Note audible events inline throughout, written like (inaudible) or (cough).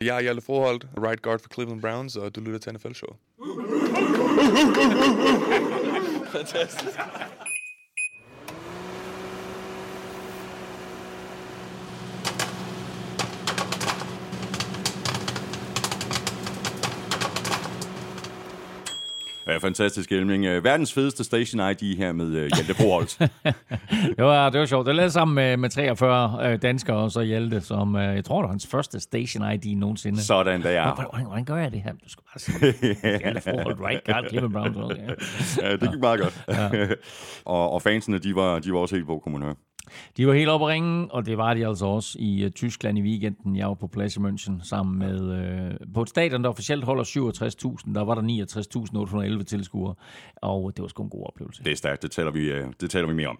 Jeg er Jelle Froholt, right guard for Cleveland Browns, og du lytter til NFL-show. Fantastisk. Ja, fantastisk, Elming. Øh, Verdens fedeste station ID her med uh, Hjalte Broholt. (laughs) det, var, det var sjovt. Det lavede sammen med, med 43 øh, danskere, og så Hjalte, som øh, jeg tror, det var hans første station ID nogensinde. Sådan der, ja. Hvordan, hvordan, gør jeg det her? Du skal bare sige, (laughs) Hjalte right guard, Cleveland Browns. Okay. ja, det gik meget godt. Ja. (laughs) og, og fansene, de var, de var også helt på, kunne man høre. De var helt oppe at ringe, og det var de altså også i uh, Tyskland i weekenden. Jeg var på plads i München sammen med... Uh, på et stadion, der officielt holder 67.000, der var der 69.811 tilskuere, og det var sgu en god oplevelse. Det er stærkt, det taler vi, uh, det taler vi mere om.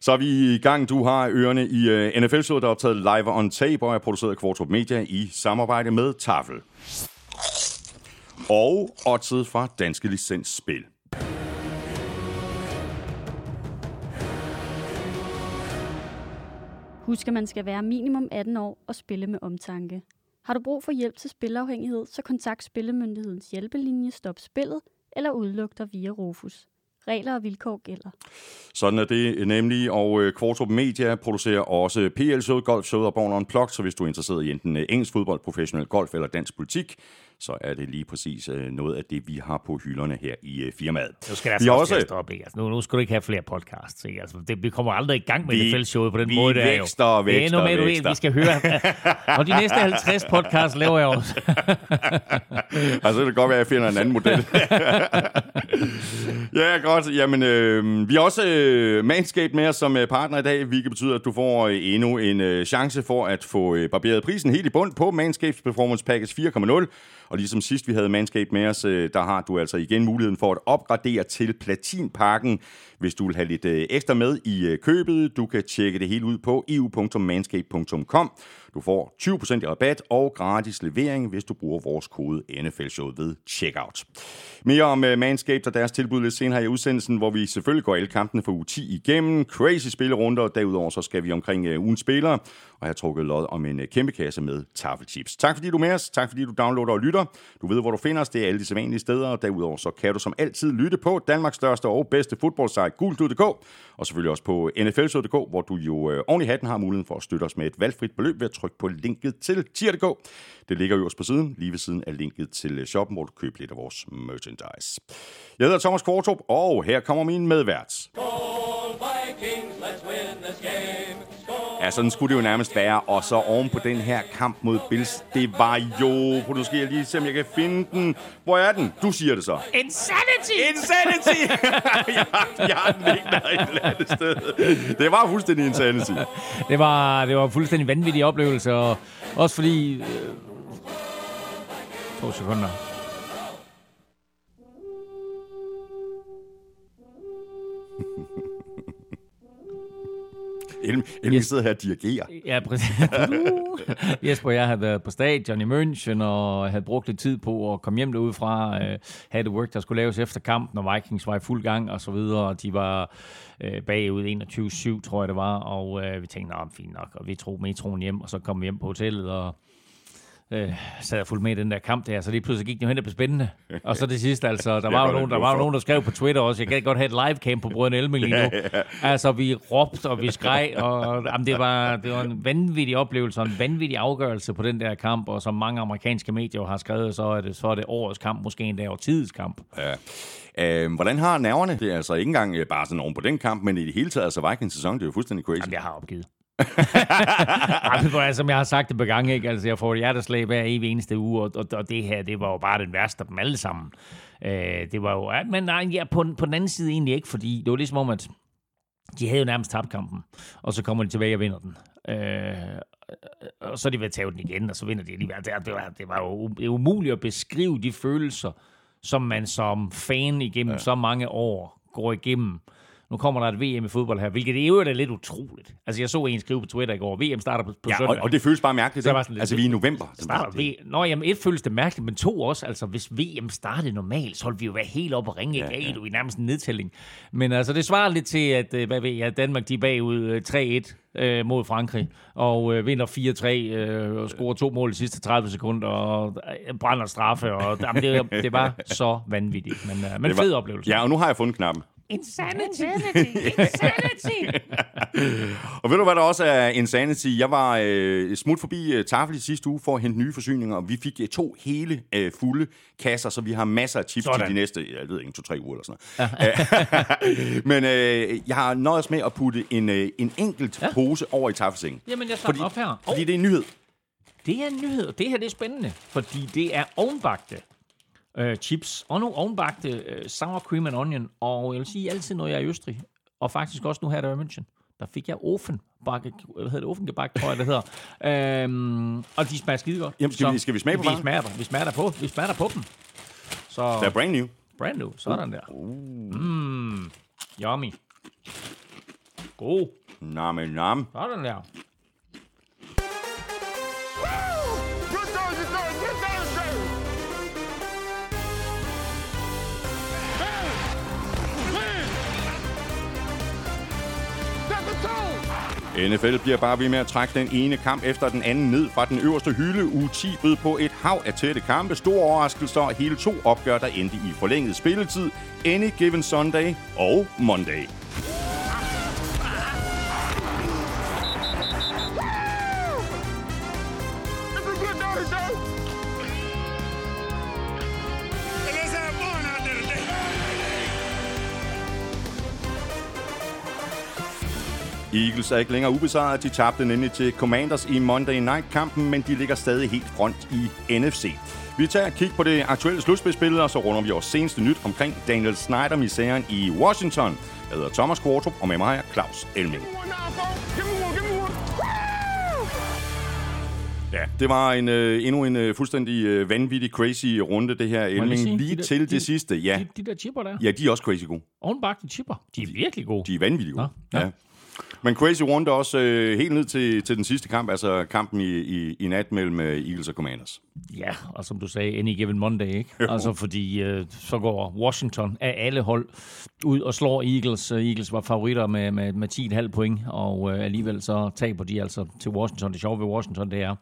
Så er vi i gang. Du har ørerne i uh, NFL-showet, der er optaget live on tape, og er produceret af Kvartrup Media i samarbejde med Tafel. Og oddset fra Danske Licens Husk, at man skal være minimum 18 år og spille med omtanke. Har du brug for hjælp til spilafhængighed, så kontakt Spillemyndighedens hjælpelinje Stop Spillet eller udluk dig via Rufus. Regler og vilkår gælder. Sådan er det nemlig, og øh, Kvartrup Media producerer også PL Sød golf-showet og Born Unplugged, så hvis du er interesseret i enten øh, engelsk fodbold, professionel golf eller dansk politik, så er det lige præcis øh, noget af det, vi har på hylderne her i øh, firmaet. Nu skal der vi også stoppe, ikke? Altså, nu, nu skal du ikke have flere podcasts. Ikke? Altså, det, vi kommer aldrig i gang med vi, NFL-showet på den vi måde. Vi vækster og vækster. Det er endnu mere, du vi skal høre. og de næste 50 podcasts laver jeg også. (laughs) altså, det kan godt være, at jeg finder en anden model. (laughs) ja, godt. Jamen, øh, vi har også øh, Manscaped med os som øh, partner i dag, hvilket betyder, at du får øh, endnu en øh, chance for at få øh, barberet prisen helt i bund på Manscapes Performance Package 4.0. Og ligesom sidst vi havde mandskab med os, øh, der har du altså igen muligheden for at opgradere til platinpakken, hvis du vil have lidt øh, ekstra med i øh, købet. Du kan tjekke det hele ud på eu.manscape.com. Du får 20% i rabat og gratis levering, hvis du bruger vores kode NFL-show ved checkout. Mere om uh, Manscaped og deres tilbud lidt senere i udsendelsen, hvor vi selvfølgelig går alle kampene for u 10 igennem. Crazy spillerunder, og derudover så skal vi omkring uh, ugens spillere, og jeg har trukket lod om en uh, kæmpe kasse med taffelchips. Tak fordi du er med os, tak fordi du downloader og lytter. Du ved, hvor du finder os, det er alle de sædvanlige steder, og derudover så kan du som altid lytte på Danmarks største og bedste fodboldsite, gultud.dk, og selvfølgelig også på nflshow.dk, hvor du jo uh, oven i hatten har muligheden for at støtte os med et valgfrit beløb ved at trykke på linket til tier.dk. Det ligger øverst på siden, lige ved siden af linket til shoppen, hvor du køber lidt af vores merchandise. Jeg hedder Thomas Kvartrup, og her kommer min medvært. Ja, sådan skulle det jo nærmest være. Og så oven på den her kamp mod Bills, det var jo... Nu skal jeg lige se, om jeg kan finde den. Hvor er den? Du siger det så. Insanity! Insanity! (laughs) jeg, jeg har den ikke der et eller andet sted. Det var fuldstændig insanity. det, var, det var en fuldstændig vanvittig oplevelse, og også fordi... Øh, to sekunder. Elm, Elm yes. sidder her og dirigerer. Ja, præcis. (laughs) Jesper og jeg havde været på stadion i München, og havde brugt lidt tid på at komme hjem derudefra, øh, havde det work, der skulle laves efter kampen, og Vikings var i fuld gang og så videre, og de var øh, bagud 21-7, tror jeg det var, og øh, vi tænkte, nå, fint nok, og vi tog metroen hjem, og så kom vi hjem på hotellet, og øh, sad og fulgte med i den der kamp der, så lige pludselig gik det jo hen og blev spændende. Og så det sidste, altså, (laughs) der var jo nogen, der var nogen, der skrev på Twitter også, jeg kan godt have et live camp på Brøden Elming lige nu. (laughs) Altså, vi råbte, og vi skreg, og jamen, det, var, det var en vanvittig oplevelse, og en vanvittig afgørelse på den der kamp, og som mange amerikanske medier har skrevet, så er det, så er det årets kamp, måske endda over tidets kamp. Ja. Øh, hvordan har nerverne? Det er altså ikke engang øh, bare sådan oven på den kamp, men i det hele taget, altså Vikings sæson, det er jo fuldstændig crazy. Jamen, jeg har opgivet. Ej, som jeg har sagt det på gang, ikke? Altså, jeg får et hjerteslag hver evig eneste uge, og, og, og, det her, det var jo bare den værste af dem alle sammen. Øh, det var jo, men nej, ja, på, på den anden side egentlig ikke, fordi det var ligesom om, at de havde jo nærmest tabt kampen, og så kommer de tilbage og vinder den. Øh, og så er de ved at tage den igen, og så vinder de alligevel. Det, det, var, det var jo umuligt at beskrive de følelser, som man som fan igennem ja. så mange år går igennem, Nu kommer der et VM i fodbold her, hvilket i øvrigt er lidt utroligt. Altså, jeg så en skrive på Twitter i går, VM starter på, på Ja, søndag. og, og det føles bare mærkeligt. Så sådan lidt- altså, vi er i november. starter V. Nå, jamen, et føles det mærkeligt, men to også. Altså, hvis VM startede normalt, så ville vi jo være helt oppe og ringe. Ja, ja. Du i nærmest en nedtælling. Men altså, det svarer lidt til, at øh, hvad ved jeg, Danmark de er bagud øh, 3-1 øh, mod Frankrig, og øh, vinder 4-3, øh, og scorer to mål i de sidste 30 sekunder, og øh, brænder straffe, og jamen, det, er- det var så vanvittigt. Men, øh, men var- fed oplevelse. Ja, og nu har jeg fundet knappen. Insanity! Insanity! (laughs) Og ved du, hvad der også er insanity? Jeg var øh, smut forbi øh, Tafel i sidste uge for at hente nye forsyninger, og vi fik øh, to hele øh, fulde kasser, så vi har masser af chips Sådan. til de næste, jeg ved ikke, to-tre uger eller sådan noget. (laughs) Men øh, jeg har nøjes med at putte en, øh, en enkelt ja. pose over i tafelsengen. Jamen, jeg slår op her. Oh. Fordi det er en nyhed. Det er en nyhed, og det her det er spændende, fordi det er ovenbagte øh, chips, og nogle ovenbagte øh, sour cream and onion, og jeg vil sige altid, når jeg er i Østrig, og faktisk også nu her, der er i München, der fik jeg ofenbakke, hvad hedder det, ofengebak, tror jeg, det hedder. (laughs) Øhm, og de smager skide godt. Jamen, skal vi- skal vi smage på vi varen? smager, vi smager der på, vi smager der på dem. Så Det er brand new. brand new, sådan der. Mm, yummy. God, Nam, nam. sådan der. NFL bliver bare ved med at trække den ene kamp efter den anden ned fra den øverste hylde. Uge 10 bød på et hav af tætte kampe, store overraskelser og hele to opgør, der endte i forlænget spilletid. Any Given Sunday og Monday. Eagles er ikke længere ubesejret. De tabte nemlig til Commanders i Monday Night-kampen, men de ligger stadig helt front i NFC. Vi tager et kig på det aktuelle slutspilsbillede, og så runder vi vores seneste nyt omkring Daniel Snyder-misæren i Washington. Jeg hedder Thomas Kvartrup, og med mig har jeg Claus Elming. Ja, det var en, øh, endnu en øh, fuldstændig øh, vanvittig, crazy runde, det her lige Elming. sige, Lige de til de- det sidste, ja. De, de der chipper der, Ja, de er også crazy gode. ovenbagte chipper, de er virkelig gode. De er vanvittigt gode. Nå, Ja. ja. Men crazy runde også øh, helt ned til, til den sidste kamp, altså kampen i, i, i nat mellem øh, Eagles og Commanders. Ja, og som du sagde, any given Monday, ikke? Altså fordi øh, så går Washington af alle hold ud og slår Eagles. Øh, Eagles var favoritter med, med, med 10,5 point, og øh, alligevel så taber de altså til Washington. Det sjove ved Washington, det er,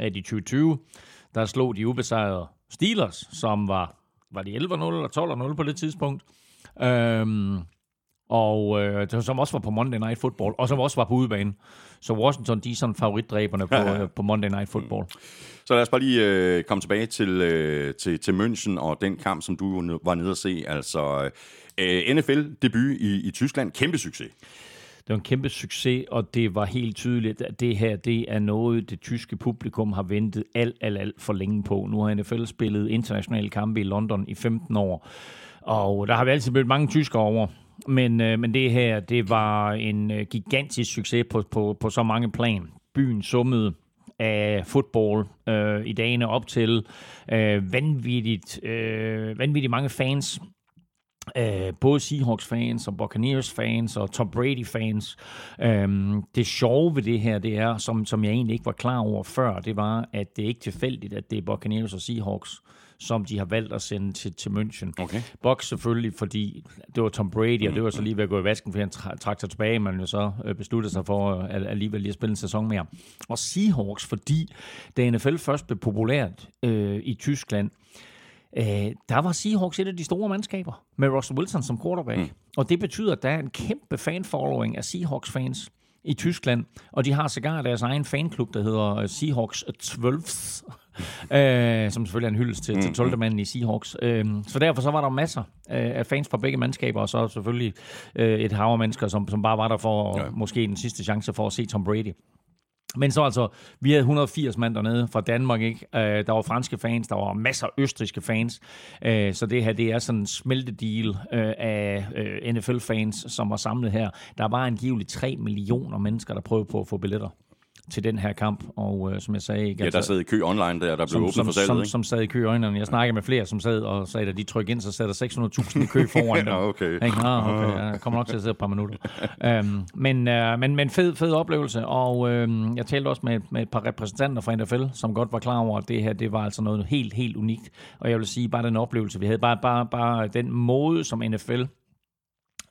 at i 2020, der slog de ubesejrede Steelers, som var, var de 11-0 eller 12-0 på det tidspunkt. Øhm, og øh, som også var på Monday Night Football, og som også var på udebane. Så Washington, de er sådan favoritdræberne på, øh, på Monday Night Football. Så lad os bare lige øh, komme tilbage til, øh, til, til München og den kamp, som du var nede at se. Altså øh, NFL-debut i, i Tyskland. Kæmpe succes. Det var en kæmpe succes, og det var helt tydeligt, at det her det er noget, det tyske publikum har ventet alt, alt, alt for længe på. Nu har NFL spillet internationale kampe i London i 15 år, og der har vi altid mødt mange tyskere over. Men, øh, men det her, det var en øh, gigantisk succes på, på, på så mange plan. Byen summede af fodbold øh, i dagene op til. Øh, vanvittigt, øh, vanvittigt mange fans øh, både Seahawks-fans og Buccaneers-fans og Tom Brady-fans. Øhm, det sjove ved det her, det er, som, som jeg egentlig ikke var klar over før, det var, at det er ikke tilfældigt, at det er Buccaneers og Seahawks, som de har valgt at sende til, til München. Okay. Bucks selvfølgelig, fordi det var Tom Brady, og det var så lige ved at gå i vasken, fordi han tra- trak sig tilbage, men jo så øh, besluttede sig for øh, at alligevel lige at spille en sæson mere. Og Seahawks, fordi da NFL først blev populært øh, i Tyskland, øh, der var Seahawks et af de store mandskaber, med Russell Wilson som quarterback. Mm. Og det betyder, at der er en kæmpe fanfollowing af Seahawks-fans i Tyskland, og de har sågar deres egen fanklub, der hedder øh, Seahawks 12, (laughs) øh, som selvfølgelig er en hyldest til, til 12. manden i Seahawks. Øh, så derfor så var der masser af fans fra begge mandskaber, og så selvfølgelig øh, et hav af mennesker, som, som bare var der for ja. måske den sidste chance for at se Tom Brady. Men så altså, vi havde 180 mand dernede fra Danmark, ikke? Øh, der var franske fans, der var masser af østriske fans. Øh, så det her, det er sådan en smeltedeal øh, af øh, NFL-fans, som var samlet her. Der var angiveligt 3 millioner mennesker, der prøvede på at få billetter. Til den her kamp. Og øh, som jeg sagde... Ikke, Ja, der sad i kø online, der, der blev som, åbnet som, for salget, som, ikke? som sad i kø øjnene. Jeg snakkede med flere, som sad og sagde, at de trykker ind, så sad der 600.000 i kø (laughs) foran dem. Ja, okay. Ikke? Ah, okay. Jeg kommer nok til at sidde et par minutter. øhm, men, øh, men, men fed, fed oplevelse, og øh, jeg talte også med, med et par repræsentanter fra NFL, som godt var klar over, at det her det var altså noget helt, helt unikt. Og jeg vil sige, bare den oplevelse, vi havde, bare, bare, bare den måde, som NFL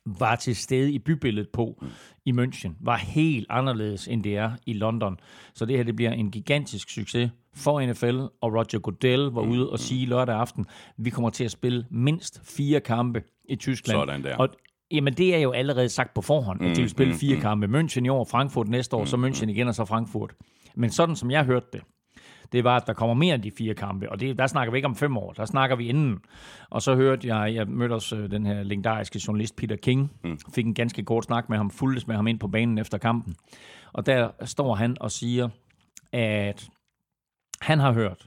var til stede i bybilledet på i München, var helt anderledes, end det er i London. Så det her det bliver en gigantisk succes for NFL, og Roger Goodell var ude og sige lørdag aften, vi kommer til at spille mindst fire kampe i Tyskland. Sådan der. Og Jamen, det er jo allerede sagt på forhånd, at de vil spille fire kampe. München i år, Frankfurt næste år, så München igen, og så Frankfurt. Men sådan som jeg hørte det, det var, at der kommer mere end de fire kampe, og det, der snakker vi ikke om fem år, der snakker vi inden. Og så hørte jeg, jeg mødte også øh, den her legendariske journalist Peter King, fik en ganske kort snak med ham, fuldtes med ham ind på banen efter kampen. Og der står han og siger, at han har hørt,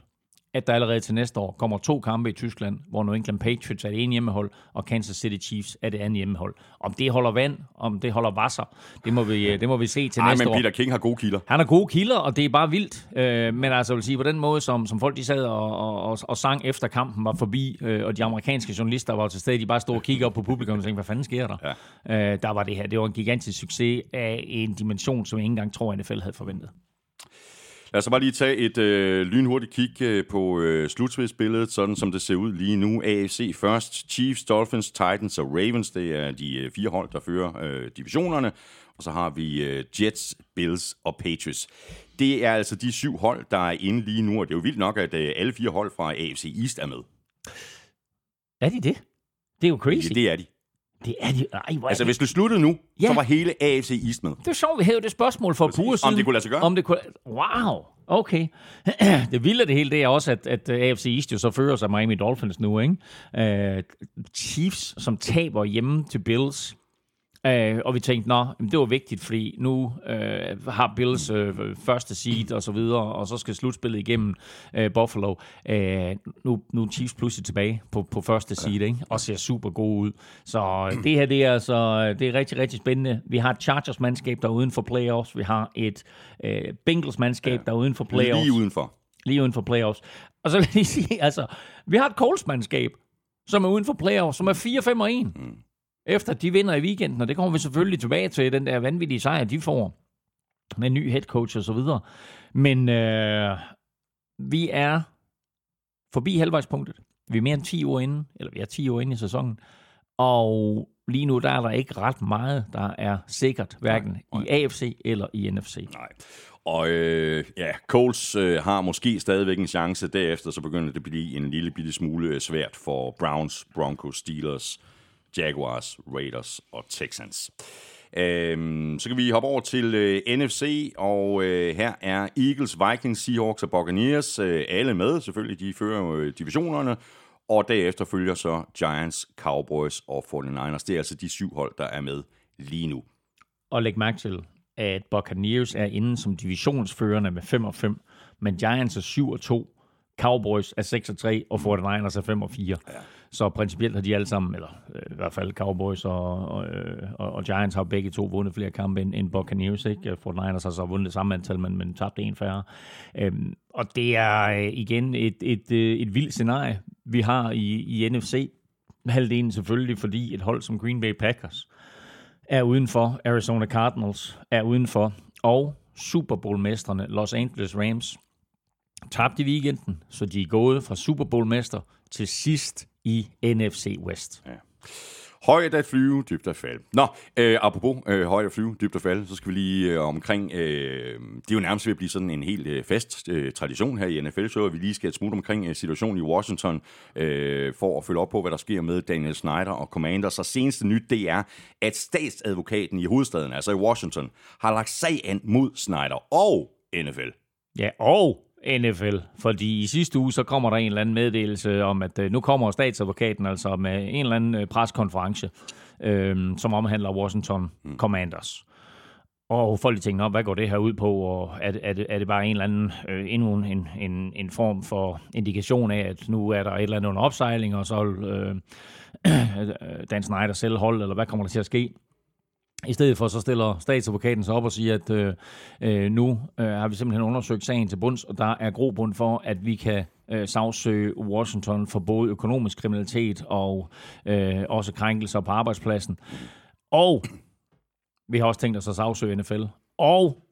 at der allerede til næste år kommer to kampe i Tyskland, hvor New England Patriots er det ene hjemmehold, og Kansas City Chiefs er det andet hjemmehold. Om det holder vand, om det holder vasser, det må vi, det må vi se til Nej, næste men år. Peter King har gode kilder. Han har gode kilder, og det er bare vildt. Øh, men altså, jeg vil sige, på den måde, som, som folk de sad og, og, og, og sang efter kampen var forbi, øh, og de amerikanske journalister var til stede, de bare stod og kiggede op på publikum og tænkte, hvad fanden sker der? Ja. Øh, der var det her. Det var en gigantisk succes af en dimension, som jeg ikke engang tror, NFL havde forventet. Lad os så bare lige tage et øh, lynhurtigt kig øh, på øh, slutspidsbilledet, sådan som det ser ud lige nu. AFC først, Chiefs, Dolphins, Titans og Ravens, det er de øh, fire hold, der fører øh, divisionerne. Og så har vi øh, Jets, Bills og Patriots. Det er altså de syv hold, der er inde lige nu, og det er jo vildt nok, at øh, alle fire hold fra AFC East er med. Er de det? Det er jo crazy. Det, det er de. Det er de. Ej, hvor er Altså, hvis du sluttede nu, Ja. så var hele AFC East med. Det var sjovt, vi havde det spørgsmål for par uger Om siden. det kunne lade sig gøre? Om det kunne... Wow, okay. (clears throat) det vilde det hele, det er også, at, at AFC East jo så fører sig Miami Dolphins nu, ikke? Uh, Chiefs, som taber hjemme til Bills. Uh, og vi tænkte, nå, jamen, det var vigtigt, fordi nu uh, har Bills uh, første seed og så videre, og så skal slutspillet igennem uh, Buffalo. Uh, nu, nu er Chiefs pludselig tilbage på, på første seed, ikke? og ser super gode ud. Så uh, det her, det er altså det er rigtig, rigtig spændende. Vi har et Chargers-mandskab, der er uden for playoffs. Vi har et uh, Bengals-mandskab, der er uden for playoffs Lige udenfor. lige uden for playoffs. Og så vil jeg lige sige, altså, vi har et Colts-mandskab, som er uden for playoffs, som er 4-5 og 1. Mm. Efter de vinder i weekenden, og det kommer vi selvfølgelig tilbage til, den der vanvittige sejr, de får med ny head coach og så videre. Men øh, vi er forbi halvvejspunktet. Vi er mere end 10 år inde, eller vi er 10 år inde i sæsonen. Og lige nu, der er der ikke ret meget, der er sikkert, hverken i AFC eller i NFC. Nej. Og øh, ja, Coles øh, har måske stadigvæk en chance. Derefter så begynder det at blive en lille bitte smule øh, svært for Browns, Broncos, Steelers, Jaguars, Raiders og Texans. Øhm, så kan vi hoppe over til øh, NFC, og øh, her er Eagles, Vikings, Seahawks og Buccaneers øh, alle med. Selvfølgelig, de fører øh, divisionerne. Og derefter følger så Giants, Cowboys og 49ers. Det er altså de syv hold, der er med lige nu. Og læg mærke til, at Buccaneers er inde som divisionsførende med 5 og 5, men Giants er 7 og 2, Cowboys er 6 og 3, og 49ers er 5 og 4. Ja. Så principielt har de alle sammen, eller øh, i hvert fald Cowboys og, og, øh, og, og Giants har begge to vundet flere kampe end, end Buccaneers. Ikke? Øh, 49ers har så vundet det samme antal, men, men tabt en færre. Øhm, og det er øh, igen et, et, øh, et vildt scenarie, vi har i, i NFC. Halvdelen selvfølgelig, fordi et hold som Green Bay Packers er udenfor, Arizona Cardinals er udenfor, og Super Bowl-mestrene Los Angeles Rams tabte i weekenden, så de er gået fra Super Bowl-mester til sidst i NFC West. Ja. Højt at flyve, dybt at falde. Nå, øh, apropos øh, højt at flyve, dybt at falde, så skal vi lige øh, omkring, øh, det er jo nærmest ved at blive sådan en helt øh, fast øh, tradition her i NFL, så at vi lige skal et smut omkring øh, situationen i Washington, øh, for at følge op på, hvad der sker med Daniel Snyder og Commander. Så seneste nyt, det er, at statsadvokaten i hovedstaden, altså i Washington, har lagt sag an mod Snyder og NFL. Ja, og NFL, fordi i sidste uge, så kommer der en eller anden meddelelse om, at øh, nu kommer statsadvokaten altså med en eller anden øh, preskonference, øh, som omhandler Washington Commanders. Og folk tænker, "Nå, hvad går det her ud på, og er, det- er, det, er det bare en eller anden, øh, endnu en, en, en form for indikation af, at nu er der et eller andet under opsejling, og så øh, (clears throat) Dan Snyder selv hold, eller hvad kommer der til at ske? I stedet for så stiller statsadvokaten sig op og siger, at øh, øh, nu øh, har vi simpelthen undersøgt sagen til bunds, og der er grobund for, at vi kan øh, sagsøge Washington for både økonomisk kriminalitet og øh, også krænkelser på arbejdspladsen. Og vi har også tænkt os at sagsøge NFL. Og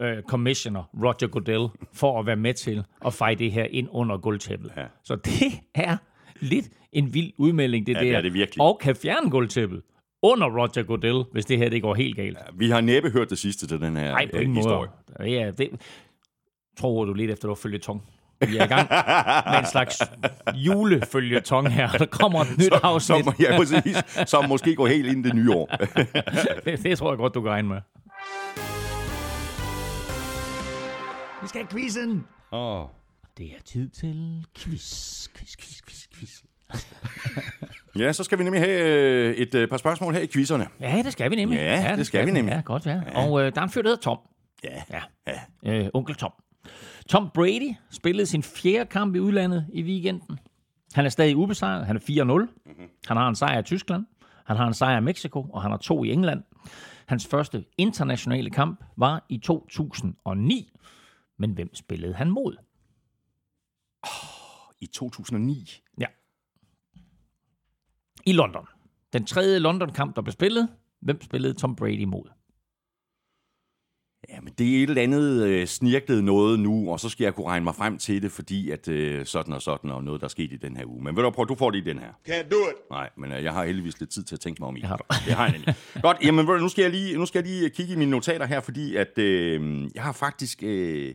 øh, commissioner Roger Goodell for at være med til at feje det her ind under gulvtæppet. Ja. Så det er lidt en vild udmelding, det Ja, der. det er det virkelig. Og kan fjerne gulvtæppet under Roger Goodell, hvis det her det går helt galt. Vi har næppe hørt det sidste til den her Nej, på øh, ingen historie. måde. Ja, det tror du lidt efter, du følger tong. Vi er i gang med en slags julefølgetong her. Der kommer et nyt afsnit. Som, ja, præcis. Som måske går helt ind i det nye år. (laughs) Det, det tror jeg godt, du kan regne med. Vi skal have quizzen. oh. Det er tid til quiz, quiz, quiz, quiz, quiz. (laughs) Ja, så skal vi nemlig have øh, et øh, par spørgsmål her i quizzerne. Ja, det skal vi nemlig. Ja, det skal vi nemlig. Ja, godt, ja. Og øh, der er en fyr, der hedder Tom. Ja. Ja. Ja. Øh, onkel Tom. Tom Brady spillede sin fjerde kamp i udlandet i weekenden. Han er stadig ubesejret. Han er 4-0. Mm-hmm. Han har en sejr i Tyskland. Han har en sejr i Mexico, og han har to i England. Hans første internationale kamp var i 2009. Men hvem spillede han mod? I 2009. Ja. I London. Den tredje London-kamp, der blev spillet. Hvem spillede Tom Brady mod? Ja, men det er et eller andet øh, snirklet noget nu, og så skal jeg kunne regne mig frem til det, fordi at øh, sådan og sådan, og noget, der er sket i den her uge. Men ved du, prøv, du får det i den her. Can't do it. Nej, men øh, jeg har heldigvis lidt tid til at tænke mig om i. Det har du. Det har jeg nemlig. Godt, jamen ved du, nu skal, jeg lige, nu skal jeg lige kigge i mine notater her, fordi at øh, jeg har faktisk øh,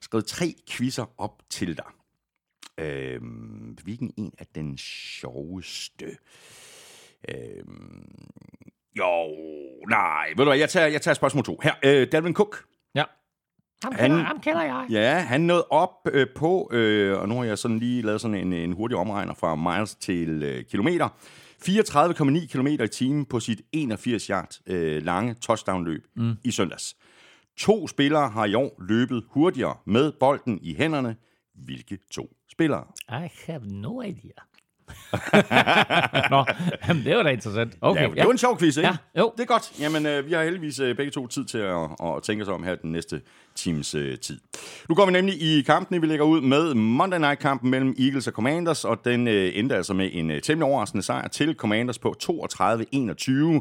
skrevet tre quizzer op til dig. Øh, hvilken en er den sjoveste? Øh, jo, nej, ved du hvad, jeg tager, jeg tager spørgsmål to. Her, øh, Dalvin Cook. Ja. Ham Han- kender, ham kender jeg. Ja, han nåede op øh, på, øh, og nu har jeg sådan lige lavet sådan en, en hurtig omregner fra miles til øh, kilometer. 34,9 km i timen på sit 81 yard øh, lange touchdown-løb mm. i søndags. To spillere har i år løbet hurtigere med bolden i hænderne. Hvilke to spillere? I have no idea. (laughs) Nå, jamen, det var da interessant. Okay, Ja, det var en sjov quiz, ikke? Ja, jo. Det er godt. Jamen, øh, vi har heldigvis øh, begge to tid til at, at tænke os om her den næste times øh, tid. Nu går vi nemlig i kampen, vi lægger ud med Monday Night-kampen mellem Eagles og Commanders, og den øh, endte altså med en øh, temmelig overraskende sejr til Commanders på 32-21.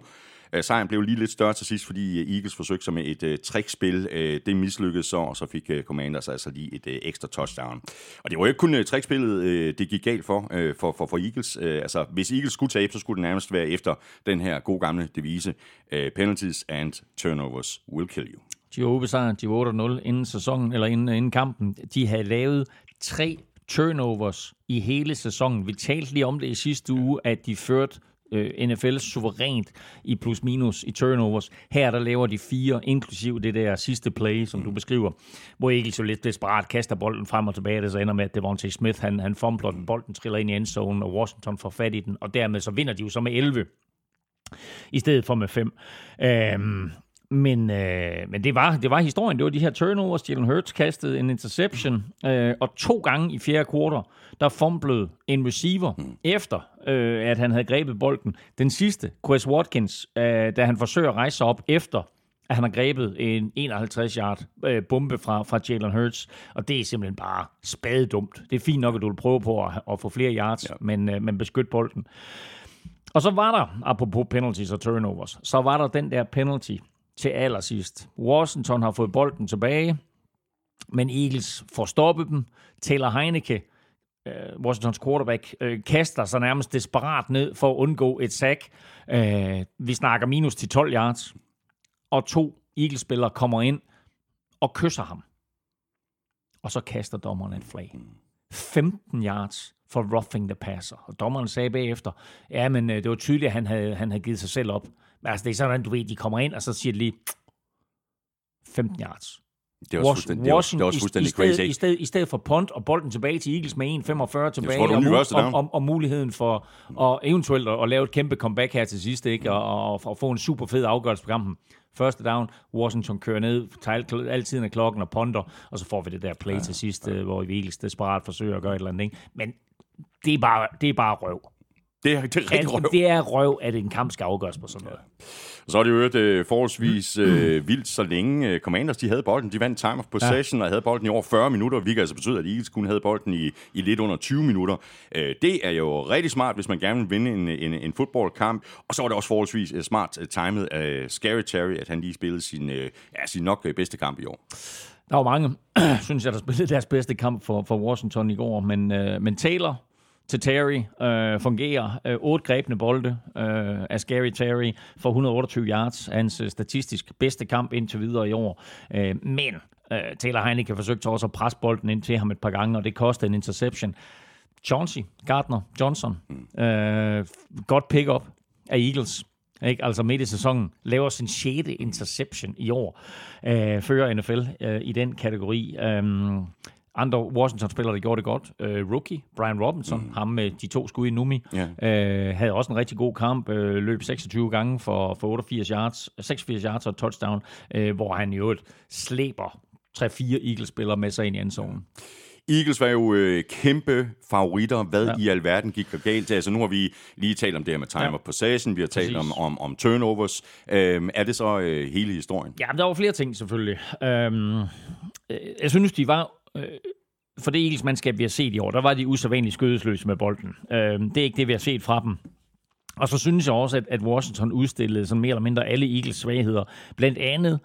Øh, Sejren blev lige lidt større til sidst, fordi øh, Eagles forsøgte sig med et øh, trickspil. Øh, det mislykkedes så, og så fik øh, Commanders altså lige et øh, ekstra touchdown. Og det var jo ikke kun øh, trickspillet, øh, det gik galt for, øh, for, for, for Eagles. Øh, altså, hvis Eagles skulle tabe, så skulle det nærmest være efter den her gode gamle devise. Øh, penalties and turnovers will kill you. De var ubesejret, de var 8-0 inden sæsonen, eller inden, øh, inden kampen. De havde lavet tre turnovers i hele sæsonen. Vi talte lige om det i sidste uge, at de førte øh, NFL suverænt i plus minus i turnovers. Her der laver de fire, inklusiv det der sidste play, som du beskriver, hvor Eagles jo lidt desperat kaster bolden frem og tilbage. Det så ender med, at Devontae Smith, han, han fumbler den, bolden triller ind i endzone, og Washington får fat i den, og dermed så vinder de jo så med 11 i stedet for med 5. Øhm, men, øh, men det, var, det var historien. Det var de her turnovers. Jalen Hurts kastede en interception, øh, og to gange i fjerde kvartal, der fumblede en receiver, mm. efter øh, at han havde grebet bolden. Den sidste, Chris Watkins, øh, da han forsøger at rejse sig op efter, at han har grebet en 51-yard øh, bombe fra, fra Jalen Hurts, og det er simpelthen bare spadedumt. Det er fint nok, at du vil prøve på at, at få flere yards, ja. men, øh, men beskyt bolden. Og så var der, apropos penalties og turnovers, så var der den der penalty til allersidst. Washington har fået bolden tilbage, men Eagles får stoppet dem. Taylor Heineke, øh, Washingtons quarterback, øh, kaster sig nærmest desperat ned for at undgå et sack. Øh, vi snakker minus til 12 yards. Og to Eagles-spillere kommer ind og kysser ham. Og så kaster dommeren en flag. 15 yards for roughing the passer. Og dommeren sagde bagefter, ja, men øh, det var tydeligt, at han havde, han havde givet sig selv op. Men altså, det er sådan, du ved, de kommer ind, og så siger de lige 15 yards. Det er også er også, det er også i- fuldstændig i, stedet, crazy. I stedet, I stedet for punt og bolden tilbage til Eagles med 1,45 tilbage, tror, og, og, down. og, og, muligheden for og eventuelt at, at lave et kæmpe comeback her til sidst, ikke? Og, og, og få en super fed afgørelse på kampen. Første down, Washington kører ned, tager al- altid af klokken og ponder, og så får vi det der play ja, til sidst, ja. hvor Eagles desperat forsøger at gøre et eller andet. Ikke? Men det er bare, det er bare røv. Det er, det er rigtig røv. Det er røv, at en kamp skal afgøres på sådan noget. Og så er det jo øh, forholdsvis øh, (clears throat) vildt, så længe øh, Commanders de havde bolden. De vandt time of possession ja. og havde bolden i over 40 minutter, hvilket altså betyder, at Eagles kun havde bolden i, i lidt under 20 minutter. Øh, det er jo rigtig smart, hvis man gerne vil vinde en, en, en fodboldkamp. Og så er det også forholdsvis uh, smart uh, timet af Scary Terry, at han lige spillede sin, uh, ja, sin nok uh, bedste kamp i år. Der var mange, (clears throat) synes jeg, der spillede deres bedste kamp for, for Washington i går, men, øh, men Taylor til Terry øh, fungerer. Øh, otte grebne bolde øh, af Scary Terry for 128 yards. Hans øh, statistisk bedste kamp indtil videre i år. Øh, men øh, Taylor Heineke har forsøgt også at presse bolden ind til ham et par gange, og det kostede en interception. Chauncey, Gardner, Johnson. Øh, godt pick-up af Eagles. Ikke? Altså midt i sæsonen laver sin 6. interception i år. Øh, fører NFL øh, i den kategori. Øh, andre Washington-spillere, der gjorde det godt. Øh, rookie, Brian Robinson, mm. ham med de to skud i Numi, yeah. øh, havde også en rigtig god kamp. Øh, løb 26 gange for, for 88 yards, 86 yards og touchdown, øh, hvor han i øvrigt slæber 3-4 Eagles-spillere med sig ind i endzonen. Eagles var jo øh, kæmpe favoritter. Hvad ja. i alverden gik der galt? Altså, nu har vi lige talt om det her med time ja. of possession, vi har talt om, om, om turnovers. Øhm, er det så øh, hele historien? Ja, der var flere ting selvfølgelig. Øhm, øh, jeg synes, de var øh, for det Eagles mandskab, vi har set i år, der var de usædvanligt skødesløse med bolden. Øh, det er ikke det, vi har set fra dem. Og så synes jeg også, at, at Washington udstillede sådan mere eller mindre alle Eagles svagheder. Blandt andet,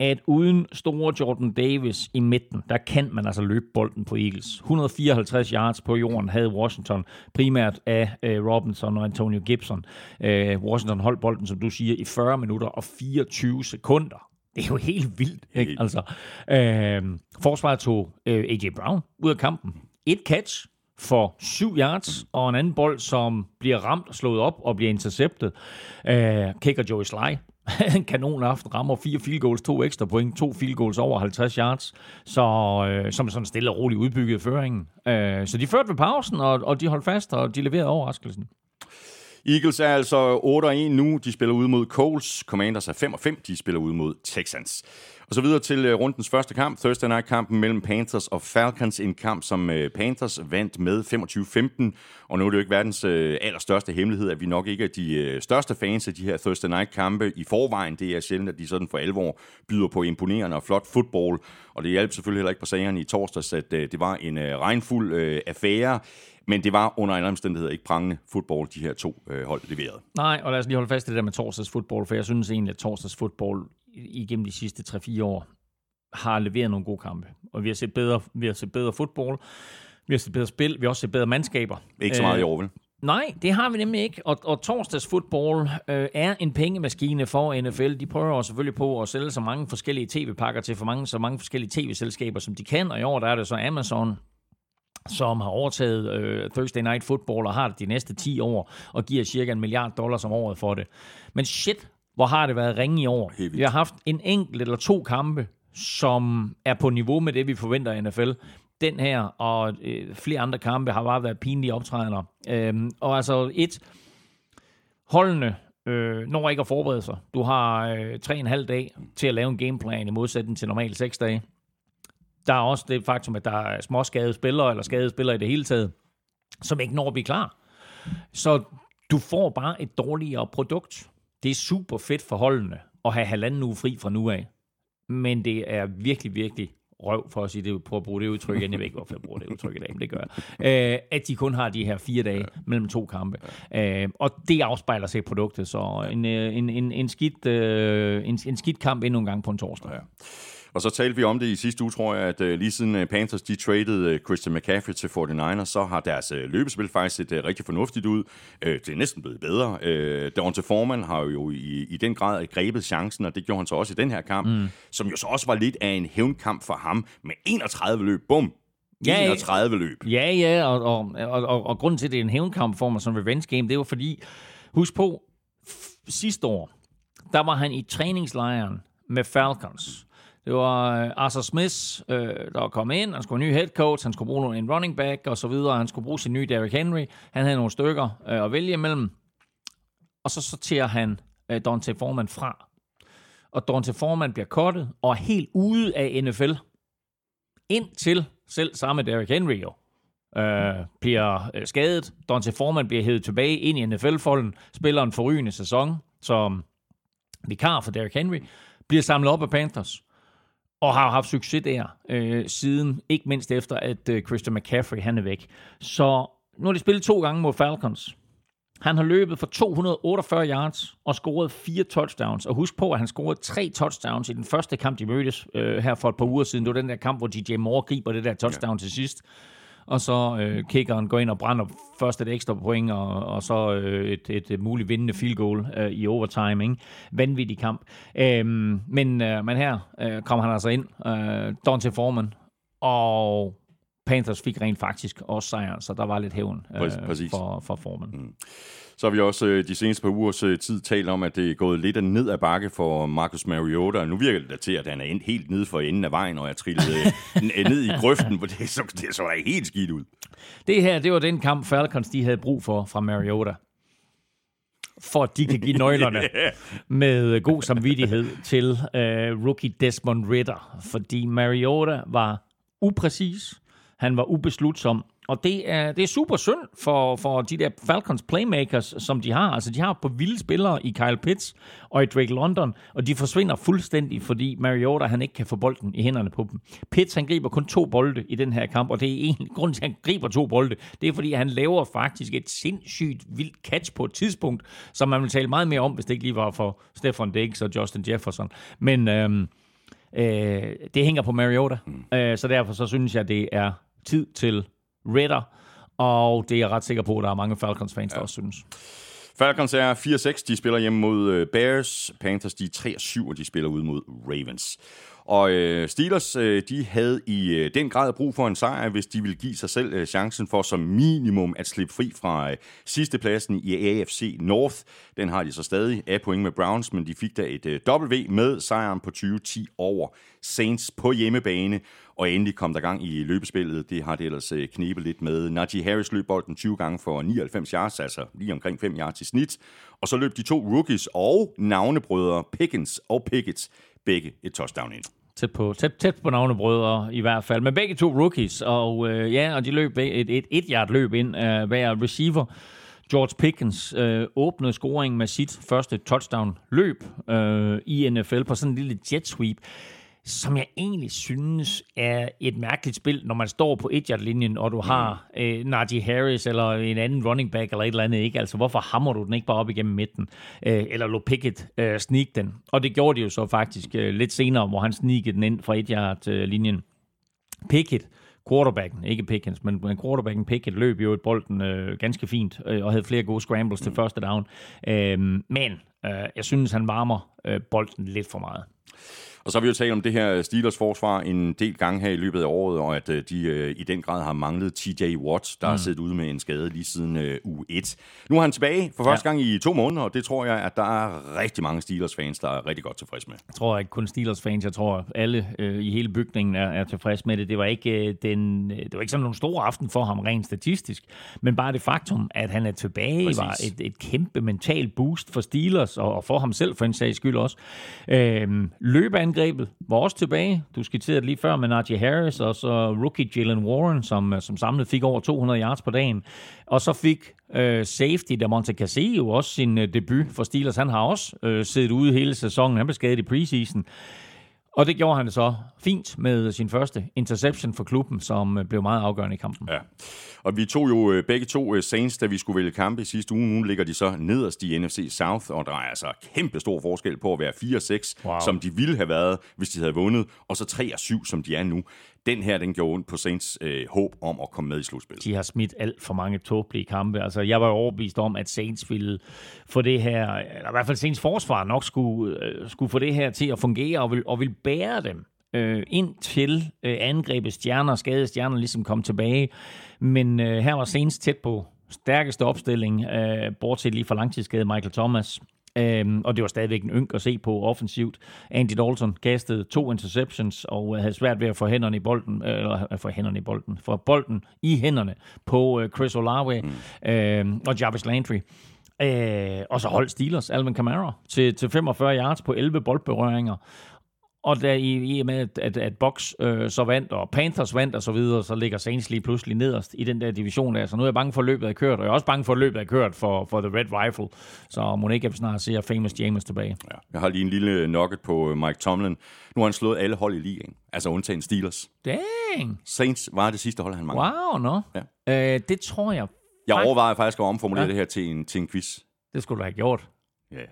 at uden store Jordan Davis i midten, der kan man altså løbe bolden på Eagles. 154 yards på jorden havde Washington, primært af øh, Robinson og Antonio Gibson. Øh, Washington holdt bolden, som du siger, i 40 minutter og 24 sekunder. Det er jo helt vildt. Ikke? Altså, øh, forsvaret tog øh, A.J. Brown ud af kampen. Et catch for 7 yards, og en anden bold, som bliver ramt og slået op og bliver interceptet. Øh, kicker Joey Sly. (laughs) en kanon aften, rammer fire field goals, to ekstra point, to field goals over 50 yards, så, øh, som sådan stille og roligt udbygget føringen. Øh, så de førte ved pausen, og, og de holdt fast, og de leverede overraskelsen. Eagles er altså 8-1 nu. De spiller ud mod Coles. Commanders er 5-5. De spiller ud mod Texans. Og så videre til øh, rundens første kamp, Thursday Night-kampen mellem Panthers og Falcons. En kamp, som øh, Panthers vandt med 25-15. Og nu er det jo ikke verdens øh, allerstørste hemmelighed, at vi nok ikke er de største fans af de her Thursday Night-kampe i forvejen. Det er sjældent, at de sådan for alvor byder på imponerende og flot fodbold. Og det hjalp selvfølgelig heller ikke på sagerne i torsdags, at det var en regnfuld affære. Men det var under en omstændighed ikke prangende fodbold, de her to øh, hold leverede. Nej, og lad os lige holde fast i det der med torsdags fodbold, for jeg synes egentlig, at torsdags fodbold igennem de sidste 3-4 år har leveret nogle gode kampe. Og vi har set bedre, vi har set bedre fodbold, vi har set bedre spil, vi har også set bedre mandskaber. Ikke så meget i år, vel? Nej, det har vi nemlig ikke. Og, og torsdags fodbold øh, er en pengemaskine for NFL. De prøver selvfølgelig på at sælge så mange forskellige tv-pakker til for mange, så mange forskellige tv-selskaber, som de kan. Og i år der er det så Amazon, som har overtaget øh, Thursday Night Football og har det de næste 10 år, og giver cirka en milliard dollars om året for det. Men shit, hvor har det været ringe i år. Vi har haft en enkelt eller to kampe, som er på niveau med det, vi forventer i NFL. Den her og øh, flere andre kampe har bare været pinlige optrædener. Øhm, og altså et, holdene øh, når ikke at forberede sig. Du har øh, tre og en halv dag til at lave en gameplan i modsætning til normalt seks dage. Der er også det faktum, at der er småskadede spillere, eller skadede spillere i det hele taget, som ikke når at blive klar. Så du får bare et dårligere produkt. Det er super fedt for holdene at have halvanden uge fri fra nu af. Men det er virkelig, virkelig røv, for at sige det, på at bruge det udtryk igen. Jeg ved ikke, hvorfor jeg bruger det udtryk i dag, men det gør jeg. Øh, at de kun har de her fire dage mellem to kampe. Øh, og det afspejler sig i produktet, så en, øh, en, en, en, skidt, øh, en, en skidt kamp endnu en gang på en torsdag. Ja. Og så talte vi om det i sidste uge, tror jeg, at uh, lige siden uh, Panthers de traded uh, Christian McCaffrey til 49ers, så har deres uh, løbespil faktisk set rigtig fornuftigt ud. Det er næsten blevet bedre. Uh, Devonta Foreman har jo i, i den grad grebet chancen, og det gjorde han så også i den her kamp, mm. som jo så også var lidt af en hævnkamp for ham med 31 løb. Bum! Ja, 31 løb. Ja, ja, og, og, og, og, og grunden til, at det er en hævnkamp for mig som revenge game, det var fordi, husk på, sidste år, der var han i træningslejren med Falcons. Det var øh, Arthur Smith, øh, der kom ind. Han skulle have en ny head coach, han skulle bruge en running back og så videre. Han skulle bruge sin nye Derrick Henry. Han havde nogle stykker uh, at vælge imellem. Og så sorterer han uh, Dante Foreman fra. Og Dante Foreman bliver kottet og er helt ude af NFL. Indtil selv samme Derrick Henry jo øh, bliver øh, skadet. Dante Foreman bliver hævet tilbage ind i NFL-folden, spiller en forrygende sæson som vikar for Derrick Henry, bliver samlet op af Panthers og har haft succes der øh, siden, ikke mindst efter, at øh, Christian McCaffrey han er væk. Så nu har de spillet to gange mod Falcons. Han har løbet for 248 yards og scoret fire touchdowns. Og husk på, at han scorede tre touchdowns i den første kamp, de mødtes øh, her for et par uger siden. Det var den der kamp, hvor DJ Moore griber det der touchdown ja. til sidst. Og så øh, kickeren går ind og brænder først et ekstra point, og, og så øh, et, et, et muligt vindende field goal øh, i overtime. Ikke? Vanvittig kamp. Øhm, men, øh, men her øh, kommer han altså ind. Øh, Dante Foreman. Og Panthers fik rent faktisk også sejr, så der var lidt hævn øh, for, for Foreman. Mm. Så har vi også øh, de seneste par ugers øh, tid talt om, at det er gået lidt ned ad bakke for Marcus Mariota. Nu virker det da til, at han er endt helt nede for enden af vejen, og er trillet ned i grøften, hvor det så, det så da helt skidt ud. Det her, det var den kamp, Falcons de havde brug for fra Mariota for at de kan give nøglerne (laughs) med god samvittighed til uh, rookie Desmond Ritter. Fordi Mariota var upræcis, han var ubeslutsom, og det er, det er super synd for, for de der Falcons playmakers, som de har. Altså, de har på vilde spillere i Kyle Pitts og i Drake London, og de forsvinder fuldstændig, fordi Mariota, han ikke kan få bolden i hænderne på dem. Pitts, han griber kun to bolde i den her kamp, og det er en grund til, at han griber to bolde. Det er, fordi han laver faktisk et sindssygt vildt catch på et tidspunkt, som man vil tale meget mere om, hvis det ikke lige var for Stefan Diggs og Justin Jefferson. Men øhm, øh, det hænger på Mariota, mm. øh, så derfor så synes jeg, det er tid til Ritter, og det er jeg ret sikker på, at der er mange Falcons-fans, der ja. også synes. Falcons er 4-6, de spiller hjemme mod øh, Bears. Panthers, de er 3-7, og de spiller ud mod Ravens. Og øh, Steelers, øh, de havde i øh, den grad brug for en sejr, hvis de ville give sig selv øh, chancen for som minimum at slippe fri fra øh, sidste pladsen i AFC North. Den har de så stadig af point med Browns, men de fik da et øh, W med sejren på 2010 over Saints på hjemmebane. Og endelig kom der gang i løbespillet. Det har det ellers øh, knebet lidt med. Najee Harris løb bolden 20 gange for 99 yards, altså lige omkring 5 yards i snit. Og så løb de to rookies og navnebrødre Pickens og Pickett begge et touchdown ind tæt på, tæt, tæt på navnebrødre i hvert fald. Men begge to rookies, og øh, ja, og de løb et, et, et yard løb ind af hver receiver. George Pickens øh, åbnede scoring med sit første touchdown løb øh, i NFL på sådan en lille jet sweep som jeg egentlig synes er et mærkeligt spil, når man står på et linjen og du har mm. øh, Najee Harris eller en anden running back eller et eller andet, ikke? Altså, hvorfor hammer du den ikke bare op igennem midten? Øh, eller lå Pickett øh, sneak den? Og det gjorde de jo så faktisk øh, lidt senere, hvor han sneakede den ind fra et øh, linjen Pickett, quarterbacken, ikke Pickens, men, men quarterbacken Pickett løb jo et bolden øh, ganske fint, øh, og havde flere gode scrambles mm. til første down. Øh, men øh, jeg synes, han varmer øh, bolden lidt for meget. Og så har vi jo talt om det her Steelers forsvar en del gange her i løbet af året, og at øh, de øh, i den grad har manglet TJ Watt, der mm. har siddet ude med en skade lige siden øh, u 1. Nu er han tilbage for første ja. gang i to måneder, og det tror jeg, at der er rigtig mange Steelers-fans, der er rigtig godt tilfreds med. Jeg tror ikke kun Steelers-fans, jeg tror alle øh, i hele bygningen er, er tilfreds med det. Det var, ikke, øh, den, det var ikke sådan nogen stor aften for ham rent statistisk, men bare det faktum, at han er tilbage, Præcis. var et, et kæmpe mental boost for Steelers, og, og for ham selv for en sags skyld også. Øh, løbeangreb angrebet var også tilbage. Du skitserede lige før med Najee Harris, og så rookie Jalen Warren, som, øh, som samlet fik over 200 yards på dagen. Og så fik øh, safety der Monte Cassio også sin øh, debut for Steelers. Han har også øh, siddet ude hele sæsonen. Han blev skadet i preseason. Og det gjorde han så fint med sin første interception for klubben, som øh, blev meget afgørende i kampen. Ja. Og vi tog jo øh, begge to øh, Saints, da vi skulle vælge kampe i sidste uge. Nu ligger de så nederst i NFC South, og der er altså kæmpe stor forskel på at være 4-6, wow. som de ville have været, hvis de havde vundet, og så 3-7, som de er nu den her, den gjorde ondt på Saints øh, håb om at komme med i slutspillet. De har smidt alt for mange tåbelige kampe. Altså, jeg var overbevist om, at Saints ville få det her, eller i hvert fald Saints forsvar nok skulle, øh, skulle få det her til at fungere, og vil, og vil bære dem øh, ind til øh, angrebet stjerner, skade stjerner ligesom kom tilbage. Men øh, her var Saints tæt på stærkeste opstilling, øh, bortset lige for langtidsskade Michael Thomas. Øhm, og det var stadigvæk en ynk at se på offensivt. Andy Dalton kastede to interceptions og havde svært ved at få hænderne i bolden, eller øh, få hænderne i bolden, få bolden i hænderne på øh, Chris Olave mm. øh, og Jarvis Landry. Øh, og så holdt Steelers Alvin Kamara til, til 45 yards på 11 boldberøringer. Og da i, i og med, at, at, at Box øh, så vandt, og Panthers vandt og så videre, så ligger Saints lige pludselig nederst i den der division der. Så nu er jeg bange for, at løbet er kørt, og jeg er også bange for, at løbet er kørt for, for The Red Rifle. Så må ikke snart se Famous James tilbage. Ja. Jeg har lige en lille nugget på øh, Mike Tomlin. Nu har han slået alle hold i ligaen, altså undtagen Steelers. Dang! Saints var det sidste hold, han manglede. Wow, no. Ja. Øh, det tror jeg. Jeg overvejer faktisk at omformulere ja. det her til en, til en quiz. Det skulle du have gjort. Ja.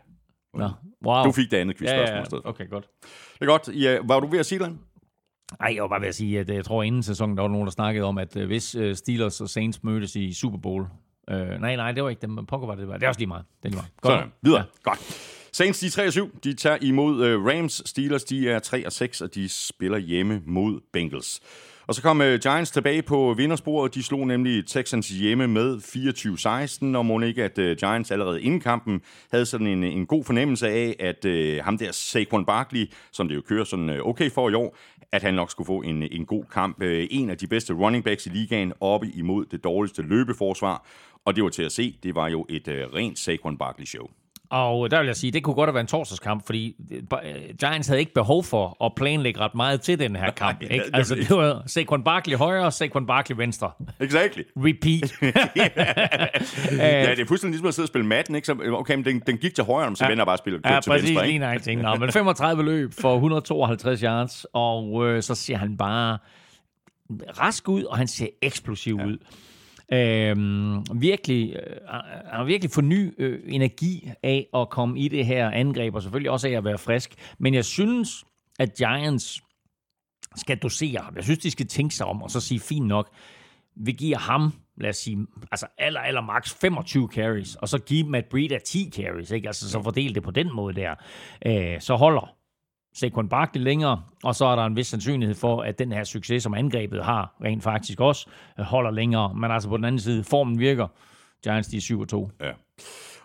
Nå, wow. Du fik det andet quizspørgsmål ja, ja, i stedet. Okay, godt. Det er godt. Ja, var du ved at sige det? Nej, jeg var bare ved at sige, at øh, jeg tror inden sæsonen, der var nogen, der snakkede om, at øh, hvis øh, Steelers og Saints mødtes i Super Bowl, øh, nej, nej, det var ikke dem, pokker var det, det er også lige meget. Det er lige meget. Godt. Sådan, videre. Ja. Godt. Saints, de er 3 7. De tager imod Rams. Steelers, de er 3 6, og de spiller hjemme mod Bengals. Og så kom uh, Giants tilbage på vindersporet. De slog nemlig Texans hjemme med 24-16, og må ikke, at uh, Giants allerede inden kampen havde sådan en, en god fornemmelse af, at uh, ham der Saquon Barkley, som det jo kører sådan uh, okay for i år, at han nok skulle få en, en god kamp. Uh, en af de bedste running backs i ligaen oppe imod det dårligste løbeforsvar. Og det var til at se, det var jo et uh, rent Saquon Barkley-show. Og der vil jeg sige, det kunne godt have været en torsdagskamp, fordi Giants havde ikke behov for at planlægge ret meget til den her kamp. Ikke? Altså, det var Saquon Barkley højre og Saquon Barkley venstre. Exactly. Repeat. (laughs) ja, det er fuldstændig ligesom at sidde og spille matten, ikke? Så, okay, men den, den gik til højre, så ja. vender bare at spille ja, til venstre. Ja, præcis, lige ting. Nå, men 35 løb for 152 yards, og øh, så ser han bare rask ud, og han ser eksplosiv ja. ud. Øh, virkelig, øh, han har virkelig forny øh, energi af at komme i det her angreb, og selvfølgelig også af at være frisk. Men jeg synes, at Giants skal dosere ham. Jeg synes, de skal tænke sig om, og så sige, fint nok, vi giver ham, lad os sige, altså aller, aller max 25 carries, og så give Matt Breida 10 carries, ikke? Altså, så fordel det på den måde der. Øh, så holder Saquon Barkley længere, og så er der en vis sandsynlighed for, at den her succes, som angrebet har, rent faktisk også øh, holder længere. Men altså på den anden side, formen virker. Giants, de er 7-2. Ja.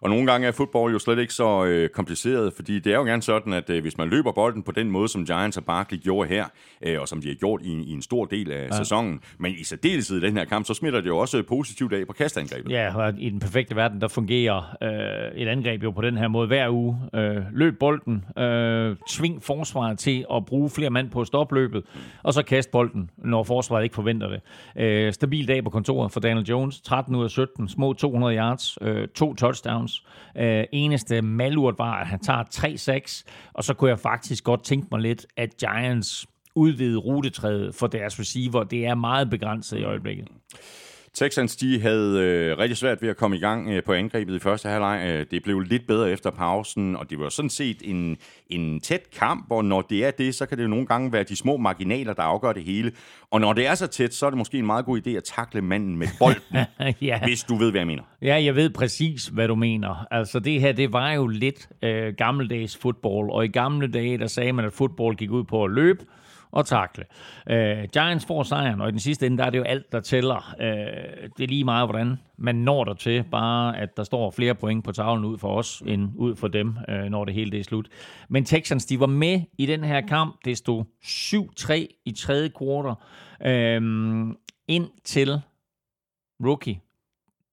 Og nogle gange er fodbold jo slet ikke så øh, kompliceret, fordi det er jo gerne sådan, at øh, hvis man løber bolden på den måde, som Giants og Barkley gjorde her, øh, og som de har gjort i, i en stor del af ja. sæsonen, men i særdeleshed i den her kamp, så smitter det jo også positivt af på kastangrebet. Ja, og i den perfekte verden, der fungerer øh, et angreb jo på den her måde hver uge. Øh, løb bolden, øh, tving forsvaret til at bruge flere mand på stopløbet, og så kast bolden, når forsvaret ikke forventer det. Øh, stabil dag på kontoret for Daniel Jones, 13 ud af 17, små 200 yards, øh, to touchdowns, Jones. Øh, eneste malurt var, at han tager 3-6, og så kunne jeg faktisk godt tænke mig lidt, at Giants udvide rutetræet for deres receiver. Det er meget begrænset i øjeblikket. Texans de havde øh, rigtig svært ved at komme i gang øh, på angrebet i første halvleg. Øh, det blev lidt bedre efter pausen, og det var sådan set en, en tæt kamp, og når det er det, så kan det jo nogle gange være de små marginaler, der afgør det hele. Og når det er så tæt, så er det måske en meget god idé at takle manden med bolden, (laughs) ja. hvis du ved, hvad jeg mener. Ja, jeg ved præcis, hvad du mener. Altså det her, det var jo lidt øh, gammeldags fodbold, og i gamle dage, der sagde man, at fodbold gik ud på at løbe, og takle. Øh, Giants får sejren, og i den sidste ende, der er det jo alt, der tæller. Øh, det er lige meget, hvordan man når der til, bare at der står flere point på tavlen ud for os, end ud for dem, øh, når det hele det er slut. Men Texans, de var med i den her kamp. Det stod 7-3 i tredje kvartal, ind øh, indtil rookie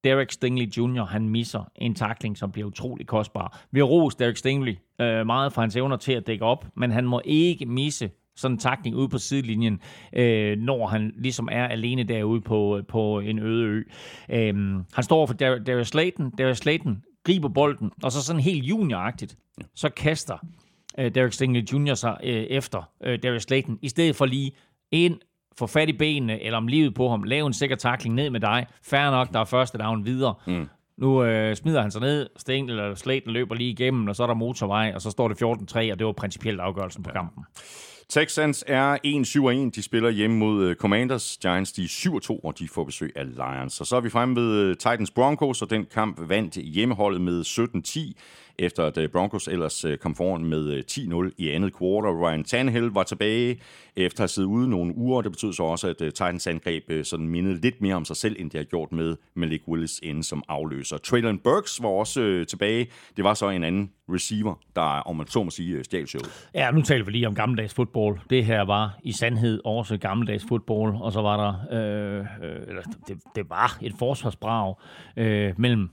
Derek Stingley Jr., han misser en takling, som bliver utrolig kostbar. Vi har rost Derek Stingley øh, meget for hans evner til at dække op, men han må ikke misse sådan en takning ude på sidelinjen, øh, når han ligesom er alene derude på, på en øde ø. Øh, han står for Darius Slayton. Darius Slayton griber bolden, og så sådan helt junioragtigt, så kaster øh, Derek Stingley Jr. sig øh, efter øh, Darius Slayton, i stedet for lige ind, få fat i benene, eller om livet på ham, lave en sikker takling ned med dig. Færre nok, der er første down videre. Mm. Nu øh, smider han sig ned, Sten eller Slayton løber lige igennem, og så er der motorvej, og så står det 14-3, og det var principielt afgørelsen på kampen. Texans er 1-7-1. De spiller hjemme mod øh, Commanders. Giants de er 7-2, og de får besøg af Lions. Og så er vi fremme ved øh, Titans Broncos, og den kamp vandt hjemmeholdet med 17-10 efter at øh, Broncos ellers øh, kom foran med øh, 10-0 i andet quarter. Ryan Tannehill var tilbage efter at have siddet ude nogle uger. Det betød så også, at Titans angreb sådan mindede lidt mere om sig selv, end det har gjort med Malik Willis inden som afløser. Traylon Burks var også tilbage. Det var så en anden receiver, der, om man så må sige, stjal showet. Ja, nu taler vi lige om gammeldags fodbold. Det her var i sandhed også gammeldags fodbold, og så var der, øh, øh, eller det, det var et forsvarsbrag øh, mellem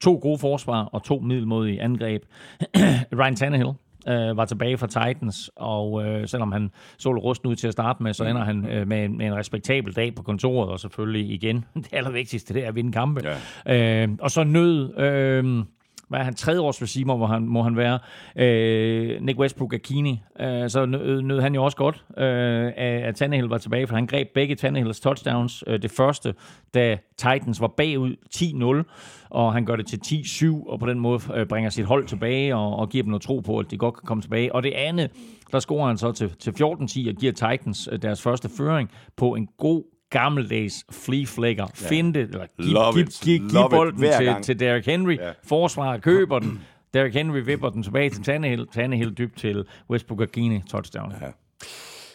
To gode forsvar og to middelmodige angreb. (clears throat) Ryan Tannehill øh, var tilbage fra Titans, og øh, selvom han så lidt rusten ud til at starte med, så ender han øh, med, en, med en respektabel dag på kontoret, og selvfølgelig igen, (laughs) det allervigtigste, det er at vinde kampe. Ja. Øh, og så nød... Øh, hvad er han, tredje års receiver, hvor han, må han være, øh, Nick Westbrook Akini, øh, så nød, øh, nød han jo også godt, øh, at Tannehill var tilbage, for han greb begge Tannehills touchdowns. Øh, det første, da Titans var bagud 10-0, og han gør det til 10-7, og på den måde øh, bringer sit hold tilbage, og, og giver dem noget tro på, at de godt kan komme tilbage. Og det andet, der scorer han så til, til 14-10 og giver Titans øh, deres første føring på en god gammeldags flea flicker. Ja. Find det, eller giv, Love giv, giv, giv bolden til, gang. til Derrick Henry. Ja. Forsvaret køber den. Derrick Henry vipper den tilbage til Tannehill. Tannehill dybt til Westbrook Akini touchdown. Ja.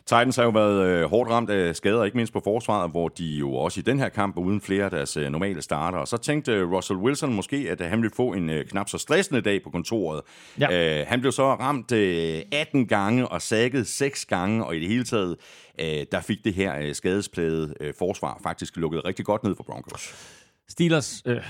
Titans har jo været øh, hårdt ramt af skader, ikke mindst på forsvaret, hvor de jo også i den her kamp var uden flere af deres øh, normale starter. Og så tænkte øh, Russell Wilson måske, at øh, han ville få en øh, knap så stressende dag på kontoret. Ja. Øh, han blev så ramt øh, 18 gange og sækket 6 gange, og i det hele taget, øh, der fik det her øh, skadesplade øh, forsvar faktisk lukket rigtig godt ned for Broncos. Steelers, øh,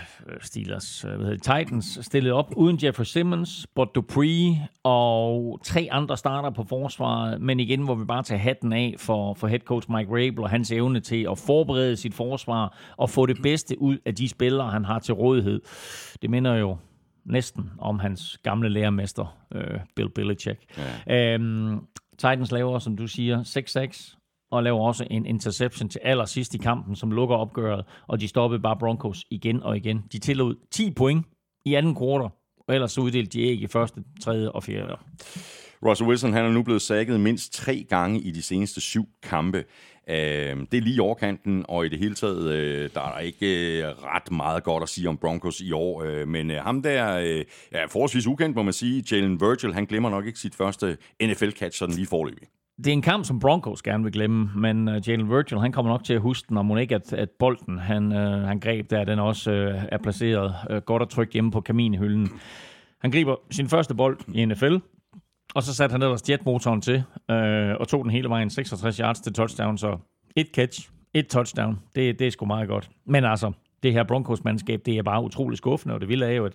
Steelers, øh, hvad hedder det, Titans stillede op uden Jeffrey Simmons, Bud Dupree og tre andre starter på forsvaret, men igen, hvor vi bare tager hatten af for, for head coach Mike Rabel og hans evne til at forberede sit forsvar og få det bedste ud af de spillere, han har til rådighed. Det minder jo næsten om hans gamle lærermester, øh, Bill Belichick. Ja. Øhm, Titans laver, som du siger, 6-6, og laver også en interception til allersidst i kampen, som lukker opgøret, og de stoppede bare Broncos igen og igen. De tillod 10 point i anden kvartal, og ellers uddelte de ikke i første, tredje og fjerde. Russell Wilson han er nu blevet sækket mindst tre gange i de seneste syv kampe. Øh, det er lige i overkanten, og i det hele taget, øh, der er ikke øh, ret meget godt at sige om Broncos i år. Øh, men øh, ham der øh, er forholdsvis ukendt, må man sige. Jalen Virgil, han glemmer nok ikke sit første NFL-catch, sådan lige forløbig. Det er en kamp, som Broncos gerne vil glemme, men uh, Jalen Virgil, han kommer nok til at huske den, og må ikke, at, at bolden, han, uh, han greb der, den også uh, er placeret uh, godt og trygt hjemme på kaminhylden. Han griber sin første bold i NFL, og så satte han ellers jetmotoren til, øh, og tog den hele vejen 66 yards til touchdown, så et catch, et touchdown, det, det er sgu meget godt. Men altså, det her Broncos-mandskab, det er bare utrolig skuffende, og det vilde er jo, at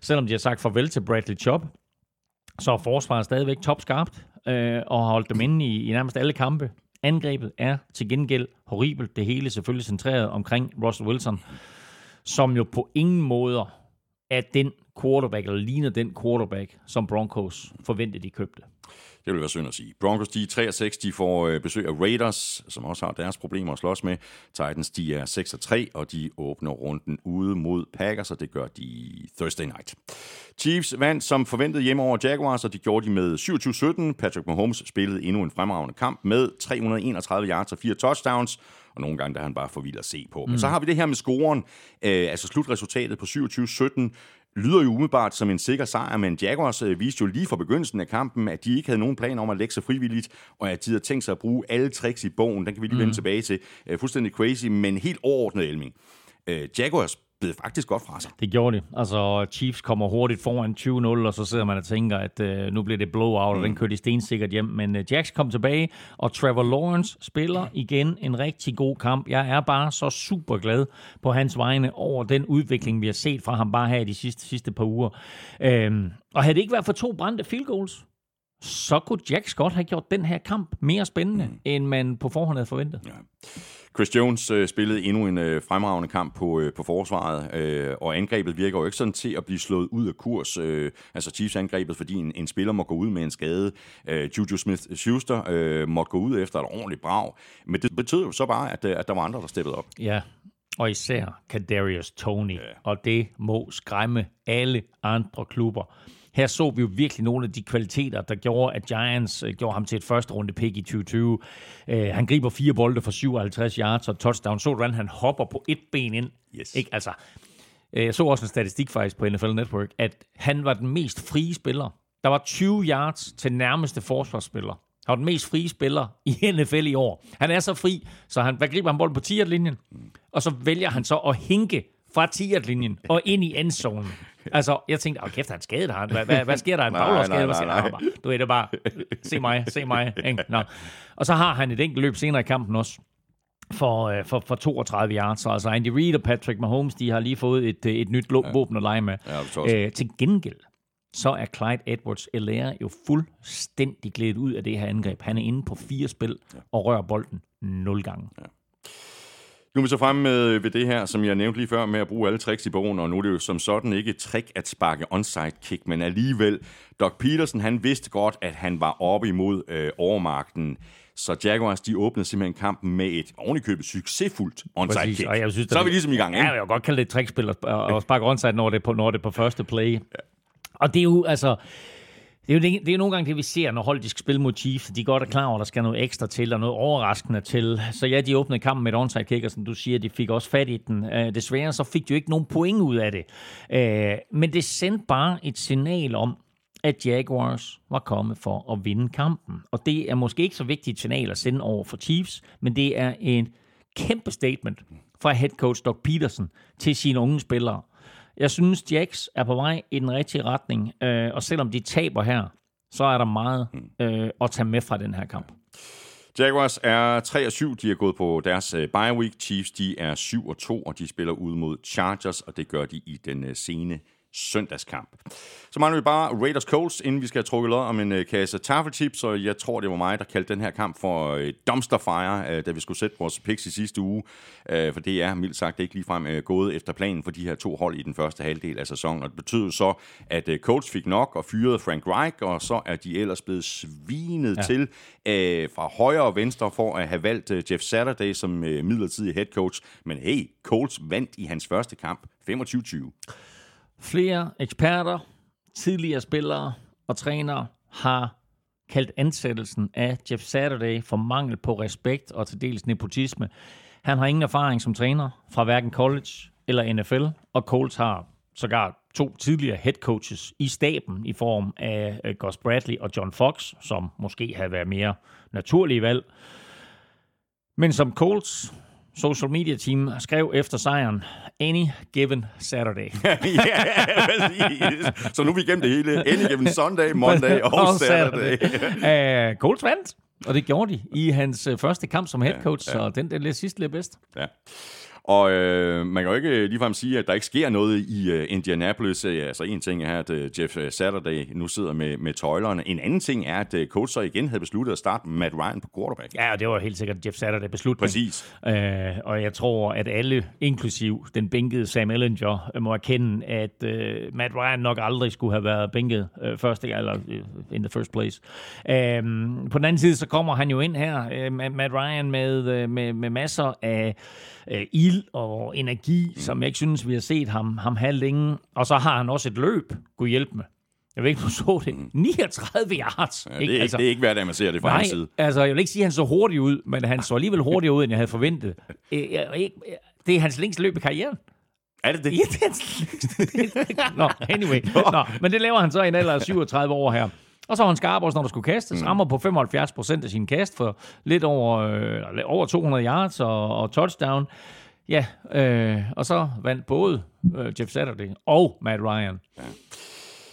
selvom de har sagt farvel til Bradley Chubb, så er forsvaret stadigvæk topskarpt, øh, og har holdt dem inde i, i nærmest alle kampe. Angrebet er til gengæld horribelt. Det hele selvfølgelig centreret omkring Russell Wilson, som jo på ingen måder er den quarterback, eller ligner den quarterback, som Broncos forventede, de købte. Det vil være synd at sige. Broncos, de er 3 og 6, de får øh, besøg af Raiders, som også har deres problemer at slås med. Titans, de er 6 og 3, og de åbner runden ude mod Packers, og det gør de Thursday night. Chiefs vandt som forventet hjemme over Jaguars, og de gjorde de med 27-17. Patrick Mahomes spillede endnu en fremragende kamp med 331 yards og fire touchdowns, og nogle gange der er han bare for vild at se på. Men så har vi det her med scoren, øh, altså slutresultatet på 27-17, lyder jo umiddelbart som en sikker sejr, men Jaguars øh, viste jo lige fra begyndelsen af kampen, at de ikke havde nogen plan om at lægge sig frivilligt, og at de havde tænkt sig at bruge alle tricks i bogen. Den kan vi lige vende tilbage til. Øh, fuldstændig crazy, men helt overordnet, Elming. Øh, Jaguars blev faktisk godt fra sig. Det gjorde de. Altså, Chiefs kommer hurtigt foran 20-0, og så sidder man og tænker, at øh, nu bliver det blowout, og den kører de stensikkert hjem. Men øh, Jacks kom tilbage, og Trevor Lawrence spiller igen en rigtig god kamp. Jeg er bare så super glad på hans vegne over den udvikling, vi har set fra ham bare her i de sidste, sidste par uger. Øhm, og havde det ikke været for to brændte field goals, så kunne Jacks godt have gjort den her kamp mere spændende, mm. end man på forhånd havde forventet. Ja. Chris Jones øh, spillede endnu en øh, fremragende kamp på, øh, på forsvaret, øh, og angrebet virker jo ikke sådan til at blive slået ud af kurs. Øh, altså Chiefs-angrebet, fordi en, en spiller må gå ud med en skade. Øh, Juju Smith-Schuster øh, måtte gå ud efter et ordentligt brag. Men det betød jo så bare, at, øh, at der var andre, der steppede op. Ja, og især Kadarius Tony, ja. og det må skræmme alle andre klubber. Her så vi jo virkelig nogle af de kvaliteter, der gjorde, at Giants øh, gjorde ham til et første runde pick i 2020. Uh, han griber fire bolde for 57 yards og touchdown. Så hvordan han hopper på et ben ind? Yes. Ikke? Altså, øh, jeg så også en statistik faktisk på NFL Network, at han var den mest frie spiller. Der var 20 yards til nærmeste forsvarsspiller. Han var den mest frie spiller i (laughs) NFL i år. Han er så fri, så han, hvad griber han bolden på 10-linjen, og så vælger han så at hinke fra 10-linjen og ind i endzonen. Altså, jeg tænkte, åh kæft, han skadet han. Hvad, hvad, hvad sker der? En Nej, baglovsskade? nej, nej, der? Bare, Du ved det bare, se mig, se mig. Ikke? Nå. Og så har han et enkelt løb senere i kampen også for, øh, for, for 32 yards. Så altså Andy Reid og Patrick Mahomes, de har lige fået et, øh, et nyt lå- våben at lege med. Ja, også. Øh, til gengæld, så er Clyde edwards Elaire jo fuldstændig glædet ud af det her angreb. Han er inde på fire spil og rører bolden nul gange. Ja. Nu er vi så fremme med ved det her, som jeg nævnte lige før, med at bruge alle tricks i bogen, og nu er det jo som sådan ikke et trick at sparke onside kick, men alligevel, Doc Peterson, han vidste godt, at han var oppe imod øh, overmagten. Så Jaguars, de åbnede simpelthen kampen med et ovenikøbet succesfuldt onside Præcis, kick. Og jeg synes, så er vi ligesom i gang, ikke? Ja, jeg vil godt kalde det et trickspil at sparke onside, når det er på, når det er på første play. Ja. Og det er jo, altså... Det er, jo, det er jo nogle gange det, vi ser, når hold de skal spille mod Chiefs. De godt er klar over, at der skal noget ekstra til, og noget overraskende til. Så ja, de åbnede kampen med et onside kick, og som du siger, de fik også fat i den. Uh, desværre så fik de jo ikke nogen point ud af det. Uh, men det sendte bare et signal om, at Jaguars var kommet for at vinde kampen. Og det er måske ikke så vigtigt et signal at sende over for Chiefs, men det er en kæmpe statement fra head coach Doug Peterson til sine unge spillere. Jeg synes, Jacks er på vej i den rigtige retning, øh, og selvom de taber her, så er der meget øh, at tage med fra den her kamp. Jaguars er 3 og 7. De er gået på deres uh, bye week. Chiefs de er 7 og 2, og de spiller ud mod Chargers, og det gør de i den uh, sene søndagskamp. Så mangler vi bare Raiders Colts, inden vi skal have trukket lod om en uh, kasse taffelchips, og jeg tror, det var mig, der kaldte den her kamp for uh, dumpster fire, uh, da vi skulle sætte vores picks i sidste uge, uh, for det er mildt sagt ikke ligefrem uh, gået efter planen for de her to hold i den første halvdel af sæsonen, og det betyder så, at uh, Colts fik nok og fyrede Frank Reich, og så er de ellers blevet svinet ja. til fra højre og venstre for at have valgt Jeff Saturday som midlertidig head coach, men hey, Colts vandt i hans første kamp 25-20. Flere eksperter, tidligere spillere og trænere har kaldt ansættelsen af Jeff Saturday for mangel på respekt og til dels nepotisme. Han har ingen erfaring som træner fra hverken college eller NFL, og Colts har sågar to tidligere head coaches i staben i form af øh, Gus Bradley og John Fox, som måske havde været mere naturlige valg. Men som Colts social media team skrev efter sejren, Any Given Saturday. (laughs) ja, Så nu er vi igennem det hele. Any Given Sunday, Monday (laughs) og, og Saturday. Saturday. uh, Colts vandt, og det gjorde de i hans øh, første kamp som head coach, ja, ja. så den der sidste lidt bedst. Ja. Og øh, man kan jo ikke ligefrem sige, at der ikke sker noget i uh, Indianapolis. Altså en ting er, at uh, Jeff Saturday nu sidder med, med tøjlerne. En anden ting er, at uh, coach så igen havde besluttet at starte Matt Ryan på quarterback. Ja, det var helt sikkert Jeff Saturday beslutning. Præcis. Uh, og jeg tror, at alle, inklusiv den bænkede Sam Ellinger, må erkende, at uh, Matt Ryan nok aldrig skulle have været bænket uh, første eller uh, in the first place. Uh, på den anden side, så kommer han jo ind her, uh, Matt Ryan, med, uh, med, med masser af uh, ild og energi, mm. som jeg ikke synes, vi har set ham, ham have længe. Og så har han også et løb, kunne hjælpe med. Jeg ved ikke, du så det. 39 yards. Ja, det, er ikke, altså, det er ikke hver dag, man ser det fra nej, hans side. altså jeg vil ikke sige, at han så hurtigt ud, men han så alligevel hurtigere ud, end jeg havde forventet. (laughs) Det er hans længste løb i karrieren. Er det det? Ja, det er hans længste. Nå, anyway. (laughs) Nå, men det laver han så i en alder af (laughs) 37 år her. Og så var han skarp også, når der skulle kastes. Mm. Rammer på 75 procent af sin kast for lidt over, øh, over 200 yards og, og touchdown. Ja, øh, og så vandt både øh, Jeff Saturday og Matt Ryan. Ja.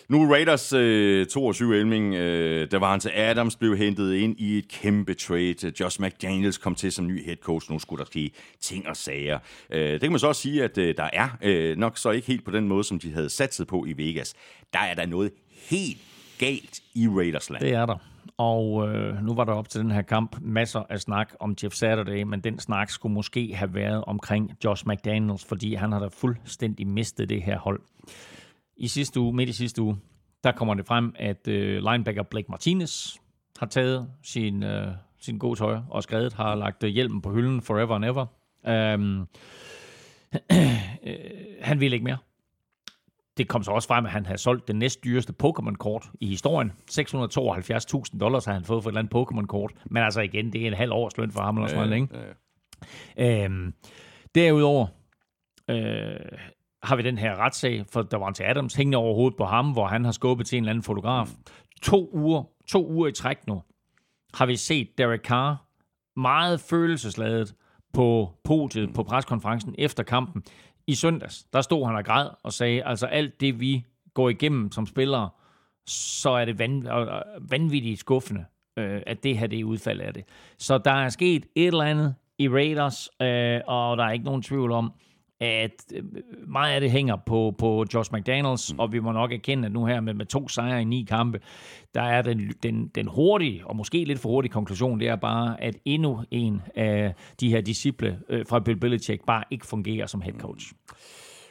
Nu Raiders øh, 22 Elming, øh, der var han til Adams, blev hentet ind i et kæmpe trade. Josh McDaniels kom til som ny head coach. Nu skulle der ske ting og sager. Øh, det kan man så også sige, at øh, der er øh, nok så ikke helt på den måde, som de havde satset på i Vegas. Der er der noget helt galt i Raidersland. Det er der. Og øh, nu var der op til den her kamp masser af snak om Jeff Saturday, men den snak skulle måske have været omkring Josh McDaniels, fordi han har da fuldstændig mistet det her hold. I sidste uge, midt i sidste uge, der kommer det frem, at øh, linebacker Blake Martinez har taget sin, øh, sin gode tøj og skrevet, har lagt øh, hjelmen på hylden forever and ever. Øhm, (clears throat) øh, han vil ikke mere. Det kom så også frem, at han havde solgt det næstdyreste Pokémon-kort i historien. 672.000 dollars har han fået for et eller andet Pokémon-kort. Men altså igen, det er en halv års løn for ham eller sådan noget, ikke? Øhm, derudover øh, har vi den her retssag, for til Adams hængende over hovedet på ham, hvor han har skubbet til en eller anden fotograf. To uger, to uger i træk nu, har vi set Derek Carr meget følelsesladet på podiet på preskonferencen efter kampen i søndags, der stod han og græd og sagde, altså alt det, vi går igennem som spillere, så er det vanvittigt skuffende, øh, at det her det er udfald af det. Så der er sket et eller andet i Raiders, øh, og der er ikke nogen tvivl om, at øh, meget af det hænger på, på Josh McDaniels, mm. og vi må nok erkende, at nu her med, med to sejre i ni kampe, der er den, den, den hurtige, og måske lidt for hurtige konklusion, det er bare, at endnu en af de her disciple øh, fra Bill Belichick bare ikke fungerer som head coach.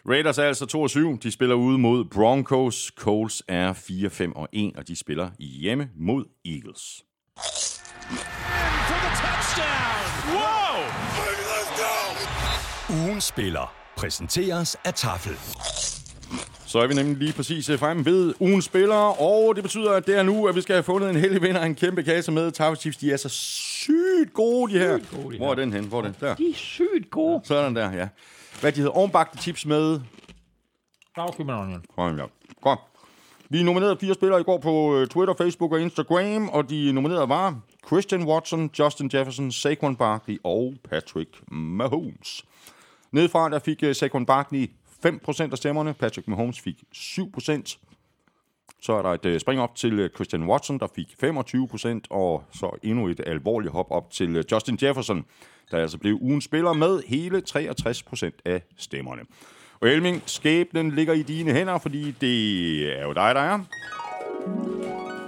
Raiders er altså 2 7. De spiller ude mod Broncos. Coles er 4, 5 og 1, og de spiller hjemme mod Eagles. for the touchdown. Whoa! Ugens spiller præsenteres af Tafel. Så er vi nemlig lige præcis øh, fremme ved ugens spillere, og det betyder, at det er nu, at vi skal have fundet en heldig vinder af en kæmpe kasse med. Tafel Chiefs, de er så sygt gode, de her. gode, de Hvor er den hen? Hvor er den? Der. De er sygt gode. Sådan der, ja. Hvad de hedder? Ovenbagte chips med Sour onion. Kom, ja. Kom. Vi nominerede fire spillere i går på øh, Twitter, Facebook og Instagram, og de nominerede var Christian Watson, Justin Jefferson, Saquon Barkley og Patrick Mahomes. Nedefra der fik uh, Saquon Barkley 5% af stemmerne, Patrick Mahomes fik 7%. Så er der et uh, spring op til uh, Christian Watson, der fik 25%, og så endnu et alvorligt hop op til uh, Justin Jefferson, der altså blev ugens spiller med hele 63% af stemmerne. Og Elming, skæbnen ligger i dine hænder, fordi det er jo dig, der er.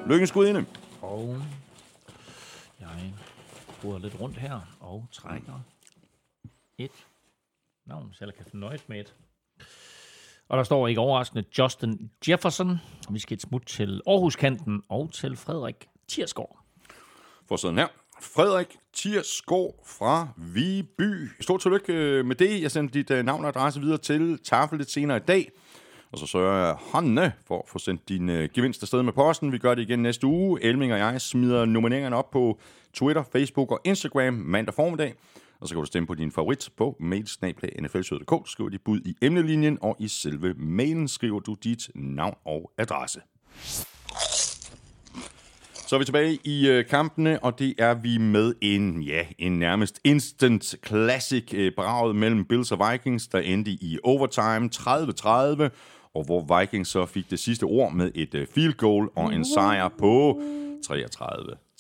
Lykkens gudinde. Og jeg bruger lidt rundt her og trækker et navn, så jeg kan fornøjes med et. Og der står ikke overraskende Justin Jefferson. Vi skal et smut til Aarhuskanten og til Frederik Tiersgaard. For sådan her. Frederik Tiersgaard fra Viby. Stort tillykke øh, med det. Jeg sender dit øh, navn og adresse videre til Tafel lidt senere i dag. Og så sørger jeg Hanne for at få sendt din øh, gevinst afsted med posten. Vi gør det igen næste uge. Elming og jeg smider nomineringerne op på Twitter, Facebook og Instagram mandag formiddag. Og så kan du stemme på din favorit på mailsnablag.nflsød.dk. Skriver dit bud i emnelinjen, og i selve mailen skriver du dit navn og adresse. Så er vi tilbage i øh, kampene, og det er vi med en, ja, en nærmest instant classic øh, braget mellem Bills og Vikings, der endte i overtime 30-30, og hvor Vikings så fik det sidste ord med et øh, field goal og en sejr på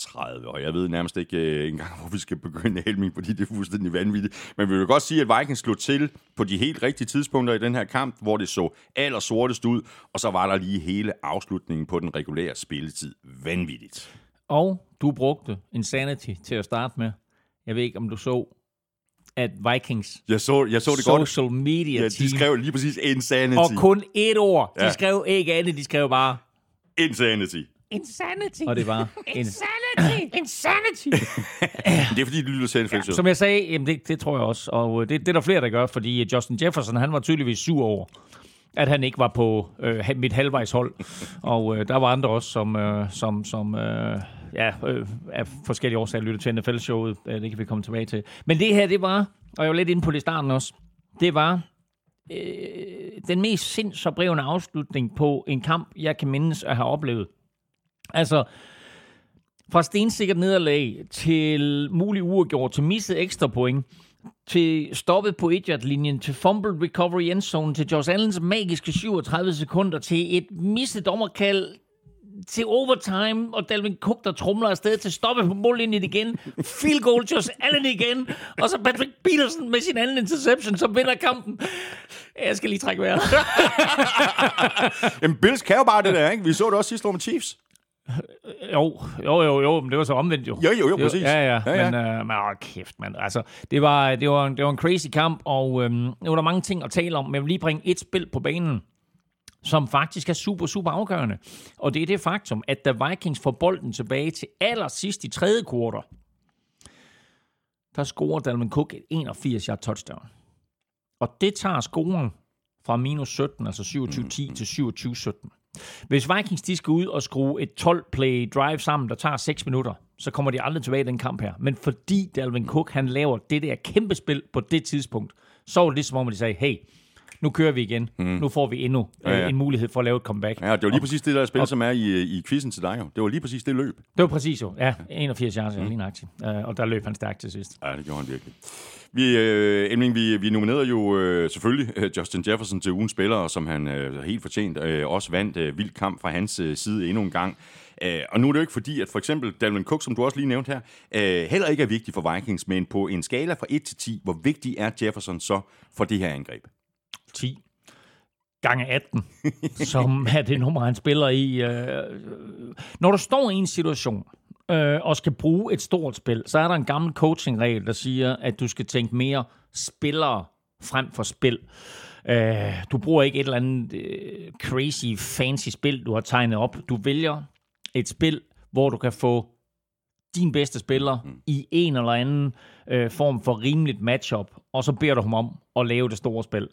33-30. Og jeg ved nærmest ikke øh, engang, (laughs) hvor vi skal begynde Helming, fordi det er fuldstændig vanvittigt. Men vi vil godt sige, at Vikings slog til på de helt rigtige tidspunkter i den her kamp, hvor det så aller sortest ud, og så var der lige hele afslutningen på den regulære spilletid. Vanvittigt. Og du brugte Insanity til at starte med. Jeg ved ikke, om du så, at Vikings Jeg så, jeg så det godt. social media Ja, team, de skrev lige præcis insanity. og kun et ord. De Ja. skrev ikke andet, de skrev bare Insanity. Insanity. Og det var Insanity. Insanity. (laughs) Det er fordi, de lytter til NFL Show. Som jeg sagde, jamen det, det tror jeg også. Og øh, det, det er der flere, der gør, fordi øh, Justin Jefferson, han var tydeligvis sur over, at han ikke var på øh, mit halvvejshold. (laughs) Og øh, der var andre også, som, øh, som, som øh, ja, øh, af forskellige årsager lytter til NFL-showet. Øh, det kan vi komme tilbage til. Men det her, det var, og jeg var lidt inde på det i starten også, det var øh, den mest sindsoprevende afslutning på en kamp, jeg kan mindes at have oplevet. Altså, fra stensikkert nederlag til mulig uafgjort, til misset ekstra point, til stoppet på 1 linjen til fumbled recovery endzone, til Josh Allens magiske 37 sekunder, til et misset dommerkald, til overtime, og Dalvin Cook, der trumler afsted til stoppe på mållinjen igen. Field goal, Josh Allen igen. Og så Patrick Peterson med sin anden interception, som vinder kampen. Jeg skal lige trække vejret. (laughs) Jamen, Bills kan jo bare det der, ikke? Vi så det også sidste år med Chiefs. Jo, jo, jo, jo, men det var så omvendt jo. Jo, jo, jo, præcis. Ja, ja, Ja, ja. men, øh, men åh, kæft, mand. Altså, det var, det, var, det var en crazy kamp, og øhm, der var der mange ting at tale om, men jeg vil lige bringe et spil på banen, som faktisk er super, super afgørende. Og det er det faktum, at da Vikings får bolden tilbage til allersidst i tredje kvartal, der scorer Dalvin Cook et 81-yard touchdown. Og det tager scoren fra minus 17, altså 27-10 til 27-17. Hvis Vikings de skal ud og skrue et 12-play drive sammen, der tager 6 minutter, så kommer de aldrig tilbage i den kamp her. Men fordi Dalvin Cook han laver det der kæmpe spil på det tidspunkt, så var det som om, de sagde, hey, nu kører vi igen. Mm. Nu får vi endnu Ja, ja, ja. en mulighed for at lave et comeback. Ja, det var lige præcis det der spil, som er i, i quizzen til dig jo. Det var lige præcis det løb. Det var præcis jo. Ja, 81 yards, mm. lige nøjagtigt. Uh, og der løb han stærkt til sidst. Ja, det gjorde han virkelig. Vi, øh, Emling, vi, vi nominerede jo øh, selvfølgelig øh, Justin Jefferson til ugens spiller, som han øh, helt fortjent øh, også vandt øh, vild kamp fra hans øh, side endnu en gang. Øh, og nu er det jo ikke fordi, at for eksempel Dalvin Cook, som du også lige nævnte her, øh, heller ikke er vigtig for Vikings, men på en skala fra 1 til 10, hvor vigtig er Jefferson så for det her angreb? 10 gange 18, (laughs) som er det nummer, han spiller i. Øh, når du står i en situation, øh, og skal bruge et stort spil, så er der en gammel coachingregel, der siger, at du skal tænke mere spillere frem for spil. Øh, du bruger ikke et eller andet øh, crazy, fancy spil, du har tegnet op. Du vælger et spil, hvor du kan få din bedste spiller mm. i en eller anden øh, form for rimeligt matchup, og så beder du ham om at lave det store spil.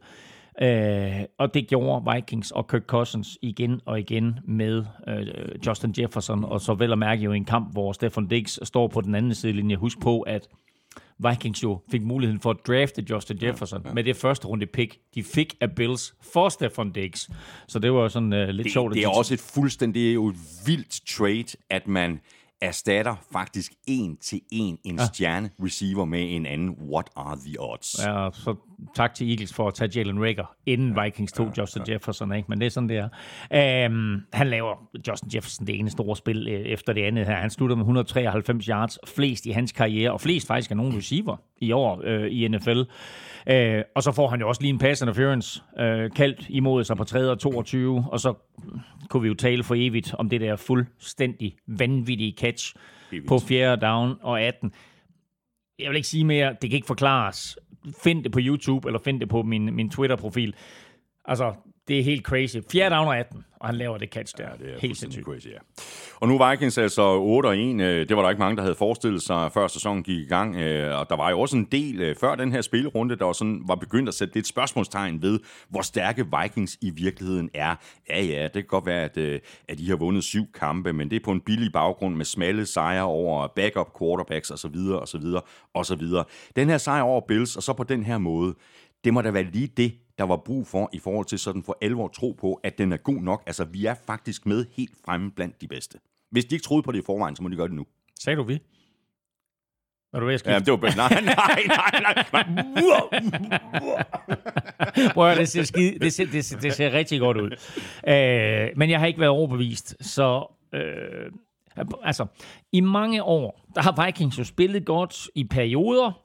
Øh, og det gjorde Vikings og Kirk Cousins igen og igen med øh, Justin Jefferson, og så vel at mærke jo en kamp, hvor Stefan Diggs står på den anden sidelinje. Husk på, at Vikings jo fik muligheden for at drafte Justin Jefferson ja, ja. med det første runde pick, de fik af Bills for Stefan Diggs. Så det var sådan uh, lidt det, sjovt. Det er også et fuldstændig jo et vildt trade, at man erstatter faktisk en til en en ja. stjerne receiver med en anden. What are the odds? Ja, så tak til Eagles for at tage Jalen Rager, inden ja, Vikings tog ja, Justin ja. Jefferson, ikke? men det er sådan, det er. Um, han laver Justin Jefferson det ene store spil uh, efter det andet her. Han slutter med 193 yards, flest i hans karriere, og flest faktisk af nogle receiver i år uh, i NFL. Uh, og så får han jo også lige en pass interference uh, kaldt imod sig på 3. og 22, og så kunne vi jo tale for evigt om det der fuldstændig vanvittige catch evigt. på 4. down og 18. Jeg vil ikke sige mere, det kan ikke forklares. Find det på YouTube, eller find det på min, min Twitter-profil. Altså, det er helt crazy. 4. down og 18 og han laver det catch der. Ja, det er helt sindssygt. Crazy, ja. Og nu Vikings altså 8 og 1. Øh, det var der ikke mange, der havde forestillet sig, før sæsonen gik i gang. Øh, og der var jo også en del øh, før den her spillerunde, der var, sådan, var begyndt at sætte lidt spørgsmålstegn ved, hvor stærke Vikings i virkeligheden er. Ja, ja, det kan godt være, at, at de har vundet syv kampe, men det er på en billig baggrund med smalle sejre over backup quarterbacks osv. osv. osv. Den her sejr over Bills, og så på den her måde, det må da være lige det, der var brug for i forhold til sådan for alvor tro på, at den er god nok. Altså, vi er faktisk med helt fremme blandt de bedste. Hvis de ikke troede på det i forvejen, så må de gøre det nu. Sagde du vi? Er du ved at skifte? Ja, det var nej, nej, nej, nej. Prøv det ser, skide, det, ser, det, ser, det ser rigtig godt ud. Øh, men jeg har ikke været overbevist, så... Øh, altså, i mange år, der har Vikings jo spillet godt i perioder,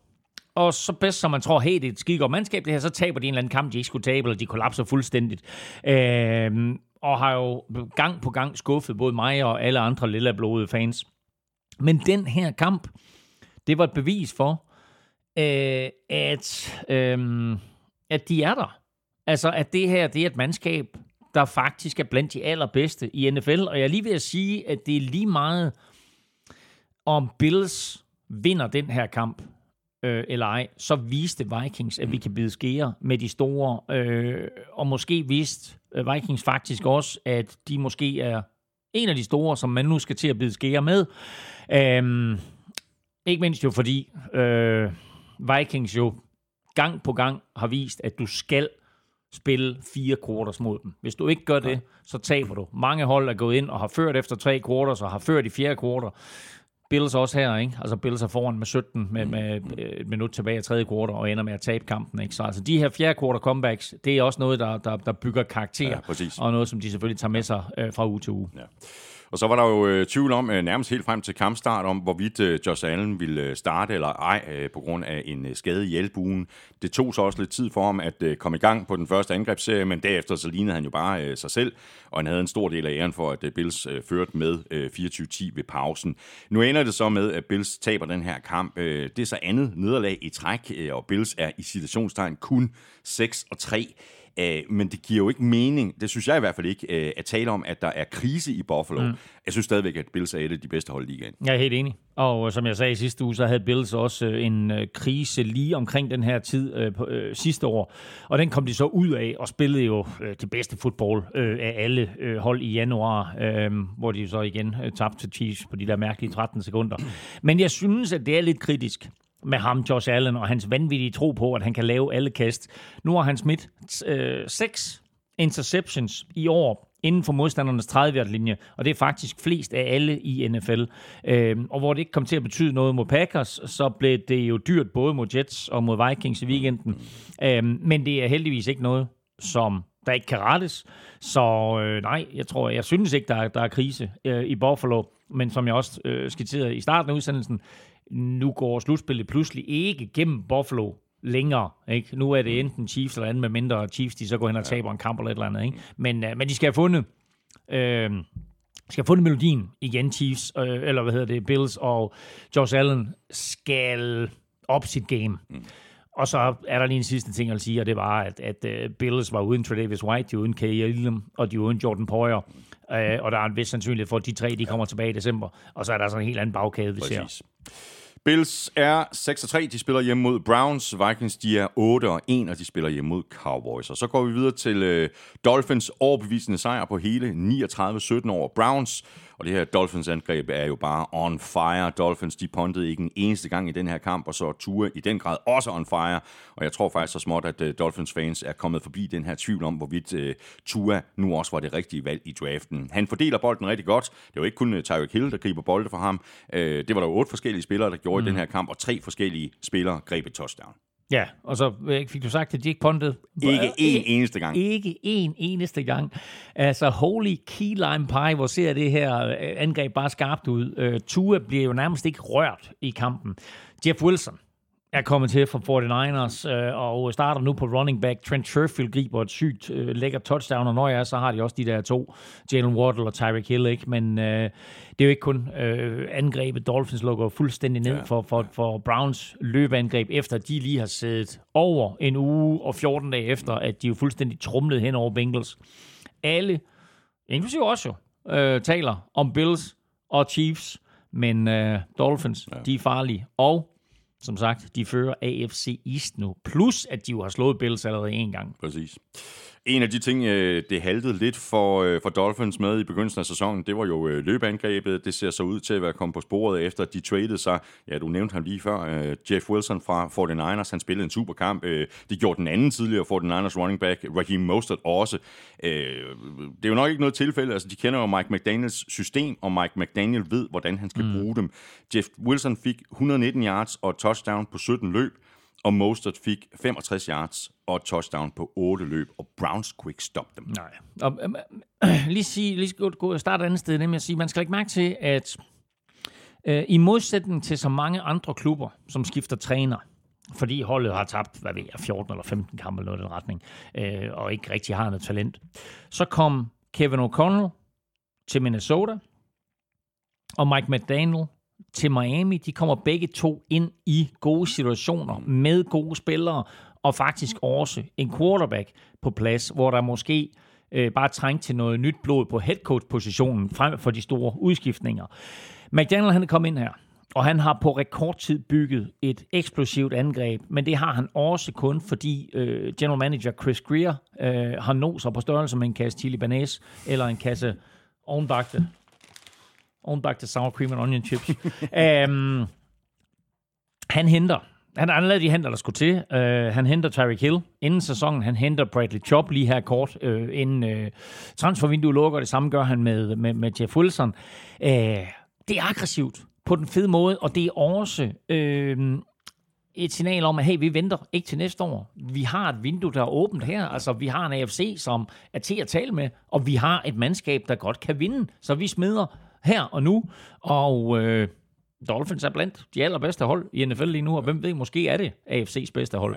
og så bedst som man tror, hey, det er et skide godt mandskab, det her, så taber de en eller anden kamp, de ikke skulle tabe, eller de kollapser fuldstændigt. Øh, og har jo gang på gang skuffet både mig og alle andre lille blodede fans. Men den her kamp, det var et bevis for, øh, at, øh, at de er der. Altså, at det her, det er et mandskab, der faktisk er blandt de allerbedste i NFL. Og jeg er lige ved at sige, at det er lige meget, om Bills vinder den her kamp øh, eller ej, så viste Vikings, at vi kan bide skære med de store. Øh, og måske viste øh, Vikings faktisk også, at de måske er en af de store, som man nu skal til at bide skære med. Øh, ikke mindst jo fordi øh, Vikings jo gang på gang har vist, at du skal spille fire quarters mod dem. Hvis du ikke gør det, så taber du. Mange hold er gået ind og har ført efter tre quarters og har ført i fjerde quarter. Bills også her, ikke? Altså Bills er foran med 17 med, med et minut tilbage i tredje kvartal og ender med at tabe kampen, ikke? Så altså de her fjerde kvartal comebacks, det er også noget, der, der, der bygger karakter, ja, og noget, som de selvfølgelig tager med sig øh, fra uge til uge. Ja. Og så var der jo øh, tvivl om, øh, nærmest helt frem til kampstart, om hvorvidt øh, Josh Allen ville øh, starte eller ej øh, på grund af en øh, skade i elbuen. Det tog så også lidt tid for ham at øh, komme i gang på den første angrebsserie, men derefter så lignede han jo bare øh, sig selv, og han havde en stor del af æren for, at øh, Bills øh, førte med øh, 24-10 ved pausen. Nu ender det så med, at Bills taber den her kamp. Øh, det er så andet nederlag i træk, øh, og Bills er i situationstegn kun 6 og 3. Øh, men det giver jo ikke mening, det synes jeg i hvert fald ikke, øh, at tale om, at der er krise i Buffalo. Mm. Jeg synes stadigvæk, at Bills er et af de bedste hold i ligaen. Jeg er helt enig. Og som jeg sagde i sidste uge, så havde Bills også øh, en øh, krise lige omkring den her tid øh, på, øh, sidste år. Og den kom de så ud af og spillede jo øh, det bedste fodbold øh, af alle øh, hold i januar, øh, hvor de så igen øh, tabte til Chiefs på de der mærkelige 13 sekunder. Men jeg synes, at det er lidt kritisk med ham, Josh Allen, og hans vanvittige tro på, at han kan lave alle kast. Nu har han smidt øh, seks interceptions i år inden for modstandernes 30-linje, og det er faktisk flest af alle i NFL. Øhm, og hvor det ikke kom til at betyde noget mod Packers, så blev det jo dyrt både mod Jets og mod Vikings i weekenden. Øhm, men det er heldigvis ikke noget, som der ikke kan rettes. Så øh, nej, jeg tror, jeg synes ikke, der er, der er krise øh, i Buffalo. Men som jeg også øh, skitserede i starten af udsendelsen, nu går slutspillet pludselig ikke gennem Buffalo længere. Ikke? Nu er det enten Chiefs eller andet, med mindre Chiefs de så går hen og taber en kamp eller et eller andet. Ikke? Men, øh, men de skal have fundet... Øh, skal have fundet melodien igen, Chiefs, øh, eller hvad hedder det, Bills og Josh Allen skal op sit game. Mm. Og så er der lige en sidste ting at sige, og det var, at, at uh, Bills var uden Tredavis White, de var uden K. Elam, og de var uden Jordan Poyer. Uh, og der er en vis sandsynlighed for, at de tre de kommer tilbage i december. Og så er der sådan en helt anden bagkæde, vi Præcis. ser. Bills er 6-3, de spiller hjemme mod Browns. Vikings, de er 8 og 1, og de spiller hjemme mod Cowboys. Og så går vi videre til øh, Dolphins overbevisende sejr på hele 39-17 over Browns. Og det her Dolphins-angreb er jo bare on fire. Dolphins, de pontede ikke en eneste gang i den her kamp, og så er Tua i den grad også on fire. Og jeg tror faktisk så småt, at uh, Dolphins-fans er kommet forbi den her tvivl om, hvorvidt uh, Tua nu også var det rigtige valg i draften. Han fordeler bolden rigtig godt. Det jo ikke kun uh, Tyreek Hill, der griber bolde for ham. Uh, det var der jo otte forskellige spillere, der gjorde mm. i den her kamp, og tre forskellige spillere greb et touchdown. Ja, og så øh, fik du sagt, at de ikke. Ikke én eneste gang. Ikke en eneste gang. Altså, holy key lime pie, hvor ser det her øh, angreb bare skarpt ud. Uh, Tua bliver jo nærmest ikke rørt i kampen. Jeff Wilson er kommet til fra 49ers øh, og starter nu på running back. Trent Sherfield griber et sygt øh, lækkert touchdown, og når jeg er, så har de også de der to, Jalen Waddle og Tyreek Hill, ikke? men øh, det er jo ikke kun øh, angrebet. Dolphins lukker fuldstændig ned ja. for, for, for Browns løbeangreb, efter de lige har siddet over en uge og 14 dage efter, at de jo fuldstændig trumlede hen over Bengals. Alle, inklusive også jo, øh, taler om Bills og Chiefs, men øh, Dolphins, ja. de er farlige, og som sagt, de fører AFC East nu. Plus, at de jo har slået Bills allerede en gang. Præcis. En af de ting, øh, det haltede lidt for, øh, for Dolphins med i begyndelsen af sæsonen, det var jo øh, løbeangrebet. Det ser så ud til at være kommet på sporet efter, de traded sig. Ja, du nævnte ham lige før. Jeff Wilson fra 49ers, han spillede en superkamp. Det gjorde den anden tidligere 49ers running back, Raheem Mostert også. Det er jo nok ikke noget tilfælde. Altså, de kender jo Mike McDaniels system, og Mike McDaniel ved, hvordan han skal mm. bruge dem. Jeff Wilson fik 119 yards og touchdown på 17 løb og Mostert fik 65 yards og et touchdown på 8 løb, og Browns kunne ikke stoppe dem. Nej. Og, øh, øh, (clears throat) lige, sige, lige gå, gå og starte et andet sted, nemlig at sige, man skal ikke mærke til, at øh, i modsætning til så mange andre klubber, som skifter træner, fordi holdet har tabt, hvad ved jeg, 14 eller 15 kampe eller noget i den retning, øh, og ikke rigtig har noget talent, så kom Kevin O'Connell til Minnesota, og Mike McDaniel til Miami. De kommer begge to ind i gode situationer med gode spillere, og faktisk også en quarterback på plads, hvor der måske øh, bare trængt til noget nyt blod på headcoach-positionen frem for de store udskiftninger. McDaniel han er kommet ind her, og han har på rekordtid bygget et eksplosivt angreb, men det har han også kun, fordi øh, general manager Chris Greer øh, har nået sig på størrelse med en kasse chili banæs eller en kasse ovenbagte oven back til sour cream and onion chips. um, (laughs) han henter han har lavet de henter, der skulle til. Uh, han henter Tyreek Hill inden sæsonen. Han henter Bradley Chop lige her kort, uh, inden uh, transfervinduet lukker. Det samme gør han med, med, med Jeff Wilson. Uh, det er aggressivt på den fede måde, og det er også uh, et signal om, at hey, vi venter ikke til næste år. Vi har et vindue, der er åbent her. Altså, vi har en AFC, som er til at tale med, og vi har et mandskab, der godt kan vinde. Så vi smider her og nu, og øh, Dolphins er blandt de allerbedste hold i NFL lige nu, og hvem ved, måske er det AFC's bedste hold.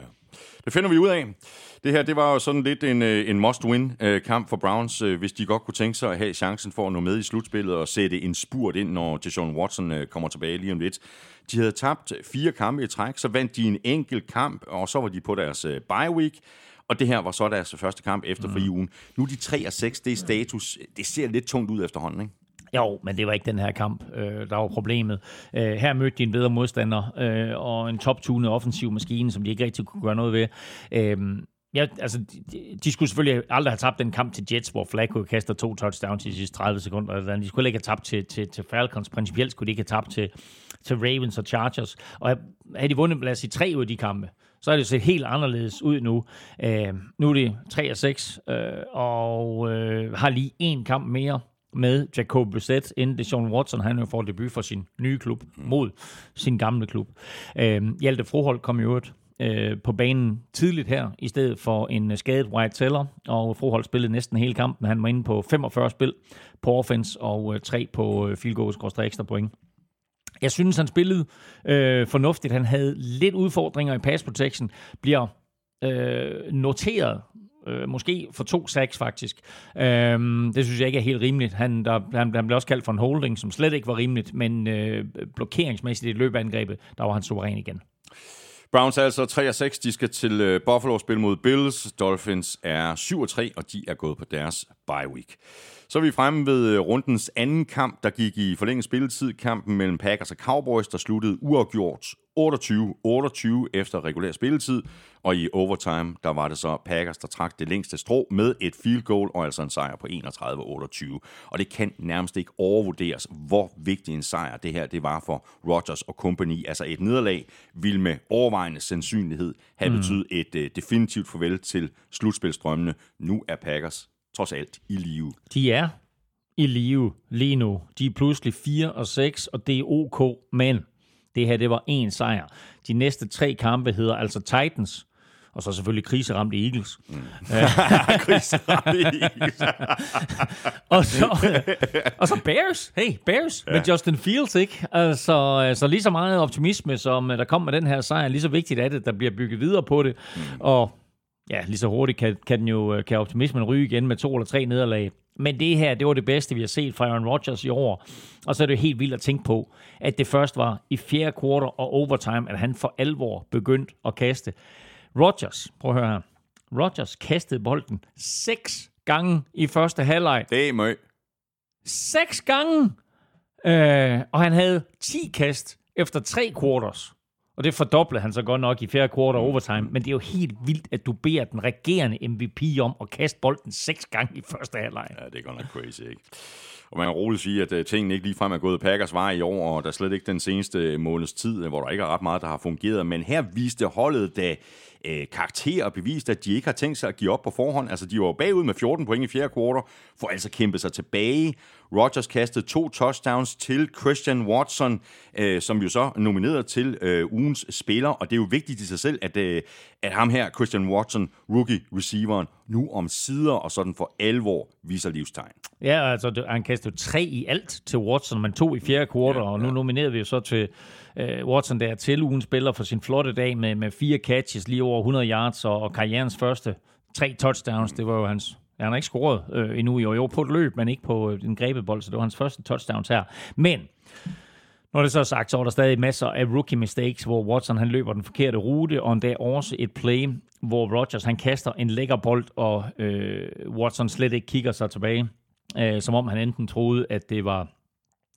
Det finder vi ud af. Det her, det var jo sådan lidt en, øh, en must-win-kamp for Browns, øh, hvis de godt kunne tænke sig at have chancen for at nå med i slutspillet og sætte en spurt ind, når Deshaun Watson øh, kommer tilbage lige om lidt. De havde tabt fire kampe i træk, så vandt de en enkelt kamp, og så var de på deres bye week. Og det her var så deres første kamp efter mm. fri ugen. Nu er de 3 og 6, det er status. Det ser lidt tungt ud efterhånden, ikke? Jo, men det var ikke den her kamp, øh, der var problemet. Øh, her mødte de en bedre modstander øh, og en toptunet offensiv maskine, som de ikke rigtig kunne gøre noget ved. Øh, Ja, altså, de, de skulle selvfølgelig aldrig have tabt den kamp til Jets, hvor Flacco kaster to touchdowns i de sidste 30 sekunder. Eller de skulle ikke have tabt til, til, til Falcons. Principielt skulle de ikke have tabt til, til Ravens og Chargers. Og havde de vundet, lad os sige, tre ud af de kampe, så er det set helt anderledes ud nu. Øh, nu er det 3 og 6, øh, og øh, har lige en kamp mere med Jacob Brissett, inden Deshaun Watson, han jo får debut for sin nye klub mod sin gamle klub. Øh, Hjalte Froholt kom i øvrigt øh, på banen tidligt her, i stedet for en øh, skadet White Teller, og Froholt spillede næsten hele kampen. Han var inde på 45 spil på offense og øh, 3 på øh, field goals ekstra point. Jeg synes, han spillede øh, fornuftigt. Han havde lidt udfordringer i pass protection. Bliver øh, noteret øh, måske for to sacks faktisk. Øh, det synes jeg ikke er helt rimeligt. Han, der, han, han blev også kaldt for en holding, som slet ikke var rimeligt, men øh, blokeringsmæssigt i løbeangrebet, der var han suveræn igen. Browns er altså 3 6. De skal til øh, Buffalo spil mod Bills. Dolphins er 7 3, og de er gået på deres bye week. Så er vi fremme ved øh, rundens anden kamp, der gik i forlænget spilletid. Kampen mellem Packers og Cowboys, der sluttede uafgjort 28-28 efter regulær spilletid. Og i overtime, der var det så Packers, der trak det længste strå med et field goal og altså en sejr på 31-28. Og det kan nærmest ikke overvurderes, hvor vigtig en sejr det her det var for Rodgers og company. Altså et nederlag vil med overvejende sandsynlighed have mm. betydet et uh, definitivt farvel til slutspilstrømmene. Nu er Packers trods alt i live. De er i live lige nu. De er pludselig 4 og 6, og det er ok, men det her, det var en sejr. De næste tre kampe hedder altså Titans, og så selvfølgelig kriseramte Eagles. Mm. (laughs) kriseramte Eagles. (laughs) og, så, og så Bears. Hey, Bears ja. med Justin Fields, ikke? Altså, så lige så meget optimisme, som der kom med den her sejr, lige så vigtigt er det, der bliver bygget videre på det. Mm. Og ja, lige så hurtigt kan, kan, den jo, kan optimismen ryge igen med to eller tre nederlag. Men det her, det var det bedste, vi har set fra Aaron Rodgers i år. Og så er det helt vildt at tænke på, at det først var i fjerde kvartal og overtime, at han for alvor begyndte at kaste. Rodgers, prøv at høre her. Rodgers kastede bolden seks gange i første halvleg. Det er møg. Seks gange! Øh, og han havde 10 kast efter tre quarters. Og det fordoblede han så godt nok i fjerde kvartal overtime. Men det er jo helt vildt, at du beder den regerende MVP om at kaste bolden seks gange i første halvleg. Ja, det er godt nok crazy, ikke? Og man kan roligt sige, at øh, tingene ikke ligefrem er gået Packers vej i år, og der er slet ikke den seneste øh, måneds tid, øh, hvor der ikke er ret meget, der har fungeret. Men her viste holdet da uh, karakter og bevist, at de ikke har tænkt sig at give op på forhånd. Altså, de var bagud med 14 point i fjerde kvartal, for altså kæmpe sig tilbage Rodgers kastede to touchdowns til Christian Watson, øh, som jo så nomineret til øh, ugens spiller, og det er jo vigtigt i sig selv, at, øh, at ham her, Christian Watson, rookie-receiveren, nu om sider og sådan for alvor viser livstegn. Ja, altså han kastede tre i alt til Watson, men to i fjerde kvartal, ja, ja. og nu nominerede vi jo så til øh, Watson der til ugens spiller for sin flotte dag med, med fire catches, lige over 100 yards, og, og karrierens første tre touchdowns. Det var jo hans Ja, han har ikke scoret øh, endnu i år. Jo, på et løb, men ikke på øh, en grebet bold, så det var hans første touchdowns her. Men når det så er sagt, så er der stadig masser af rookie mistakes, hvor Watson han løber den forkerte rute, og endda også et play, hvor Rodgers han kaster en lækker bold, og øh, Watson slet ikke kigger sig tilbage, øh, som om han enten troede, at det var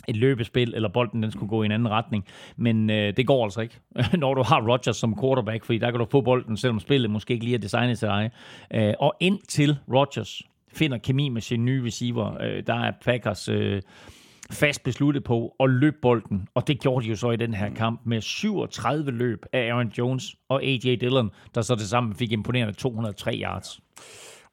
et løbespil, eller bolden den skulle gå i en anden retning. Men øh, det går altså ikke, (laughs) når du har Rodgers som quarterback, fordi der kan du få bolden, selvom spillet måske ikke lige er designet til dig. Øh, og indtil Rodgers finder kemi med sin nye receiver, øh, der er Packers... Øh, fast besluttet på at løbe bolden, og det gjorde de jo så i den her kamp med 37 løb af Aaron Jones og A.J. Dillon, der så det sammen fik imponerende 203 yards.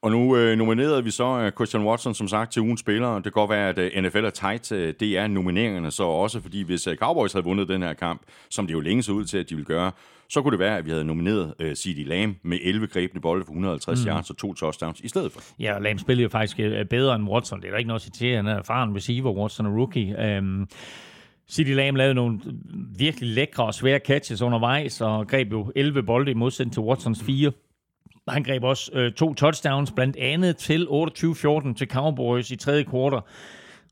Og nu øh, nominerede vi så øh, Christian Watson, som sagt, til ugens spiller. Det kan godt være, at øh, NFL er tight. Øh, det er nomineringerne så også, fordi hvis øh, Cowboys havde vundet den her kamp, som det jo længe så ud til, at de ville gøre, så kunne det være, at vi havde nomineret øh, C.D. Lamb med 11 grebne bolde for 150 mm. yards og to touchdowns i stedet for. Ja, Lamb spillede jo faktisk øh, bedre end Watson. Det er der ikke noget at sige til. Han er erfaren receiver, Watson er rookie. Um, C.D. Lamb lavede nogle virkelig lækre og svære catches undervejs, og greb jo 11 bolde i modsætning til Watsons 4. Han greb også øh, to touchdowns, blandt andet til 28-14 til Cowboys i tredje kvartal.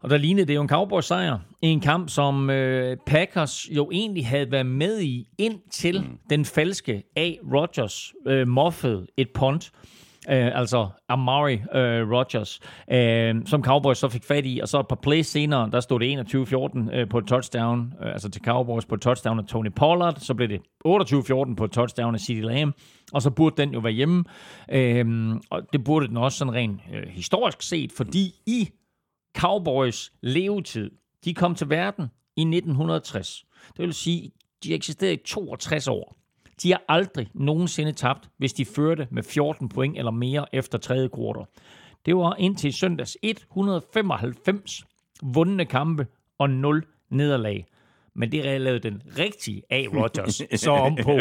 Og der lignede det jo en Cowboys sejr i en kamp, som øh, Packers jo egentlig havde været med i, indtil mm. den falske A. Rodgers øh, moffede et punt. Øh, altså Amari øh, Rodgers, øh, som Cowboys så fik fat i, og så et par plays senere, der stod det 21-14 øh, på et touchdown, øh, altså til Cowboys på et touchdown af Tony Pollard, så blev det 28-14 på et touchdown af CeeDee Lamb, og så burde den jo være hjemme, øh, og det burde den også sådan rent øh, historisk set, fordi i Cowboys levetid, de kom til verden i 1960. Det vil sige, de eksisterede i 62 år. De har aldrig nogensinde tabt, hvis de førte med 14 point eller mere efter tredje kvartal. Det var indtil søndags 195 vundne kampe og 0 nederlag. Men det lavede den rigtige A. Rodgers (laughs) så om på. (laughs)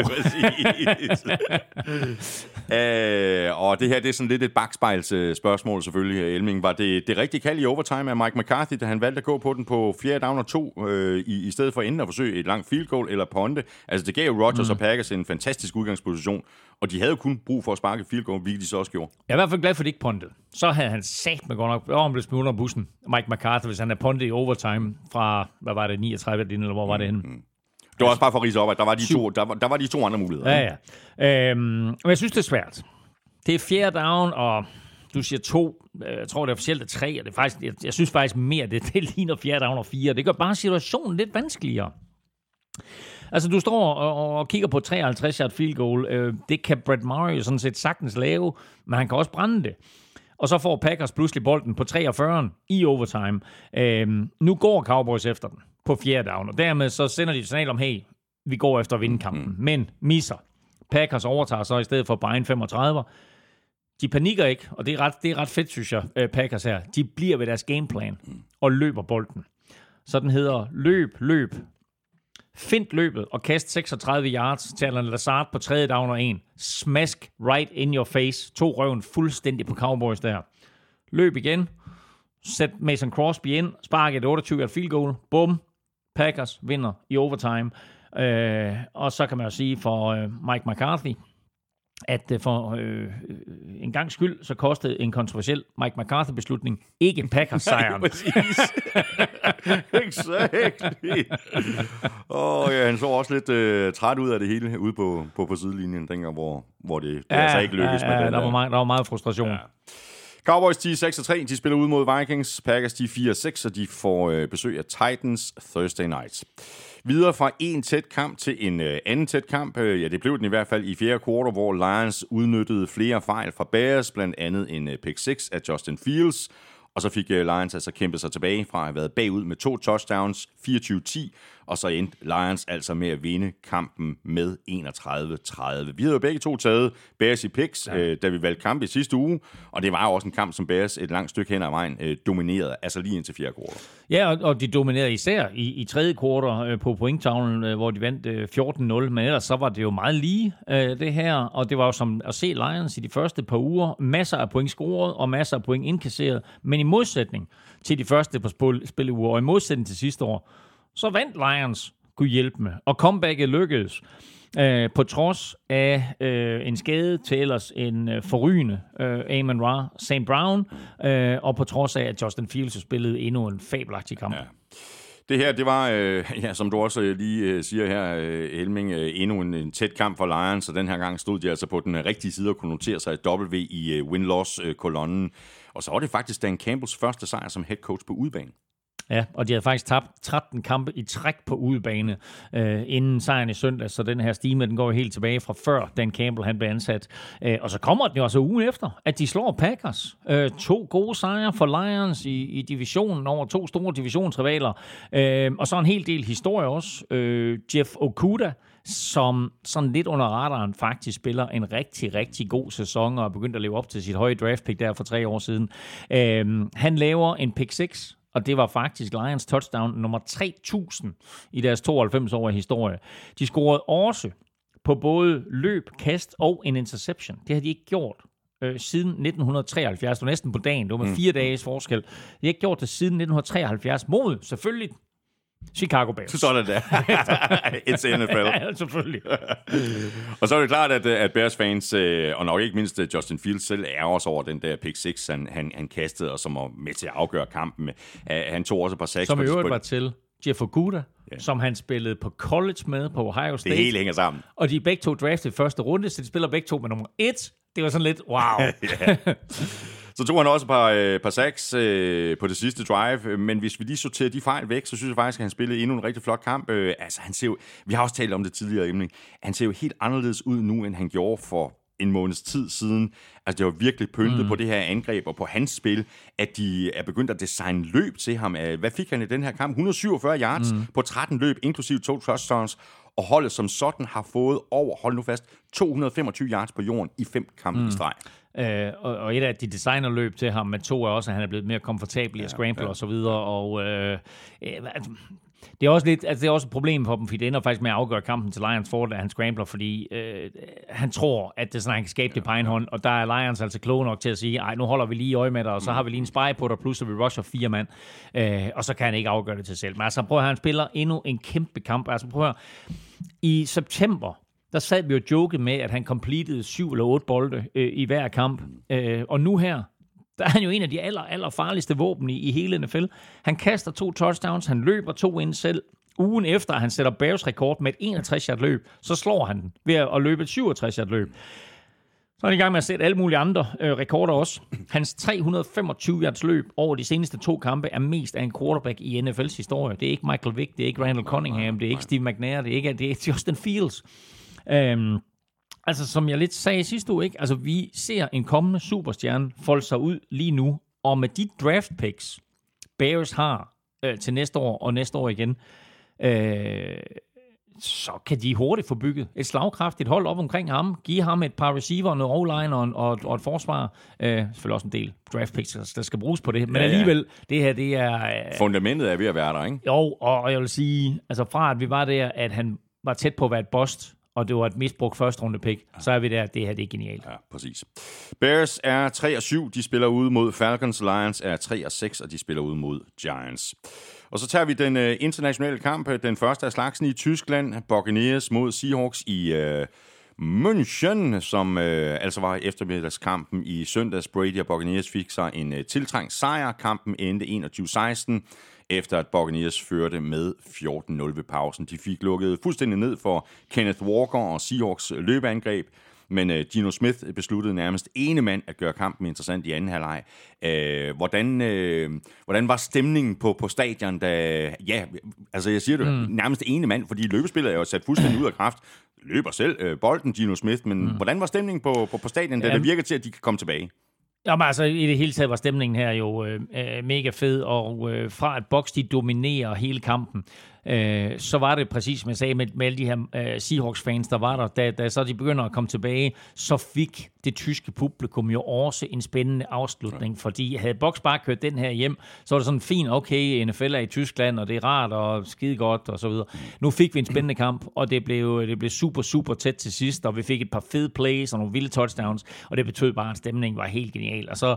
Øh, og det her det er sådan lidt et bagspejls øh, spørgsmål selvfølgelig, Elming. Var det det rigtige kald i overtime af Mike McCarthy, da han valgte at gå på den på fjerde down og to, øh, i, i stedet for enden at forsøge et langt field goal eller ponte? Altså det gav Rodgers mm. og Packers en fantastisk udgangsposition, og de havde jo kun brug for at sparke field goal, hvilket de så også gjorde. Jeg er i hvert fald glad for, at de ikke pontede. Så havde han sat med godt nok, om blev under bussen, Mike McCarthy, hvis han havde pontet i overtime fra, hvad var det, 39 eller hvor var det henne? Det var også bare for at rise op, at der var de to, der var, der var de to andre muligheder. Ja, ja. Øhm, men jeg synes, det er svært. Det er fjerde down, og du siger to. Øh, Jeg tror, det er officielt er tre, og det er faktisk, jeg, jeg synes faktisk mere, det, (laughs) det ligner fjerde down og fire. Det gør bare situationen lidt vanskeligere. Altså, du står og, og kigger på 53 yard field goal. Øh, det kan Murray jo sådan set sagtens lave, men han kan også brænde det. Og så får Packers pludselig bolden på 43 i overtime. Øhm, nu går Cowboys efter den på fjerde down, og dermed så sender de et signal om, hey, vi går efter at vinde kampen. Mm. Men misser. Packers overtager så i stedet for bare en 35. De panikker ikke, og det er ret, det er ret fedt, synes jeg, øh, Packers her. De bliver ved deres gameplan og løber bolden. Så den hedder løb, løb, Find løbet og kast 36 yards til Alan Lazard på tredje down og en. Smask right in your face. To røven fuldstændig på Cowboys der. Løb igen. Sæt Mason Crosby ind. Spark et 28 yard field goal. Bum. Packers vinder i overtime. Øh, og så kan man jo sige for øh, Mike McCarthy, at øh, for øh, en gang skyld, så kostede en kontroversiel Mike McCarthy-beslutning ikke Packers sejren. Præcis. (laughs) exactly. Åh, oh, ja, han så også lidt øh, træt ud af det hele ude på, på, på sidelinjen, dengang, hvor, hvor det, det ja, altså ikke lykkedes ja, med ja, den der, var meget, der var meget frustration. Ja. Cowboys, de er 6-3, De spiller ud mod Vikings. Packers, de er 4-6, og de får øh, besøg af Titans Thursday night. Videre fra en tæt kamp til en øh, anden tæt kamp. Øh, ja, det blev den i hvert fald i fjerde kvartal, hvor Lions udnyttede flere fejl fra Bears, blandt andet en øh, pick 6 af Justin Fields. Og så fik øh, Lions altså kæmpet sig tilbage fra at have været bagud med to touchdowns, 24-10, og så endte Lions altså med at vinde kampen med 31-30. Vi havde jo begge to taget Bears i picks, ja. øh, da vi valgte kamp i sidste uge, og det var jo også en kamp, som Bears et langt stykke hen ad vejen øh, dominerede, altså lige indtil fjerde kvartal. Ja, og, og de dominerede især i, i tredje kvartal øh, på pointtavlen, øh, hvor de vandt øh, 14-0, men ellers så var det jo meget lige, øh, det her, og det var jo som at se Lions i de første par uger, masser af point scoret og masser af point indkasseret, men i modsætning til de første par spil, spilleuger, og i modsætning til sidste år, så vandt Lions, kunne hjælpe med, og comebacket lykkedes. Øh, på trods af øh, en skade til ellers en øh, forrygende øh, Amon Ra Sam Brown, øh, og på trods af, at Justin Fields spillede endnu en fabelagtig kamp. Ja. Det her, det var, øh, (laughs) ja, som du også øh, lige øh, siger her, øh, Helming, øh, endnu en, en tæt kamp for Lions, og den her gang stod de altså på den øh, rigtige side og kunne notere sig et W i øh, win-loss-kolonnen. Øh, og så var det faktisk Dan Campbells første sejr som head coach på udbanen. Ja, og de havde faktisk tabt 13 kampe i træk på udebane øh, inden sejren i søndag, så den her stime, den går helt tilbage fra før Dan Campbell han blev ansat. Øh, og så kommer den jo altså ugen efter, at de slår Packers. Øh, to gode sejre for Lions i, i divisionen over to store divisionsrivaler. Øh, og så en hel del historie også. Øh, Jeff Okuda, som sådan lidt under radaren faktisk spiller en rigtig, rigtig god sæson og er begyndt at leve op til sit høje draft pick der for tre år siden. Øhm, han laver en pick 6 og det var faktisk Lions touchdown nummer 3000 i deres 92-årige historie. De scorede også på både løb, kast og en interception. Det har de ikke gjort øh, siden 1973. Det var næsten på dagen. Det var med fire dages forskel. De har ikke gjort det siden 1973 mod selvfølgelig Chicago Bears. Sådan der. (laughs) It's NFL. ja, selvfølgelig. og så er det klart, at, at Bears-fans, øh, og nok ikke mindst øh, Justin Fields selv, er også over den der pick 6, han, han, han kastede, og som var med til at afgøre kampen. Han tog også et par sacks. Som i øvrigt var til Jeff Okuda, ja. som han spillede på college med på Ohio State. Det hele hænger sammen. Og de er begge to draftet i første runde, så de spiller begge to med nummer 1. Det var sådan lidt, wow. (laughs) (laughs) Så tog han også et par, øh, par sacks øh, på det sidste drive, men hvis vi lige sorterer de fejl væk, så synes jeg faktisk, at han spillede endnu en rigtig flot kamp. Øh, altså, han ser jo, vi har også talt om det tidligere emne, han ser jo helt anderledes ud nu, end han gjorde for en måneds tid siden. Altså, det var virkelig pyntet mm. på det her angreb og på hans spil, at de er begyndt at designe løb til ham. Hvad fik han i den her kamp? 147 yards mm. på 13 løb, inklusive to touchdowns, og holdet som sådan har fået over, hold nu fast, 225 yards på jorden i fem kampe mm. i streg. Øh, og, og et af de designerløb til ham med to er også, at han er blevet mere komfortabel i at scramble ja, og så videre. Og øh, øh, det er også lidt, altså det er også et problem for dem, fordi det ender faktisk med at afgøre kampen til Lions for, at han scrambler, fordi øh, han tror, at det er sådan, han kan skabe det på egen hånd, og der er Lions altså kloge nok til at sige, ej, nu holder vi lige øje med dig, og så har vi lige en spy på dig, plus at vi rusher fire mand, øh, og så kan han ikke afgøre det til selv. Men altså, prøv at høre, han spiller endnu en kæmpe kamp. Altså, prøv at høre, i september, der sad vi jo joke med, at han completed syv eller otte bolde øh, i hver kamp. Øh, og nu her, der er han jo en af de aller, aller farligste våben i, i hele NFL. Han kaster to touchdowns, han løber to ind selv. Ugen efter, at han sætter Bears rekord med et 61 yard løb, så slår han den ved at løbe et 67 yard løb. Så er han i gang med at sætte alle mulige andre øh, rekorder også. Hans 325 yards løb over de seneste to kampe er mest af en quarterback i NFL's historie. Det er ikke Michael Vick, det er ikke Randall Cunningham, det er ikke Steve McNair, det er ikke det er Justin Fields. Øhm, altså, som jeg lidt sagde sidste uge, ikke? Altså, vi ser en kommende superstjerne folde sig ud lige nu, og med de draft picks, Bears har øh, til næste år og næste år igen, øh, så kan de hurtigt få bygget et slagkraftigt hold op omkring ham. Give ham et par receiver, noget o-line og, og, og et forsvar. Øh, selvfølgelig også en del draft picks, der skal bruges på det. Men ja, ja. alligevel, det her, det er... Øh, Fundamentet er ved at være der, ikke? Jo, og, og jeg vil sige, altså fra at vi var der, at han var tæt på at være et bust, og det var et misbrugt første runde pick, så er vi der, det her det er genialt. Ja, præcis. Bears er 3 og 7, de spiller ude mod Falcons. Lions er 3 og 6, og de spiller ude mod Giants. Og så tager vi den uh, internationale kamp, den første af slagsen i Tyskland. Buccaneers mod Seahawks i uh, München, som uh, altså var eftermiddagskampen i søndags. Brady og Buccaneers fik sig en uh, tiltrængt sejr. Kampen endte 21-16 efter at Buccaneers førte med 14-0 ved pausen. De fik lukket fuldstændig ned for Kenneth Walker og Seahawks løbeangreb, men øh, Gino Smith besluttede nærmest ene mand at gøre kampen interessant i anden halvleg. Øh, hvordan, øh, hvordan var stemningen på, på stadion, da, ja, altså jeg siger det, mm. nærmest ene mand, fordi løbespillet er jo sat fuldstændig ud af kraft. Løber selv øh, bolden, Gino Smith, men mm. hvordan var stemningen på, på, på stadion, da ja. det virker til, at de kan komme tilbage? Jamen altså, i det hele taget var stemningen her jo øh, øh mega fed, og øh, fra at Box de dominerer hele kampen, øh, så var det præcis, som jeg sagde, med, med alle de her øh, Seahawks-fans, der var der, da, da så de begynder at komme tilbage, så fik det tyske publikum jo også en spændende afslutning, ja. fordi havde Box bare kørt den her hjem, så var det sådan fint, okay, NFL er i Tyskland, og det er rart og skide godt, og så videre. Nu fik vi en spændende kamp, og det blev, det blev super, super tæt til sidst, og vi fik et par fede plays og nogle vilde touchdowns, og det betød bare, at stemningen var helt genial. Og så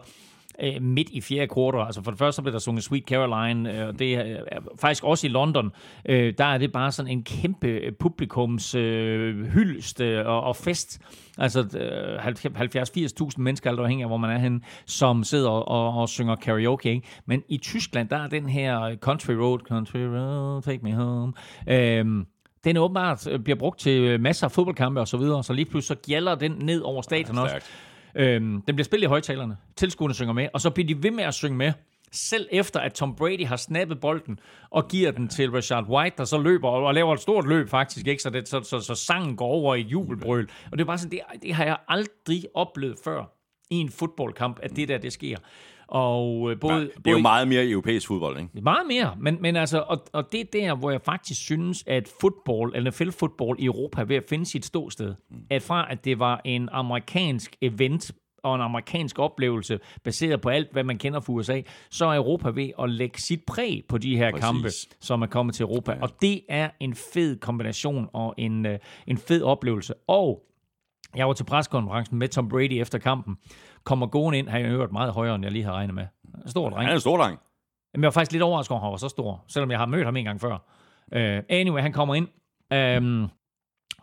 øh, midt i fjerde kvartal. Altså for det første så blev der sunget Sweet Caroline, øh, og det er øh, faktisk også i London, øh, der er det bare sådan en kæmpe øh, publikums øh, hyldest øh, og, og fest. Altså øh, 70-80.000 mennesker, alt afhængig af, hvor man er henne, som sidder og, og, og synger karaoke. Ikke? Men i Tyskland, der er den her Country Road, Country Road, Take Me Home, øh, den åbenbart bliver brugt til masser af fodboldkampe og så videre, så lige pludselig så gælder den ned over stadion ja, også. Øhm, den bliver spillet i højtalerne. Tilskuerne synger med, og så bliver de ved med at synge med selv efter at Tom Brady har snappet bolden og giver den til Richard White, der så løber og, og laver et stort løb faktisk, ikke? Så, det, så, så, så sangen går over i et jubelbrøl. Og det er bare sådan, det, det har jeg aldrig oplevet før i en fodboldkamp, at det der, det sker. Og øh, både, ja, det er både, jo meget mere europæisk fodbold, ikke? Meget mere, men, men altså, og, og det er der, hvor jeg faktisk synes, at fodbold, NFL-fodbold i Europa er ved at finde sit ståsted. Mm. At fra at det var en amerikansk event og en amerikansk oplevelse, baseret på alt, hvad man kender fra USA, så er Europa ved at lægge sit præg på de her Præcis. kampe, som er kommet til Europa. Ja. Og det er en fed kombination og en, øh, en fed oplevelse. Og jeg var til preskonferencen med Tom Brady efter kampen. Kommer gående ind, han har hørt meget højere, end jeg lige har regnet med. Stor dreng. Han er en stor dreng. Men jeg var faktisk lidt overrasket over, at han var så stor, selvom jeg har mødt ham en gang før. Uh, anyway, han kommer ind, um,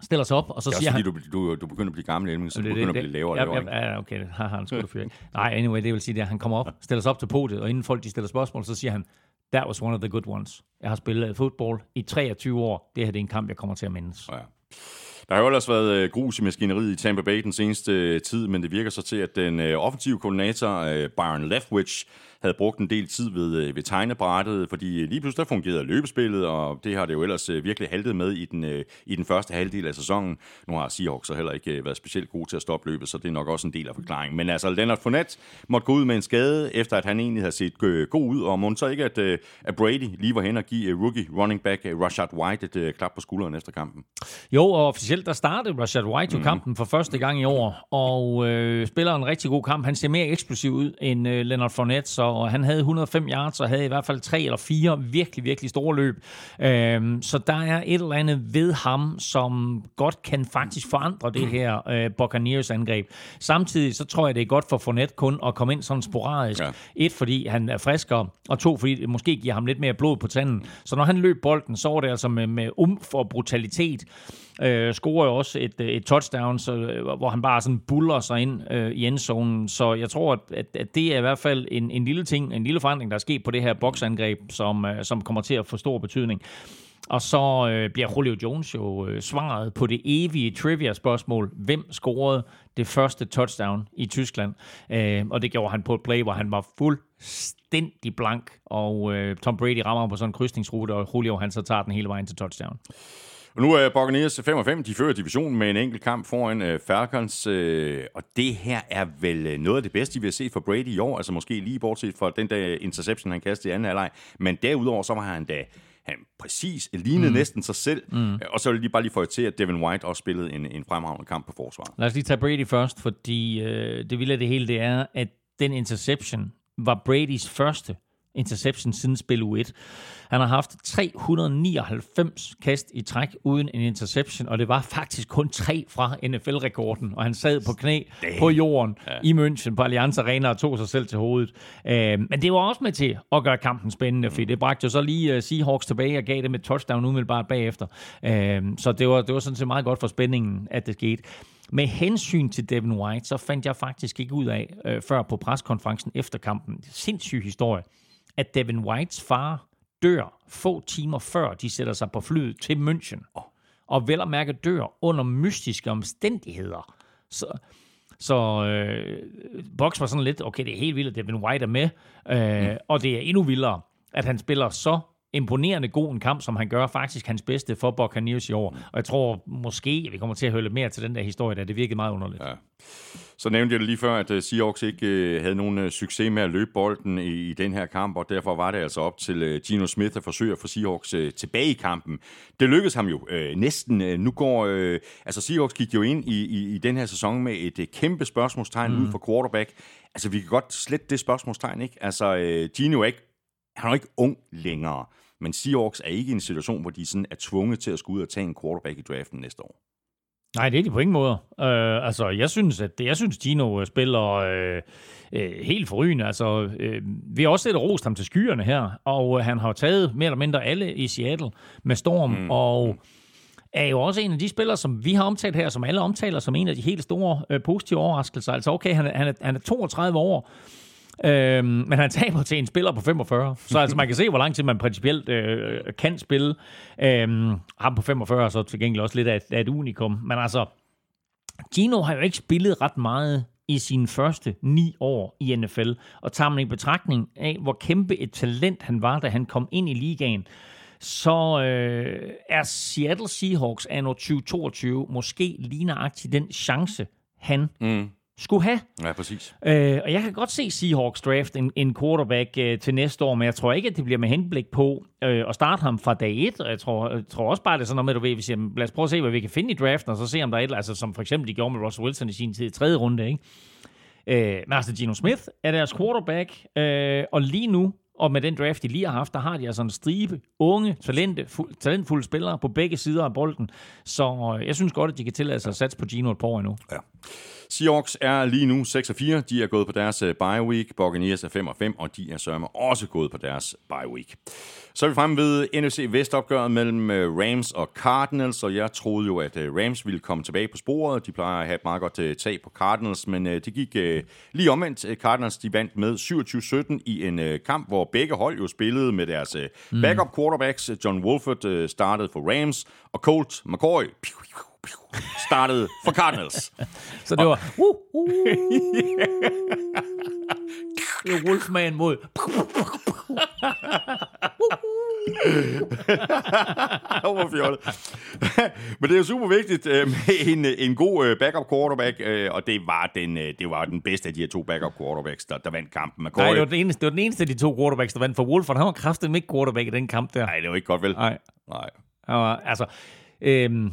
stiller sig op, og så det er siger han... Du, du, du begynder at blive gammel, Elming, så du begynder det, at blive lavere og lavere. Ja, okay, har han sgu fyr, Nej, anyway, det vil sige, at han kommer op, stiller sig op til podiet, og inden folk de stiller spørgsmål, så siger han, that was one of the good ones. Jeg har spillet fodbold i 23 år. Det her det er en kamp, jeg kommer til at mindes. Ja. Der har jo ellers været øh, grus i maskineriet i Tampa Bay den seneste øh, tid, men det virker så til, at den øh, offensive koordinator Byron Leftwich havde brugt en del tid ved, ved tegnebrættet, fordi lige pludselig der fungerede løbespillet, og det har det jo ellers virkelig haltet med i den, i den første halvdel af sæsonen. Nu har Seahawks så heller ikke været specielt god til at stoppe løbet, så det er nok også en del af forklaringen. Men altså, Leonard Fournette måtte gå ud med en skade, efter at han egentlig havde set god ud, og må så ikke, at, at Brady lige var hen og give rookie running back Rashad White et klap på skulderen efter kampen. Jo, og officielt der startede Rashad White jo mm. kampen for første gang i år, og øh, spiller en rigtig god kamp. Han ser mere eksplosiv ud end øh, Leonard Fournette, så han havde 105 yards og havde i hvert fald tre eller fire virkelig, virkelig store løb. Øh, så der er et eller andet ved ham, som godt kan faktisk forandre det her øh, Buccaneers angreb. Samtidig så tror jeg, det er godt for Fournette kun at komme ind sådan sporadisk. Ja. Et, fordi han er friskere, og to, fordi det måske giver ham lidt mere blod på tanden. Så når han løb bolden, så var det altså med, med umf og brutalitet. Øh, scorer jo også et, et touchdown, så, hvor han bare sådan buller sig ind øh, i endzonen. Så jeg tror, at, at, at det er i hvert fald en, en lille ting, en lille forandring, der er sket på det her boksangreb, som, øh, som kommer til at få stor betydning. Og så øh, bliver Julio Jones jo øh, svaret på det evige trivia-spørgsmål. Hvem scorede det første touchdown i Tyskland? Øh, og det gjorde han på et play, hvor han var fuldstændig blank. Og øh, Tom Brady rammer på sådan en krydsningsrute, og Julio han så tager den hele vejen til touchdown. Og nu er Buccaneers 5 og 5. De fører divisionen med en enkelt kamp foran uh, Falcons. Uh, og det her er vel noget af det bedste, vi har set for Brady i år. Altså måske lige bortset fra den der interception, han kastede i anden halvleg. Men derudover så var han da han præcis lignede mm. næsten sig selv. Mm. Og så vil jeg lige bare lige få til, at Devin White også spillede en, en fremragende kamp på forsvaret. Lad os lige tage Brady først, fordi øh, det vilde af det hele, det er, at den interception var Bradys første interception siden spil U1. Han har haft 399 kast i træk uden en interception, og det var faktisk kun tre fra NFL-rekorden, og han sad på knæ Damn. på jorden ja. i München på Allianz Arena og tog sig selv til hovedet. Uh, men det var også med til at gøre kampen spændende, for det bragte jo så lige uh, Seahawks tilbage og gav dem et touchdown umiddelbart bagefter. Uh, så det var, det var sådan set meget godt for spændingen, at det skete. Med hensyn til Devin White, så fandt jeg faktisk ikke ud af, uh, før på preskonferencen efter kampen, sindssyg historie, at Devin Whites far dør få timer før de sætter sig på flyet til München. Og vel at mærke dør under mystiske omstændigheder. Så, så øh, Box var sådan lidt, okay, det er helt vildt, at Devin White er med. Øh, mm. Og det er endnu vildere, at han spiller så imponerende god en kamp, som han gør faktisk hans bedste for Buccaneers i år. Og jeg tror måske, at vi kommer til at høre lidt mere til den der historie, der det virkede meget underligt. Ja. Så nævnte jeg det lige før, at øh, Seahawks ikke øh, havde nogen øh, succes med at løbe bolden i, den her kamp, og derfor var det altså op til Gino Smith at forsøge at få Seahawks tilbage i kampen. Det lykkedes ham jo øh, næsten. Nu går... Øh, altså Seahawks gik jo ind i, i, i den her sæson med et kæmpe spørgsmålstegn mm. ud for quarterback. Altså vi kan godt slette det spørgsmålstegn, ikke? Altså øh, Gino er ikke... Han er ikke ung længere. Men Seahawks er ikke i en situation, hvor de sådan er tvunget til at skulle ud og tage en quarterback i draften næste år. Nej, det er de på ingen måde. Uh, altså, jeg synes, at jeg synes, Gino spiller uh, uh, helt forrygende. Altså, uh, vi har også set rost ham til skyerne her, og uh, han har taget mere eller mindre alle i Seattle med storm, mm. og er jo også en af de spillere, som vi har omtalt her, som alle omtaler som en af de helt store uh, positive overraskelser. Altså, okay, han han er, han er 32 år, Øhm, men han taber til en spiller på 45. Så altså, man kan se, hvor lang tid man principielt øh, kan spille. Øhm, ham på 45 så til gengæld også lidt af et, af et unikum. Men altså, Gino har jo ikke spillet ret meget i sine første ni år i NFL. Og tager man i betragtning af, hvor kæmpe et talent han var, da han kom ind i ligaen, så øh, er Seattle Seahawks anno 2022 måske lige nøjagtigt den chance, han mm skulle have. Ja, præcis. Øh, og jeg kan godt se Seahawks draft en, en quarterback øh, til næste år, men jeg tror ikke, at det bliver med henblik på øh, at starte ham fra dag 1. Og jeg tror, jeg tror også bare, det er sådan noget med, du ved, vi siger, lad os prøve at se, hvad vi kan finde i draften, og så se, om der er et, altså som for eksempel de gjorde med Russell Wilson i sin tid i tredje runde, ikke? Øh, men altså, Gino Smith er deres quarterback, øh, og lige nu, og med den draft, de lige har haft, der har de altså en stribe unge, talente, fu- talentfulde spillere på begge sider af bolden. Så øh, jeg synes godt, at de kan tillade sig at satse på Gino et par år endnu. Ja. Seahawks er lige nu 6 og 4. De er gået på deres øh, bye week. Buccaneers er 5 og 5, og de er sørme også gået på deres bye week. Så er vi fremme ved NFC Vest-opgøret mellem øh, Rams og Cardinals, og jeg troede jo, at øh, Rams ville komme tilbage på sporet. De plejer at have et meget godt tag på Cardinals, men det gik lige omvendt. Cardinals de vandt med 27-17 i en kamp, hvor begge hold jo spillede med deres mm. backup quarterbacks. John Wolford startede for Rams, og Colt McCoy startede for Cardinals. (laughs) Så det var... Uh, (laughs) uh, det var Wolfman mod... (laughs) Hvor fjollet. Men det er jo super vigtigt øh, med en, en god øh, backup quarterback, øh, og det var, den, det var den bedste af de her to backup quarterbacks, der, der vandt kampen. McCoy. Nej, det var, den eneste, det var den eneste af de to quarterbacks, der vandt for Wolford. Han var kraftigt ikke quarterback i den kamp der. Nej, det var ikke godt vel. Nej. Nej. var, altså, Øhm,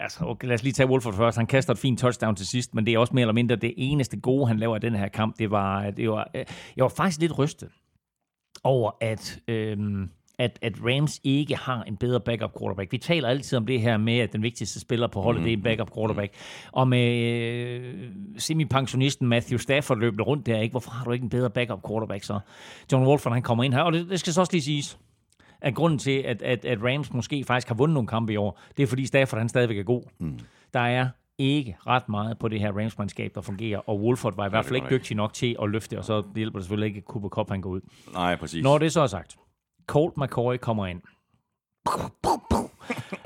altså, okay, lad os lige tage Wolford først. Han kaster et fint touchdown til sidst, men det er også mere eller mindre det eneste gode, han laver i den her kamp. Det var, det var, øh, jeg var faktisk lidt rystet over, at, øhm, at, at Rams ikke har en bedre backup quarterback. Vi taler altid om det her med, at den vigtigste spiller på holdet, mm. det er en backup quarterback. Og med øh, semipensionisten Matthew Stafford løbende rundt der, ikke? hvorfor har du ikke en bedre backup quarterback så? John Wolford, han kommer ind her, og det, det skal så også lige siges, at grunden til, at, at, at Rams måske faktisk har vundet nogle kampe i år, det er fordi Stafford han stadigvæk er god. Mm. Der er ikke ret meget på det her Rams-mandskab, der fungerer, og Wolford var i hvert fald ikke dygtig nok til at løfte, og så hjælper det selvfølgelig ikke, at Cooper Cup han går ud. Nej, præcis. Når det så er sagt, Colt McCoy kommer ind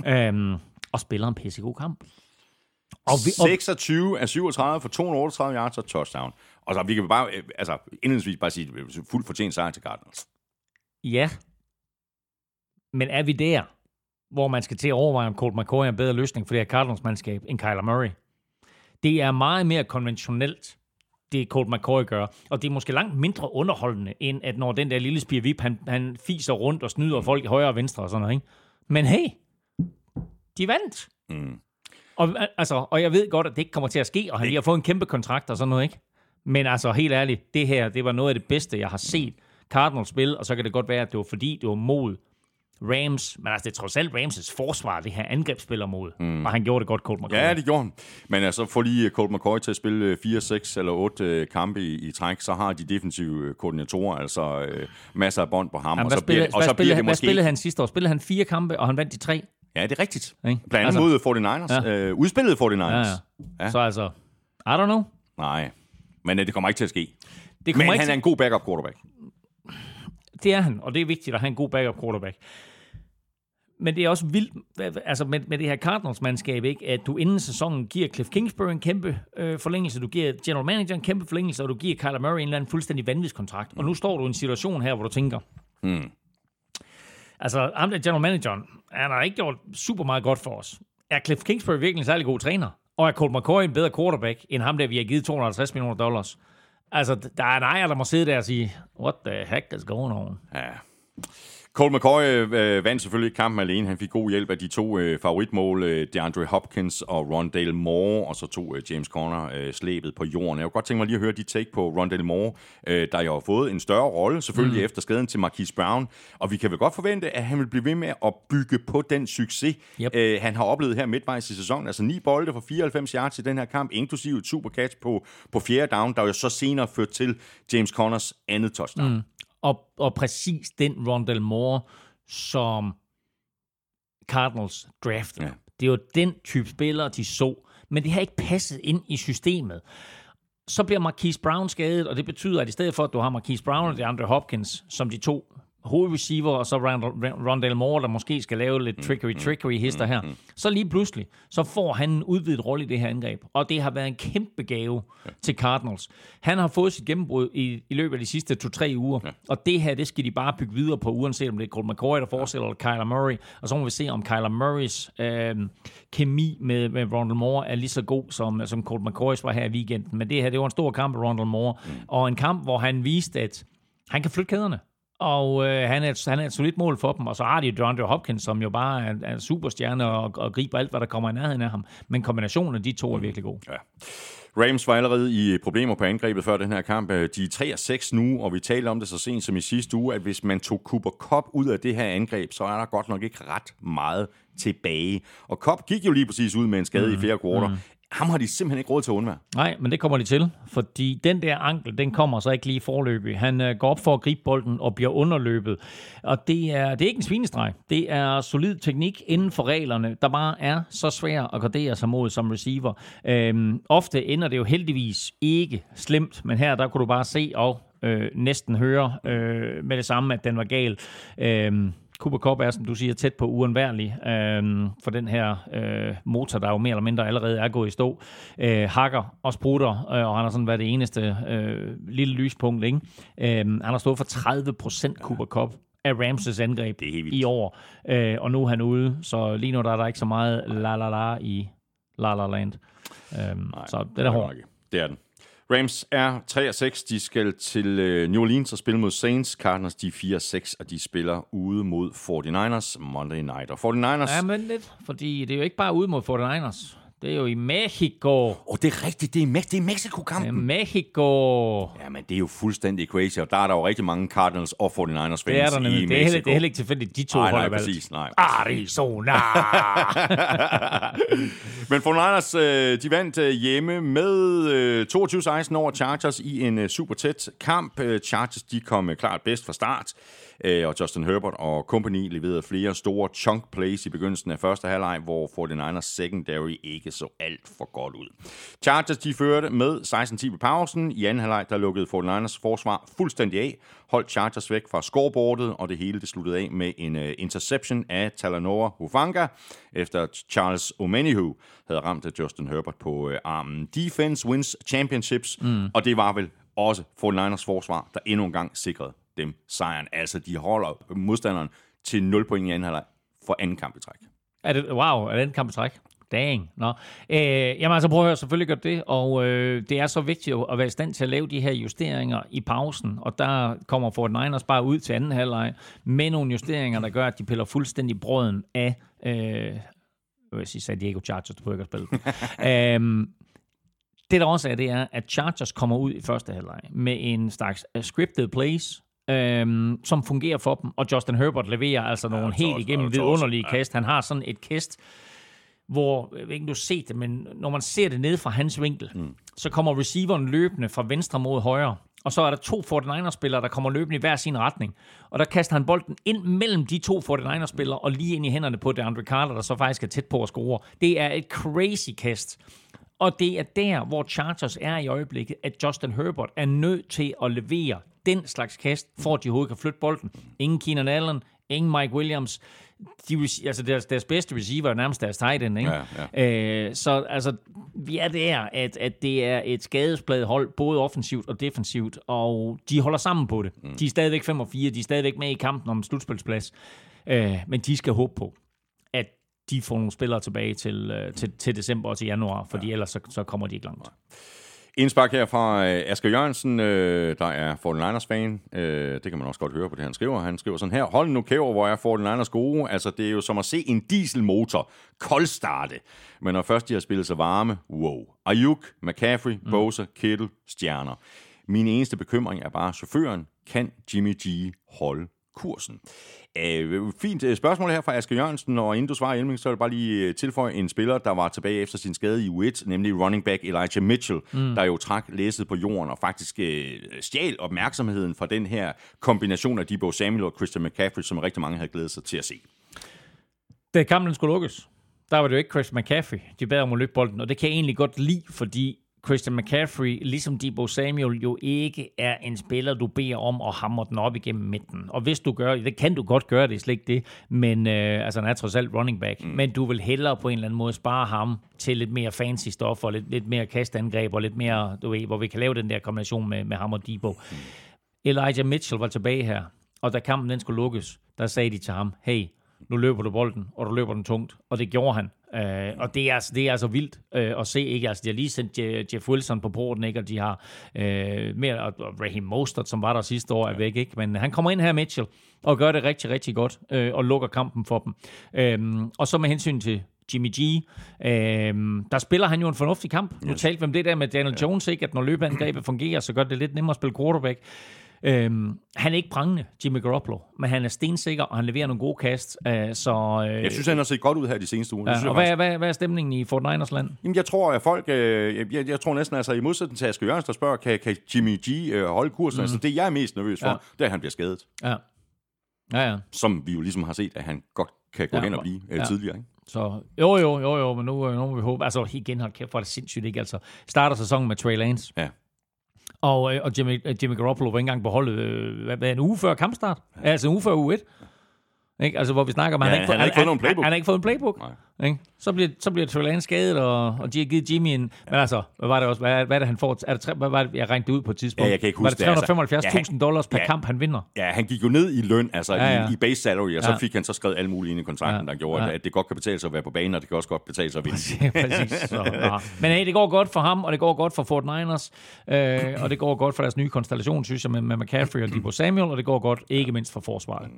øhm, og spiller en pissegod kamp. Og vi, og 26 af 37 for 238 yards og touchdown. Og så vi kan bare, øh, altså indledningsvis bare sige, fuldt fortjent sejr til Cardinals. Ja, men er vi der, hvor man skal til at overveje, om Colt McCoy er en bedre løsning for det her Cardinals-mandskab end Kyler Murray? Det er meget mere konventionelt, det Colt McCoy gør. Og det er måske langt mindre underholdende, end at når den der lille spirvip, han, han fiser rundt og snyder folk i højre og venstre og sådan noget. Ikke? Men hey, de vandt. Mm. Og, altså, og jeg ved godt, at det ikke kommer til at ske, og han lige har fået en kæmpe kontrakt og sådan noget, ikke? Men altså, helt ærligt, det her, det var noget af det bedste, jeg har set Cardinals spille, og så kan det godt være, at det var fordi, det var mod Rams, men altså det er trods alt Rams' forsvar, det her angrebsspiller mod. Mm. Og han gjorde det godt, Colt McCoy. Ja, det gjorde han. Men altså, få lige Colt McCoy til at spille 4, 6 eller 8 kampe i, i træk, så har de defensive koordinatorer altså øh, masser af bånd på ham. Jamen, og så spillede, bliver, og så hvad, bliver spillede, det hvad måske... spillede han sidste år? Spillede han fire kampe, og han vandt de tre? Ja, det er rigtigt. Ikke? Blandt andet altså, mod 49ers. Ja. Øh, udspillet 49ers. Ja, ja. Ja. Så altså, I don't know. Nej, men øh, det kommer ikke til at ske. Det Men kommer ikke han til- er en god backup quarterback. Det er han, og det er vigtigt at have en god backup quarterback. Men det er også vildt, altså med, med det her Cardinals-mandskab, ikke? at du inden sæsonen giver Cliff Kingsbury en kæmpe øh, forlængelse, du giver general manager en kæmpe forlængelse, og du giver Kyler Murray en eller anden fuldstændig vanvidskontrakt. Og nu står du i en situation her, hvor du tænker, Mm. altså ham der general manageren, han har ikke gjort super meget godt for os. Er Cliff Kingsbury virkelig en særlig god træner? Og er Colt McCoy en bedre quarterback, end ham der, vi har givet 250 millioner dollars? Altså, der er en ejer, der må sidde der og sige, what the heck is going on? Ja. Colt McCoy øh, vandt selvfølgelig ikke kampen alene. Han fik god hjælp af de to øh, favoritmål, øh, DeAndre Hopkins og Rondale Moore, og så tog øh, James Conner øh, slæbet på jorden. Jeg kunne godt tænke mig lige at høre dit take på Rondale Moore, øh, der jo har fået en større rolle, selvfølgelig mm. efter skaden til Marquise Brown. Og vi kan vel godt forvente, at han vil blive ved med at bygge på den succes, Yep. øh, han har oplevet her midtvejs i sæsonen. Altså ni bolde for 94 yards i den her kamp, inklusive et super catch på, på fjerde down, der jo så senere førte til James Connors andet touchdown. Mm. Og, og præcis den Rondell Moore, som Cardinals draftede. Ja. Det er jo den type spillere, de så. Men det har ikke passet ind i systemet. Så bliver Marquise Brown skadet, og det betyder, at i stedet for, at du har Marquise Brown og DeAndre Hopkins, som de to hovedreceiver, og så Rondell- Moore, der måske skal lave lidt trickery-trickery hister her, så lige pludselig, så får han en udvidet rolle i det her angreb. Og det har været en kæmpe gave ja. til Cardinals. Han har fået sit gennembrud i, i løbet af de sidste to-tre uger, ja. og det her, det skal de bare bygge videre på, uanset om det er Colt McCoy, der fortsætter, eller Kyler Murray. Og så må vi se, om Kyler Murrays øh, kemi med, med Rondell Moore er lige så god, som, som Colt McCoys var her i weekenden. Men det her, det var en stor kamp af Rondell Moore, mm. og en kamp, hvor han viste, at han kan flytte kæderne. Og øh, han, er, et- han er et solidt mål for dem. Og så har de DeAndre Hopkins, som jo bare er, er superstjerne og, og griber alt, hvad der kommer i nærheden af ham. Men kombinationen af de to er virkelig god. Ja. Rams var allerede i problemer på angrebet før den her kamp. Øh, De er 3 og 6 nu, og vi talte om det så sent som i sidste uge, at hvis man tog Cooper Cup ud af det her angreb, så er der godt nok ikke ret meget tilbage. Og Cup gik jo lige præcis ud med en skade mm. i fjerde kvartal. Mm. Ham har de simpelthen ikke råd til at undvære. Nej, men det kommer de til, fordi den der ankel, den kommer så ikke lige forløbig. Han øh, går op for at gribe bolden og bliver underløbet. Og det er, det er ikke en svinestreg. Det er solid teknik inden for reglerne, der bare er så svær at gardere sig mod som receiver. Øhm, ofte ender det jo heldigvis ikke slemt, men her der kunne du bare se og øh, næsten høre øh, med det samme, at den var gal. Øhm, Cooper Cup er, som du siger, tæt på uundværlig øh, for den her øh, motor, der jo mere eller mindre allerede er gået i stå. Øh, hakker og sprutter, øh, og han har sådan været det eneste øh, lille lyspunkt. Ikke? Øh, han har stået for 30 procent Cooper Cup af Ramses angreb Det er i år, øh, og nu er han ude, så lige nu der er der ikke så meget la la la i La La Land. Øh, så det er hårdt. Det er den. Rams er 3 og 6. De skal til øh, New Orleans og spille mod Saints. Cardinals de er 4 og 6, og de spiller ude mod 49ers Monday Night. Og 49ers... Ja, men lidt, fordi det er jo ikke bare ude mod 49ers. Det er jo i Mexico. Åh, oh, det er rigtigt. Det er, Me- det er Det er Mexico-kampen. Mexico. Ja, men det er jo fuldstændig crazy, og der er der jo rigtig mange Cardinals og 49ers fans Det er der i. Det er, Mexico. heller, det er heller ikke tilfældigt, de to Nej, nej, præcis. Nej. Arizona. (laughs) Men 49ers, øh, de vandt øh, hjemme med øh, 22-16 over Chargers i en øh, super tæt kamp. Øh, Chargers, de kom øh, klart bedst fra start, øh, og Justin Herbert og company leverede flere store chunk plays i begyndelsen af første halvleg, hvor 49ers secondary ikke så alt for godt ud. Chargers, de førte med 16-10 ved pausen. I anden halvleg, der lukkede 49ers forsvar fuldstændig af, holdt Chargers væk fra scoreboardet, og det hele det sluttede af med en uh, interception af Talanoa Hufanga, efter Charles Omenihu havde ramt af Justin Herbert på uh, armen. Defense wins championships, mm. og det var vel også 49ers forsvar, der endnu en gang sikrede dem sejren. Altså, de holder modstanderen til 0 point i anden halvleg for anden kamp i træk. Er det, wow, er det en kamp i træk? Dang. Nå. Øh, jamen altså, prøv at høre, selvfølgelig gør det, og øh, det er så vigtigt at være i stand til at lave de her justeringer i pausen, og der kommer Fort Niners bare ud til anden halvleg med nogle justeringer, der gør, at de piller fuldstændig brøden af, øh, jeg vil sige San Diego Chargers, på ikke at spille. (laughs) øhm, det der også er, det er, at Chargers kommer ud i første halvleg med en slags uh, scripted plays, øhm, som fungerer for dem, og Justin Herbert leverer altså nogle tosset, helt igennem ja, tosset, vidunderlige ja. kast. Han har sådan et kast, hvor, jeg ved ikke, du har set det, men når man ser det ned fra hans vinkel, mm. så kommer receiveren løbende fra venstre mod højre, og så er der to 49ers-spillere, der kommer løbende i hver sin retning. Og der kaster han bolden ind mellem de to 49ers-spillere, og lige ind i hænderne på DeAndre Carter, der så faktisk er tæt på at score. Det er et crazy kast. Og det er der, hvor Chargers er i øjeblikket, at Justin Herbert er nødt til at levere den slags kast, for at de overhovedet kan flytte bolden. Ingen Keenan Allen, ingen Mike Williams. De, altså deres, deres bedste receiver er nærmest deres tight end, ikke? Ja, Øh, så altså, vi er der, at, at det er et skadespladet hold, både offensivt og defensivt, og de holder sammen på det. Mm. De er stadigvæk 5 og 4, de er stadigvæk med i kampen om slutspilsplads, øh, men de skal håbe på, de får nogle spillere tilbage til, øh, til, til december og til januar, fordi ja. ellers så, så kommer de ikke langt. Indspark her fra øh, Asger Jørgensen, øh, der er 49ers-fan. Øh, det kan man også godt høre på det, han skriver. Han skriver sådan her. Hold nu kæver, hvor er 49ers gode. Altså, det er jo som at se en dieselmotor koldstarte. Men når først de har spillet sig varme, wow. Ayuk, McCaffrey, mm. Bosa, Kittle, stjerner. Min eneste bekymring er bare chaufføren. Kan Jimmy G holde kursen? Øh, fint øh, spørgsmål her fra Asger Jørgensen, og inden du svarer, Elming, så vil jeg bare lige øh, tilføje en spiller, der var tilbage efter sin skade i U1, nemlig running back Elijah Mitchell, mm. der jo trak læsset på jorden og faktisk øh, stjal opmærksomheden fra den her kombination af Debo Samuel og Christian McCaffrey, som rigtig mange havde glædet sig til at se. Da kampen skulle lukkes, der var det jo ikke Chris McCaffrey, de bad om at løbe bolden, og det kan jeg egentlig godt lide, fordi Christian McCaffrey, ligesom Debo Samuel, jo ikke er en spiller, du beder om at hamre den op igennem midten. Og hvis du gør det, kan du godt gøre det, slet ikke det, men øh, altså han er trods alt running back, mm. men du vil hellere på en eller anden måde spare ham til lidt mere fancy stof, og lidt, lidt mere kastangreb, og lidt mere, du ved, hvor vi kan lave den der kombination med, med ham og Debo. Mm. Elijah Mitchell var tilbage her, og da kampen den skulle lukkes, der sagde de til ham, hey, nu løber du bolden, og du løber den tungt. Og det gjorde han. Uh, og det er, altså, det er altså vildt uh, at se. Ikke? Altså, de har lige sendt Je- Jeff Wilson på porten, ikke? og de har uh, mere, og Raheem Mostert, som var der sidste år, er væk. Ikke? Men han kommer ind her, Mitchell, og gør det rigtig, rigtig godt, uh, og lukker kampen for dem. Uh, og så med hensyn til Jimmy G. Øhm, der spiller han jo en fornuftig kamp. Nu talte vi om det der med Daniel Jones, ikke? at når løbeangrebet fungerer, så gør det lidt nemmere at spille quarterback. Øhm, han er ikke prangende, Jimmy Garoppolo, men han er stensikker, og han leverer nogle gode kast. Øh, så, øh, Jeg synes, han har set godt ud her de seneste uger. Det synes ja, og faktisk. hvad, hvad, hvad er stemningen i Fort Niners land? Jamen, jeg tror, at folk... Øh, jeg, jeg, jeg tror næsten, altså i modsætning til Asger Jørgensen, der spørger, kan, kan Jimmy G øh, holde kursen? Mm. Altså, det jeg er mest nervøs for, Ja. det er, at han bliver skadet. Ja. Ja, ja. Som vi jo ligesom har set, at han godt kan gå Ja, hen og blive øh, ja. tidligere. Ikke? Så jo, jo, jo, jo, men nu, øh, nu må vi håbe. Altså igen, hold kæft, hvor er det sindssygt, ikke? Altså, starter sæsonen med Trey Lance. Ja. Og, øh, og Jimmy, øh, Jimmy Garoppolo var ikke engang beholdet, øh, hvad, hvad, en uge før kampstart? Altså en uge før uge 1. Ikke? Altså, hvor vi snakker om, Ja, han, har ikke han har ikke fået nogen playbook. Han, han har ikke fået en playbook. Ikke? Så bliver, så bliver Trey Lance skadet, og, og de har givet Jimmy en... Men altså, hvad var det også? Hvad, hvad er det, han får? Er det, tre- hvad var det, jeg regnede det ud på et tidspunkt? Ja, jeg kan ikke var huske det det, altså. 375.000 Ja, han- dollars per ja. kamp, han vinder? Ja, han gik jo ned i løn, altså Ja, ja, ja. ja. I, i base salary, og så Ja. fik han så skrevet alle mulige ind i kontrakten, Ja. der gjorde, Ja. at, det godt kan betale sig at være på banen, og det kan også godt betale sig at vinde. Ja, præcis. Så. Men hey, det går godt for ham, og det går godt for Fort Niners, øh, og det går godt for deres nye konstellation, synes jeg, med, med McCaffrey og Debo Samuel, og det går godt ikke mindst for forsvaret.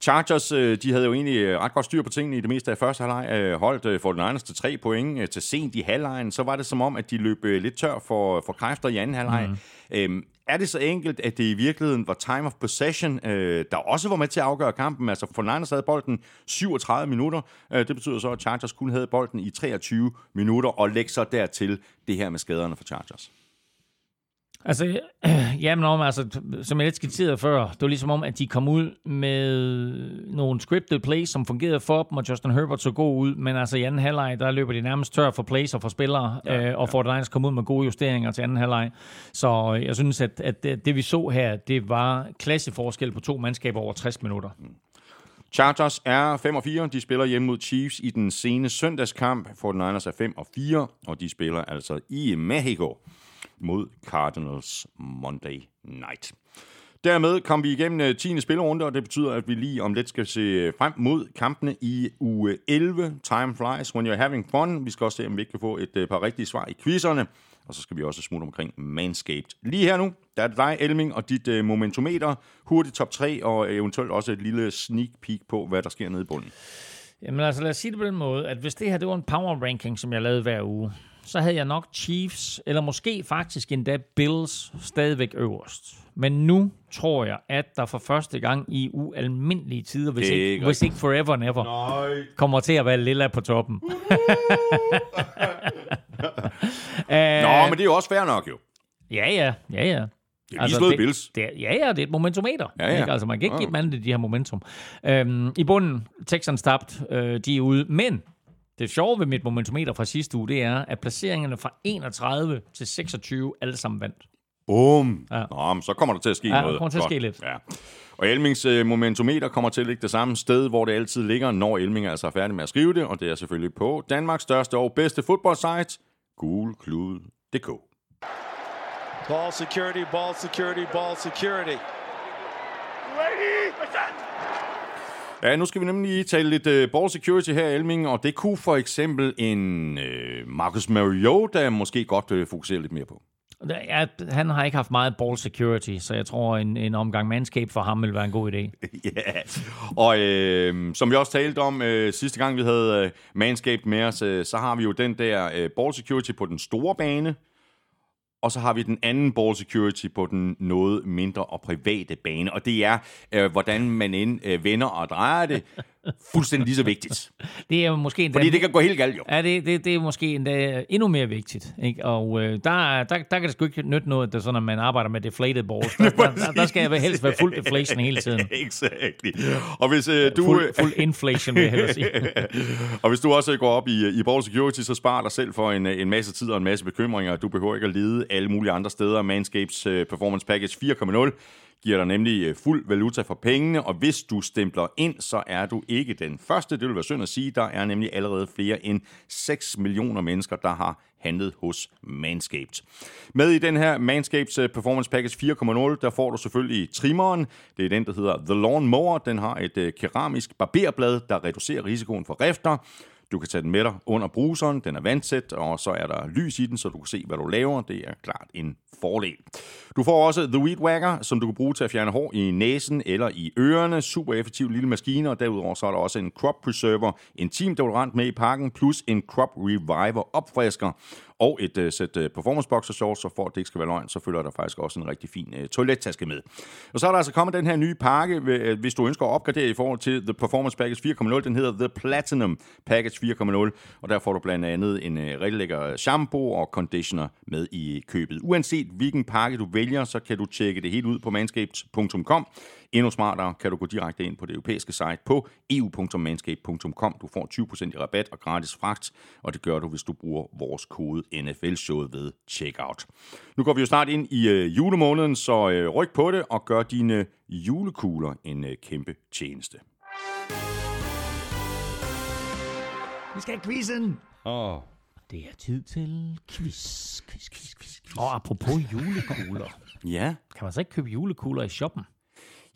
Chargers, øh, de havde jo egentlig øh, ret godt styr på tingene i det meste af første halvleg. Øh, Holdt øh, 49ers til tre point øh, til sent i halvlejen. Så var det som om, at de løb øh, lidt tør for, for kræfter i anden halvleg. Mm. Øhm, er det så enkelt, at det i virkeligheden var time of possession, øh, der også var med til at afgøre kampen? Altså, 49ers havde bolden 37 minutter. Øh, det betyder så, at Chargers kun havde bolden i 23 minutter, og lægge så dertil det her med skaderne for Chargers. Altså, øh, (clears throat) jamen om, altså, som jeg lidt skitserede før, det var ligesom om, at de kom ud med nogle scripted plays, som fungerede for dem, og Justin Herbert så god ud, men altså i anden halvleg, der løber de nærmest tør for plays og for spillere, ja, øh, og ja. 49ers kom ud med gode justeringer til anden halvleg. Så øh, jeg synes, at, at det, det vi så her, det var klasseforskel på to mandskaber over 60 minutter. Chargers er 5 og 4. De spiller hjemme mod Chiefs i den sene søndagskamp. 49ers er 5 og 4, og de spiller altså i Mexico mod Cardinals Monday Night. Dermed kom vi igennem øh, 10. spillerunde, og det betyder, at vi lige om lidt skal se øh, frem mod kampene i uge 11. Time flies when you're having fun. Vi skal også se, om vi ikke kan få et øh, par rigtige svar i quizzerne. Og så skal vi også smutte omkring Manscaped. Lige her nu, der er det dig, Elming, og dit øh, momentometer. Hurtigt top 3, og eventuelt også et lille sneak peek på, hvad der sker nede i bunden. Jamen altså, lad os sige det på den måde, at hvis det her det var en power ranking, som jeg lavede hver uge, så havde jeg nok Chiefs, eller måske faktisk endda Bills, stadigvæk øverst. Men nu tror jeg, at der for første gang i ualmindelige tider, hvis, ikke, ikke hvis ikke forever and ever, Nej. kommer til at være lilla på toppen. (laughs) Nå, men det er jo også fair nok, jo. Ja, ja, ja, ja. Det er lige slået det, Bills. Det, ja, ja, det er et momentometer. Ja, ja. Ikke? Altså, man kan ikke Ja. give dem andet de her momentum. Øhm, I bunden, Texans tabt, øh, de er ude. Men det sjove ved mit momentometer fra sidste uge, det er, at placeringerne fra 31 til 26 alle sammen vandt. Bum. Ja. Nå, men så kommer der til at ske Ja, noget. der kommer til at Godt. ske lidt. Ja. Og Elmings øh, momentometer kommer til at ligge det samme sted, hvor det altid ligger, når Elming altså er færdig med at skrive det, og det er selvfølgelig på Danmarks største og bedste fodboldsite, gulklud.dk. Ball security, ball security, ball security. Ja, nu skal vi nemlig lige tale lidt uh, ball security her, Elming, og det kunne for eksempel en uh, Marcus Mariota måske godt uh, fokusere lidt mere på. Ja, han har ikke haft meget ball security, så jeg tror, en, en omgang mandskab for ham vil være en god idé. (laughs) Ja, og øh, som vi også talte om øh, sidste gang, vi havde øh, Manscaped med os, øh, så har vi jo den der øh, ball security på den store bane, og så har vi den anden ball security på den noget mindre og private bane, og det er, øh, hvordan man end øh, vender og drejer det, fuldstændig lige så vigtigt. (laughs) Det er måske endda, Fordi det kan gå helt galt jo. Ja, det, det, det er måske endda endnu mere vigtigt. Ikke? Og øh, der, der, der kan det sgu ikke nytte noget, at, sådan, at man arbejder med deflated balls. (laughs) Der, der, der, der skal jeg helst være fuld deflation hele tiden. (laughs) Exactly. Og hvis øh, du... Fuld, fuld inflation, vil jeg hellere sige. og hvis du også går op i, i Ball Security, så sparer dig selv for en, en masse tid og en masse bekymringer. Du behøver ikke at lede alle mulige andre steder. Manscapes uh, Performance Package 4.0 giver dig nemlig øh, fuld valuta for pengene, og hvis du stempler ind, så er du ikke den første. Det vil være synd at sige. Der er nemlig allerede flere end 6 millioner mennesker, der har handlet hos Manscaped. Med i den her Manscaped øh, Performance Package 4.0, der får du selvfølgelig trimmeren. Det er den, der hedder The Lawn Mower. Den har et øh, keramisk barberblad, der reducerer risikoen for rifter. Du kan tage den med dig under bruseren, den er vandsæt, og så er der lys i den, så du kan se, hvad du laver. Det er klart en fordel. Du får også The Weed Whacker, som du kan bruge til at fjerne hår i næsen eller i ørerne. Super effektiv lille maskine, og derudover så er der også en Crop Preserver en team deodorant med i pakken, plus en Crop Reviver opfrisker og et øh, sæt øh, performance boxer shorts, så for at det ikke skal være løgn, så følger der faktisk også en rigtig fin øh, toilettaske med. Og så er der altså kommet den her nye pakke, øh, hvis du ønsker at opgradere i forhold til The Performance Package 4.0. Den hedder The Platinum Package 4.0, og der får du blandt andet en øh, rigtig lækker shampoo og conditioner med i købet. Uanset hvilken pakke du vælger, så kan du tjekke det helt ud på manscaped.com. Endnu smartere kan du gå direkte ind på det europæiske site på eu.manscape.com. Du får 20% i rabat og gratis fragt, og det gør du, hvis du bruger vores kode NFL-showet ved checkout. Nu går vi jo snart ind i øh, julemåneden, så øh, ryk på det og gør dine øh, julekugler en øh, kæmpe tjeneste. Vi skal have quizzen! Åh, oh. Det er tid til quiz, quiz, quiz, quiz, quiz. Og apropos julekugler. ja. Kan man så ikke købe julekugler i shoppen?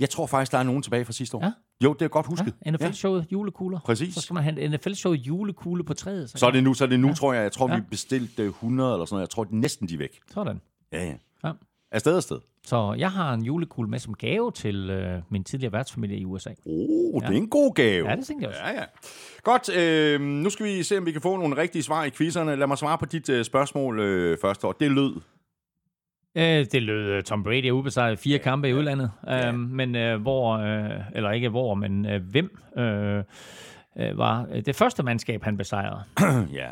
Jeg tror faktisk, der er nogen tilbage fra sidste år. Ja. Jo, det er godt husket. Ja, NFL-showet julekugler. Præcis. Så skal man have en NFL-showet julekugle på træet. Så er det nu, så er det nu, ja. tror jeg. Jeg tror, Ja. vi bestilte 100 eller sådan noget. Jeg tror, næsten de er væk. Sådan. Ja, ja. Ja. Afsted afsted. Så jeg har en julekugle med som gave til øh, min tidligere værtsfamilie i USA. Oh, ja. det er en god gave. Ja, det tænkte jeg også. Ja, ja. Godt, øh, nu skal vi se, om vi kan få nogle rigtige svar i quizzerne. Lad mig svare på dit øh, spørgsmål øh, først. Og det lød. Øh, det lød uh, Tom Brady er ubesejret fire kampe i udlandet. Ja. men øh, hvor, øh, eller ikke hvor, men øh, hvem øh, øh, var øh, det første mandskab, han besejrede? (clears throat) ja.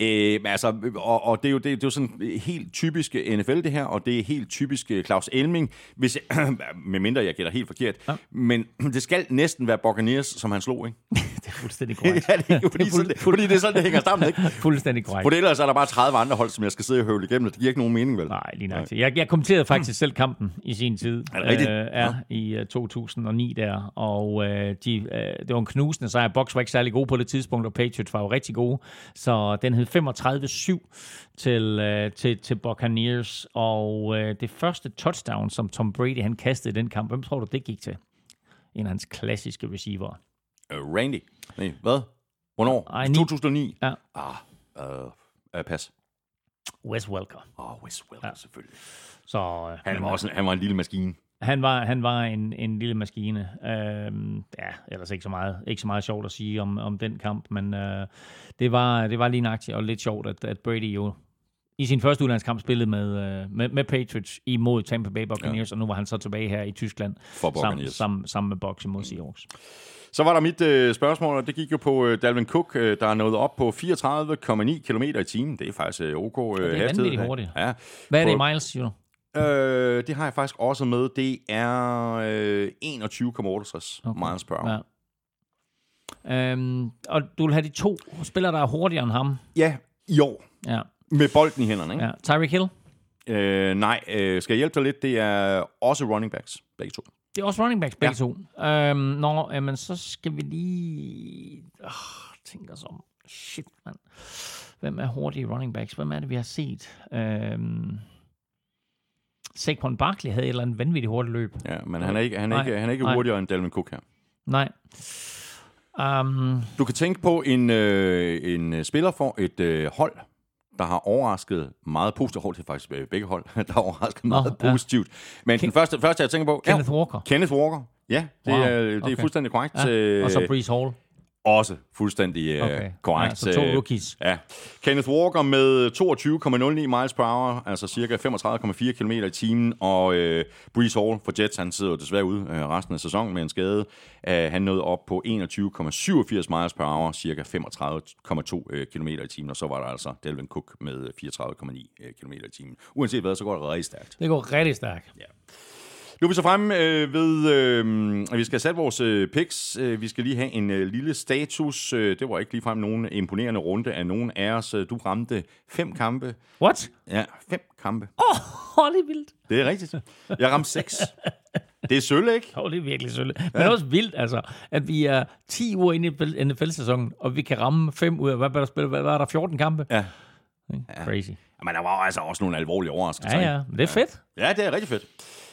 Øh, altså, og, og det, er jo, det, det er jo sådan helt typisk NFL det her, og det er helt typisk øh, Claus Elming, hvis, (clears throat) med mindre jeg gætter helt forkert. Ja. Men (clears throat) det skal næsten være Buccaneers, som han slog, ikke? (laughs) det er fuldstændig korrekt. (laughs) ja, det er, fordi, det er fuld, fordi det er sådan, det hænger sammen, ikke? (laughs) fuldstændig korrekt. For ellers er der bare 30 andre hold, som jeg skal sidde og høvle igennem, og det giver ikke nogen mening, vel? Nej, lige nok. Jeg, jeg kommenterede faktisk selv kampen i sin tid. Er det rigtigt? Øh, ja, i uh, 2009 der. Og øh, de, øh, det var en knusende sejr. Box var ikke særlig god på det tidspunkt, og Patriots var jo rigtig gode. Så den hed 35-7 til, øh, til, til Buccaneers. Og øh, det første touchdown, som Tom Brady han kastede i den kamp, hvem tror du, det gik til? En af hans klassiske receiver. Uh, Randy. Nej, hvad? Hvornår? Ej, ni. 2009? Ja. Ah, uh, uh, pas. Wes Welker. Åh, oh, Wes Welker, ja. selvfølgelig. Så, øh, Han var, også en, han var en lille maskine. Han var, han var en, en lille maskine. Øhm, ja, ellers ikke så meget, ikke så meget sjovt at sige om, om den kamp, men øh, det, var, det var lige nøjagtigt og lidt sjovt, at, at Brady jo i sin første udlandskamp spillede med, øh, med, med Patriots imod Tampa Bay Buccaneers, ja. og nu var han så tilbage her i Tyskland For sammen, sammen, sammen med Bucks imod Seahawks. Så var der mit øh, spørgsmål, og det gik jo på øh, Dalvin Cook, øh, der er nået op på 34,9 km i timen. Det er faktisk øh, ok øh, det er hastighed. vanvittigt hurtigt. Ja. Hvad er det i miles, du? Øh, det har jeg faktisk også med. Det er øh, 21,68 okay. miles per hour. Ja. Øhm, og du vil have de to spillere, der er hurtigere end ham. ja, i år. Ja. Med bolden i hænderne, ikke? ja. Tyreek Hill. Øh, nej, øh, skal jeg hjælpe dig lidt? Det er også running backs, begge to. Det er også running backs, begge Ja. to. Øhm, nå, jamen, så skal vi lige... Oh, tænke os om. Shit, mand. Hvem er hurtige running backs? Hvem er det, vi har set? Øhm, Saquon Barkley havde et eller andet vanvittigt hurtigt løb. Ja, men han er ikke, han er Nej, ikke, han er ikke nej. hurtigere end Dalvin Cook her. Nej. Um, Du kan tænke på en, øh, en øh, spiller for et øh, hold, der har overrasket meget positivt. Hold, er faktisk øh, begge hold, (laughs) der har overrasket meget ja. positivt. Men den første, første, jeg tænker på... Kenneth ja, Walker. Kenneth Walker. Ja, det, Wow, er, det er okay. fuldstændig korrekt. Ja. Øh, Og så Breeze Hall. Også fuldstændig øh, Okay. korrekt. Ja, så to Øh, rookies. Ja. Kenneth Walker med 22,09 miles per hour, altså cirka 35,4 km i timen, og øh, Breeze Hall for Jets, han sidder jo desværre ude øh, resten af sæsonen med en skade. Øh, han nåede op på 21,87 miles per hour, cirka 35,2 øh, km i timen, og så var der altså Delvin Cook med 34,9 km i timen. Uanset hvad, så går det rigtig stærkt. Det går rigtig stærkt. Nu er vi så fremme øh, ved, øh, at vi skal have sat vores øh, picks. Øh, vi skal lige have en øh, lille status. Øh, det var ikke ligefrem nogen imponerende runde af nogen af os. Øh, Du ramte fem kampe. What? Ja, fem kampe. Åh, oh, det er vildt. Det er rigtigt. Jeg ramte seks. Det er sølle, ikke? Oh, det er virkelig sølle. Men det er også vildt, altså, at vi er 10 uger inde i NFL-sæsonen, og vi kan ramme 5 ud af, hvad, hvad, hvad, hvad er der, 14 kampe? Ja. Crazy. Men der var altså også nogle alvorlige overraskelser. Ja, ja, men det er fedt. Ja, det er rigtig fedt.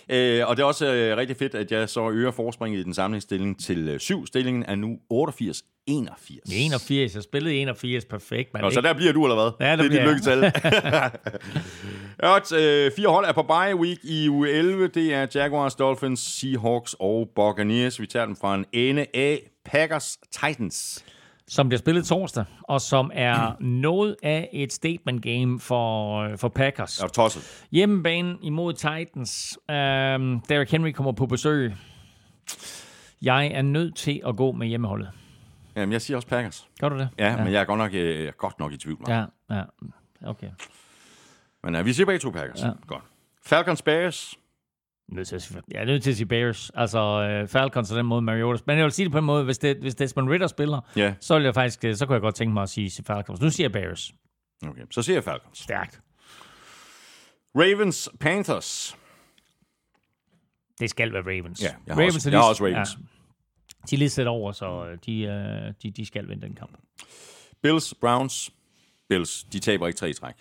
Øh, og det er også øh, rigtig fedt, at jeg så øger forspringet i den samlingsstilling til øh, syv. Stillingen er nu 88-81. 81, jeg spillede 81, perfekt. Man. Og så der bliver du, eller hvad? Ja, der det er dit lykketal. (laughs) (laughs) Godt, øh, fire hold er på bye week i uge 11. Det er Jaguars, Dolphins, Seahawks og Buccaneers. Vi tager dem fra en ende af Packers Titans. Som bliver spillet torsdag, og som er noget af et statement game for, øh, for Packers. Er tosset. Hjemmebane imod Titans. Um, Derrick Henry kommer på besøg. Jeg er nødt til at gå med hjemmeholdet. Jamen, jeg siger også Packers. Gør du det? Ja, ja. men jeg er godt nok, øh, jeg er godt nok i tvivl. Ja. Ja, ja. Okay. Men øh, vi siger begge to Packers. Ja. Godt. Falcons Bears. Nødt til at sige, jeg er nødt til at sige Bears. Altså øh, Falcons og den måde Mariota. Men jeg vil sige det på en måde, hvis, det, hvis Desmond Ritter spiller, Ja, så vil jeg faktisk, øh, så kunne jeg godt tænke mig at sige Falcons. Nu siger jeg Bears. okay. Så siger jeg Falcons. Stærkt. Ravens Panthers. Det skal være Ravens. Ja, jeg har også- jeg har også Ravens. Ja. De er lidt sat over, så øh, de, øh, de, de skal vinde den kamp. Bills, Browns. Bills, de taber ikke tre træk.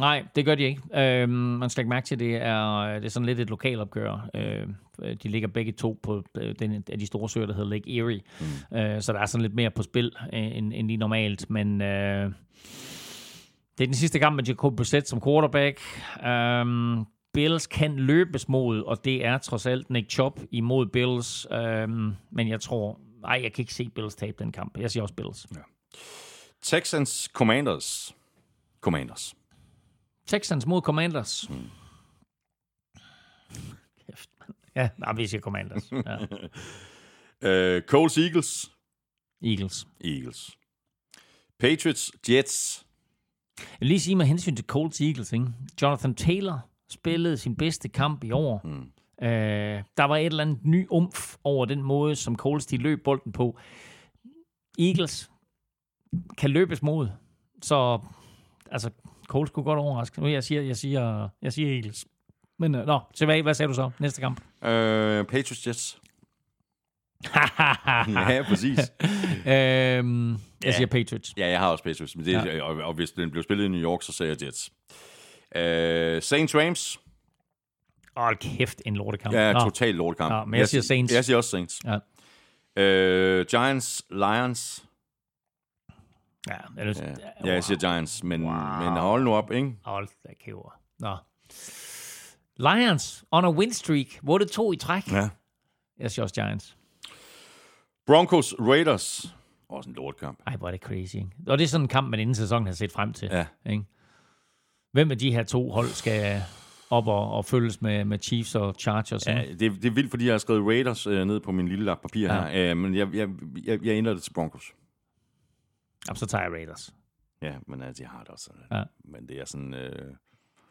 Nej, det gør de ikke. Øhm, man skal ikke mærke til, at det er, det er sådan lidt et lokalopgør. Øh, de ligger begge to på øh, den af de store søer, der hedder Lake Erie. Mm. Øh, så der er sådan lidt mere på spil, øh, end, end lige normalt. Men øh, det er den sidste kamp med Jacob Brissett som quarterback. Um, Bills kan løbes mod, og det er trods alt Nick Chubb imod Bills. Um, men jeg tror, nej, jeg kan ikke se Bills tabe den kamp. Jeg siger også Bills. Ja. Texans Commanders. Commanders. Texans mod Commanders. Mm. Kæft, Ja, nej, vi siger Commanders. Ja. (laughs) uh, Coles Eagles. Eagles. Eagles. Patriots Jets. Jeg vil lige sige med hensyn til Colts Eagles, ikke? Jonathan Taylor spillede sin bedste kamp i år. Mm. Øh, der var et eller andet ny umf over den måde, som Colts de løb bolden på. Eagles kan løbes mod, så altså, Colts kunne godt overraske. Nu jeg siger, jeg siger, jeg siger Eagles. Men øh, nå, tilbage, hvad sagde du så næste kamp? Uh, Patriots Jets. (laughs) ja, præcis. øhm, jeg ja. siger Patriots. Ja, jeg har også Patriots. Men det, ja. og, og hvis den blev spillet i New York, så sagde jeg Jets. Uh, Saints Rams. Åh, oh, kæft, en lortekamp. Ja, total lortekamp. Ja, men jeg, jeg siger Saints. Jeg siger også Saints. Ja. Uh, Giants, Lions. Ja, eller, ja. Wow. ja, jeg siger Giants, men, wow. men hold nu op, ikke? Hold da kæver. Nå. Lions on a win streak. Hvor det to i træk. Ja. Jeg siger også Giants. Broncos, Raiders. Også en lortkamp. Ej, hvor er det crazy. Ikke? Og det er sådan en kamp, man inden sæsonen har set frem til. Ja. Ikke? Hvem af de her to hold skal op og, og følges med, med Chiefs og Chargers? Ja, det, det er vildt, fordi jeg har skrevet Raiders øh, ned på min lille lap papir ja. her. Øh, men jeg, jeg, jeg, jeg ændrer det til Broncos. Jamen, så tager jeg Raiders. Ja, men altså, jeg har det også sådan. Ja. Men det er sådan, øh,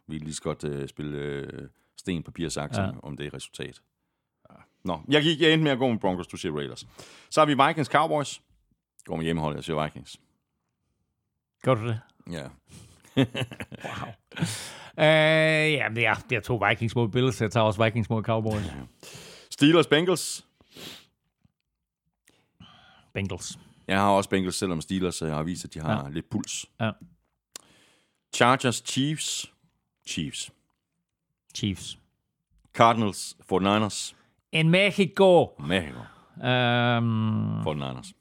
vi lige så godt øh, spille øh, sten, papir, sakse, ja. om det er resultat. Ja. Nå, jeg, gik, jeg endte med at gå med Broncos, du siger Raiders. Så har vi Vikings Cowboys. Går med hjemmeholdet, jeg siger Vikings. Gør du det? Ja. (laughs) wow. Uh, ja, det er, det er to Vikings mod Bills. Jeg tager også Vikings mod Cowboys. Steelers Bengals. Bengals. Jeg har også Bengals, selvom Steelers uh, har vist, at de har ja. lidt puls. Ja. Chargers Chiefs. Chiefs. Chiefs. Cardinals 49ers. En Mexico. Mexico. Um, 49ers.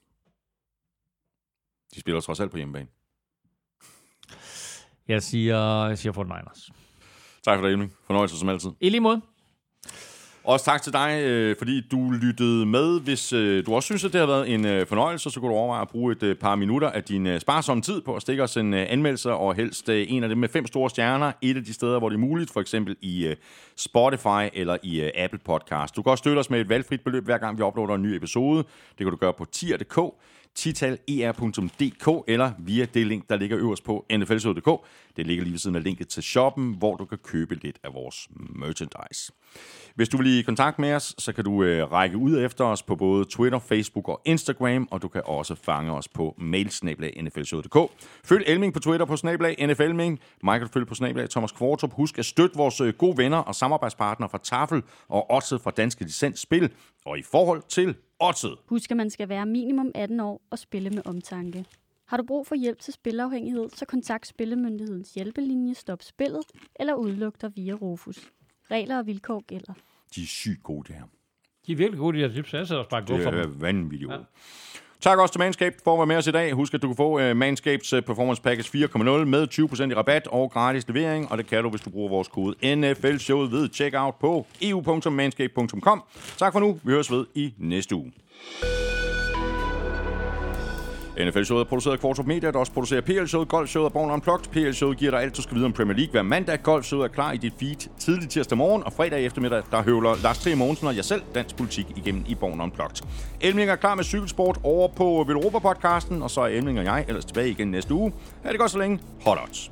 De spiller trods alt på hjemmebane. Jeg siger, jeg siger 49ers. Tak for det, Emil. Fornøjelse som altid. I lige måde. Også tak til dig, øh, fordi du lyttede med. Hvis øh, du også synes, at det har været en øh, fornøjelse, så kunne du overveje at bruge et øh, par minutter af din øh, sparsomme tid på at stikke os en øh, anmeldelse, og helst øh, en af dem med fem store stjerner. Et af de steder, hvor det er muligt, for eksempel i øh, Spotify eller i øh, Apple Podcast. Du kan også støtte os med et valgfrit beløb, hver gang vi uploader en ny episode. Det kan du gøre på tier.dk titaler.dk eller via det link, der ligger øverst på nflshow.dk. Det ligger lige ved siden af linket til shoppen, hvor du kan købe lidt af vores merchandise. Hvis du vil i kontakt med os, så kan du øh, række ud efter os på både Twitter, Facebook og Instagram, og du kan også fange os på mailsnablag.nflshow.dk. Følg Elming på Twitter på snablag NFLming. Michael følg på snablag Thomas Kvartrup. Husk at støtte vores øh, gode venner og samarbejdspartnere fra Tafel og også fra Danske Licens Spil. Og i forhold til Odset. Husk, at man skal være minimum 18 år og spille med omtanke. Har du brug for hjælp til spilafhængighed, så kontakt Spillemyndighedens hjælpelinje Stop Spillet eller udluk dig via Rufus. Regler og vilkår gælder. De er sygt gode, det her. De er virkelig gode, de her tips. Jeg sætter også bare Det for er dem. vanvittigt ja. Tak også til Manscaped for at være med os i dag. Husk, at du kan få øh, uh, Manscapes øh, Performance Package 4.0 med 20% i rabat og gratis levering, og det kan du, hvis du bruger vores kode NFL-showet ved checkout på eu.manscaped.com. Tak for nu. Vi høres ved i næste uge. NFL-showet er produceret af Kvartrup Media, der også producerer PL-showet, Golf-showet og Born Unplugged. PL-showet giver dig alt, du skal vide om Premier League hver mandag. Golf-showet er klar i dit feed tidlig tirsdag morgen, og fredag eftermiddag, der høvler Lars Trier Mogensen og jeg selv dansk politik igennem i Born Unplugged. Elming er klar med cykelsport over på Velropa-podcasten, og så er Elming og jeg ellers tilbage igen næste uge. Ha' det godt så længe. Hot odds.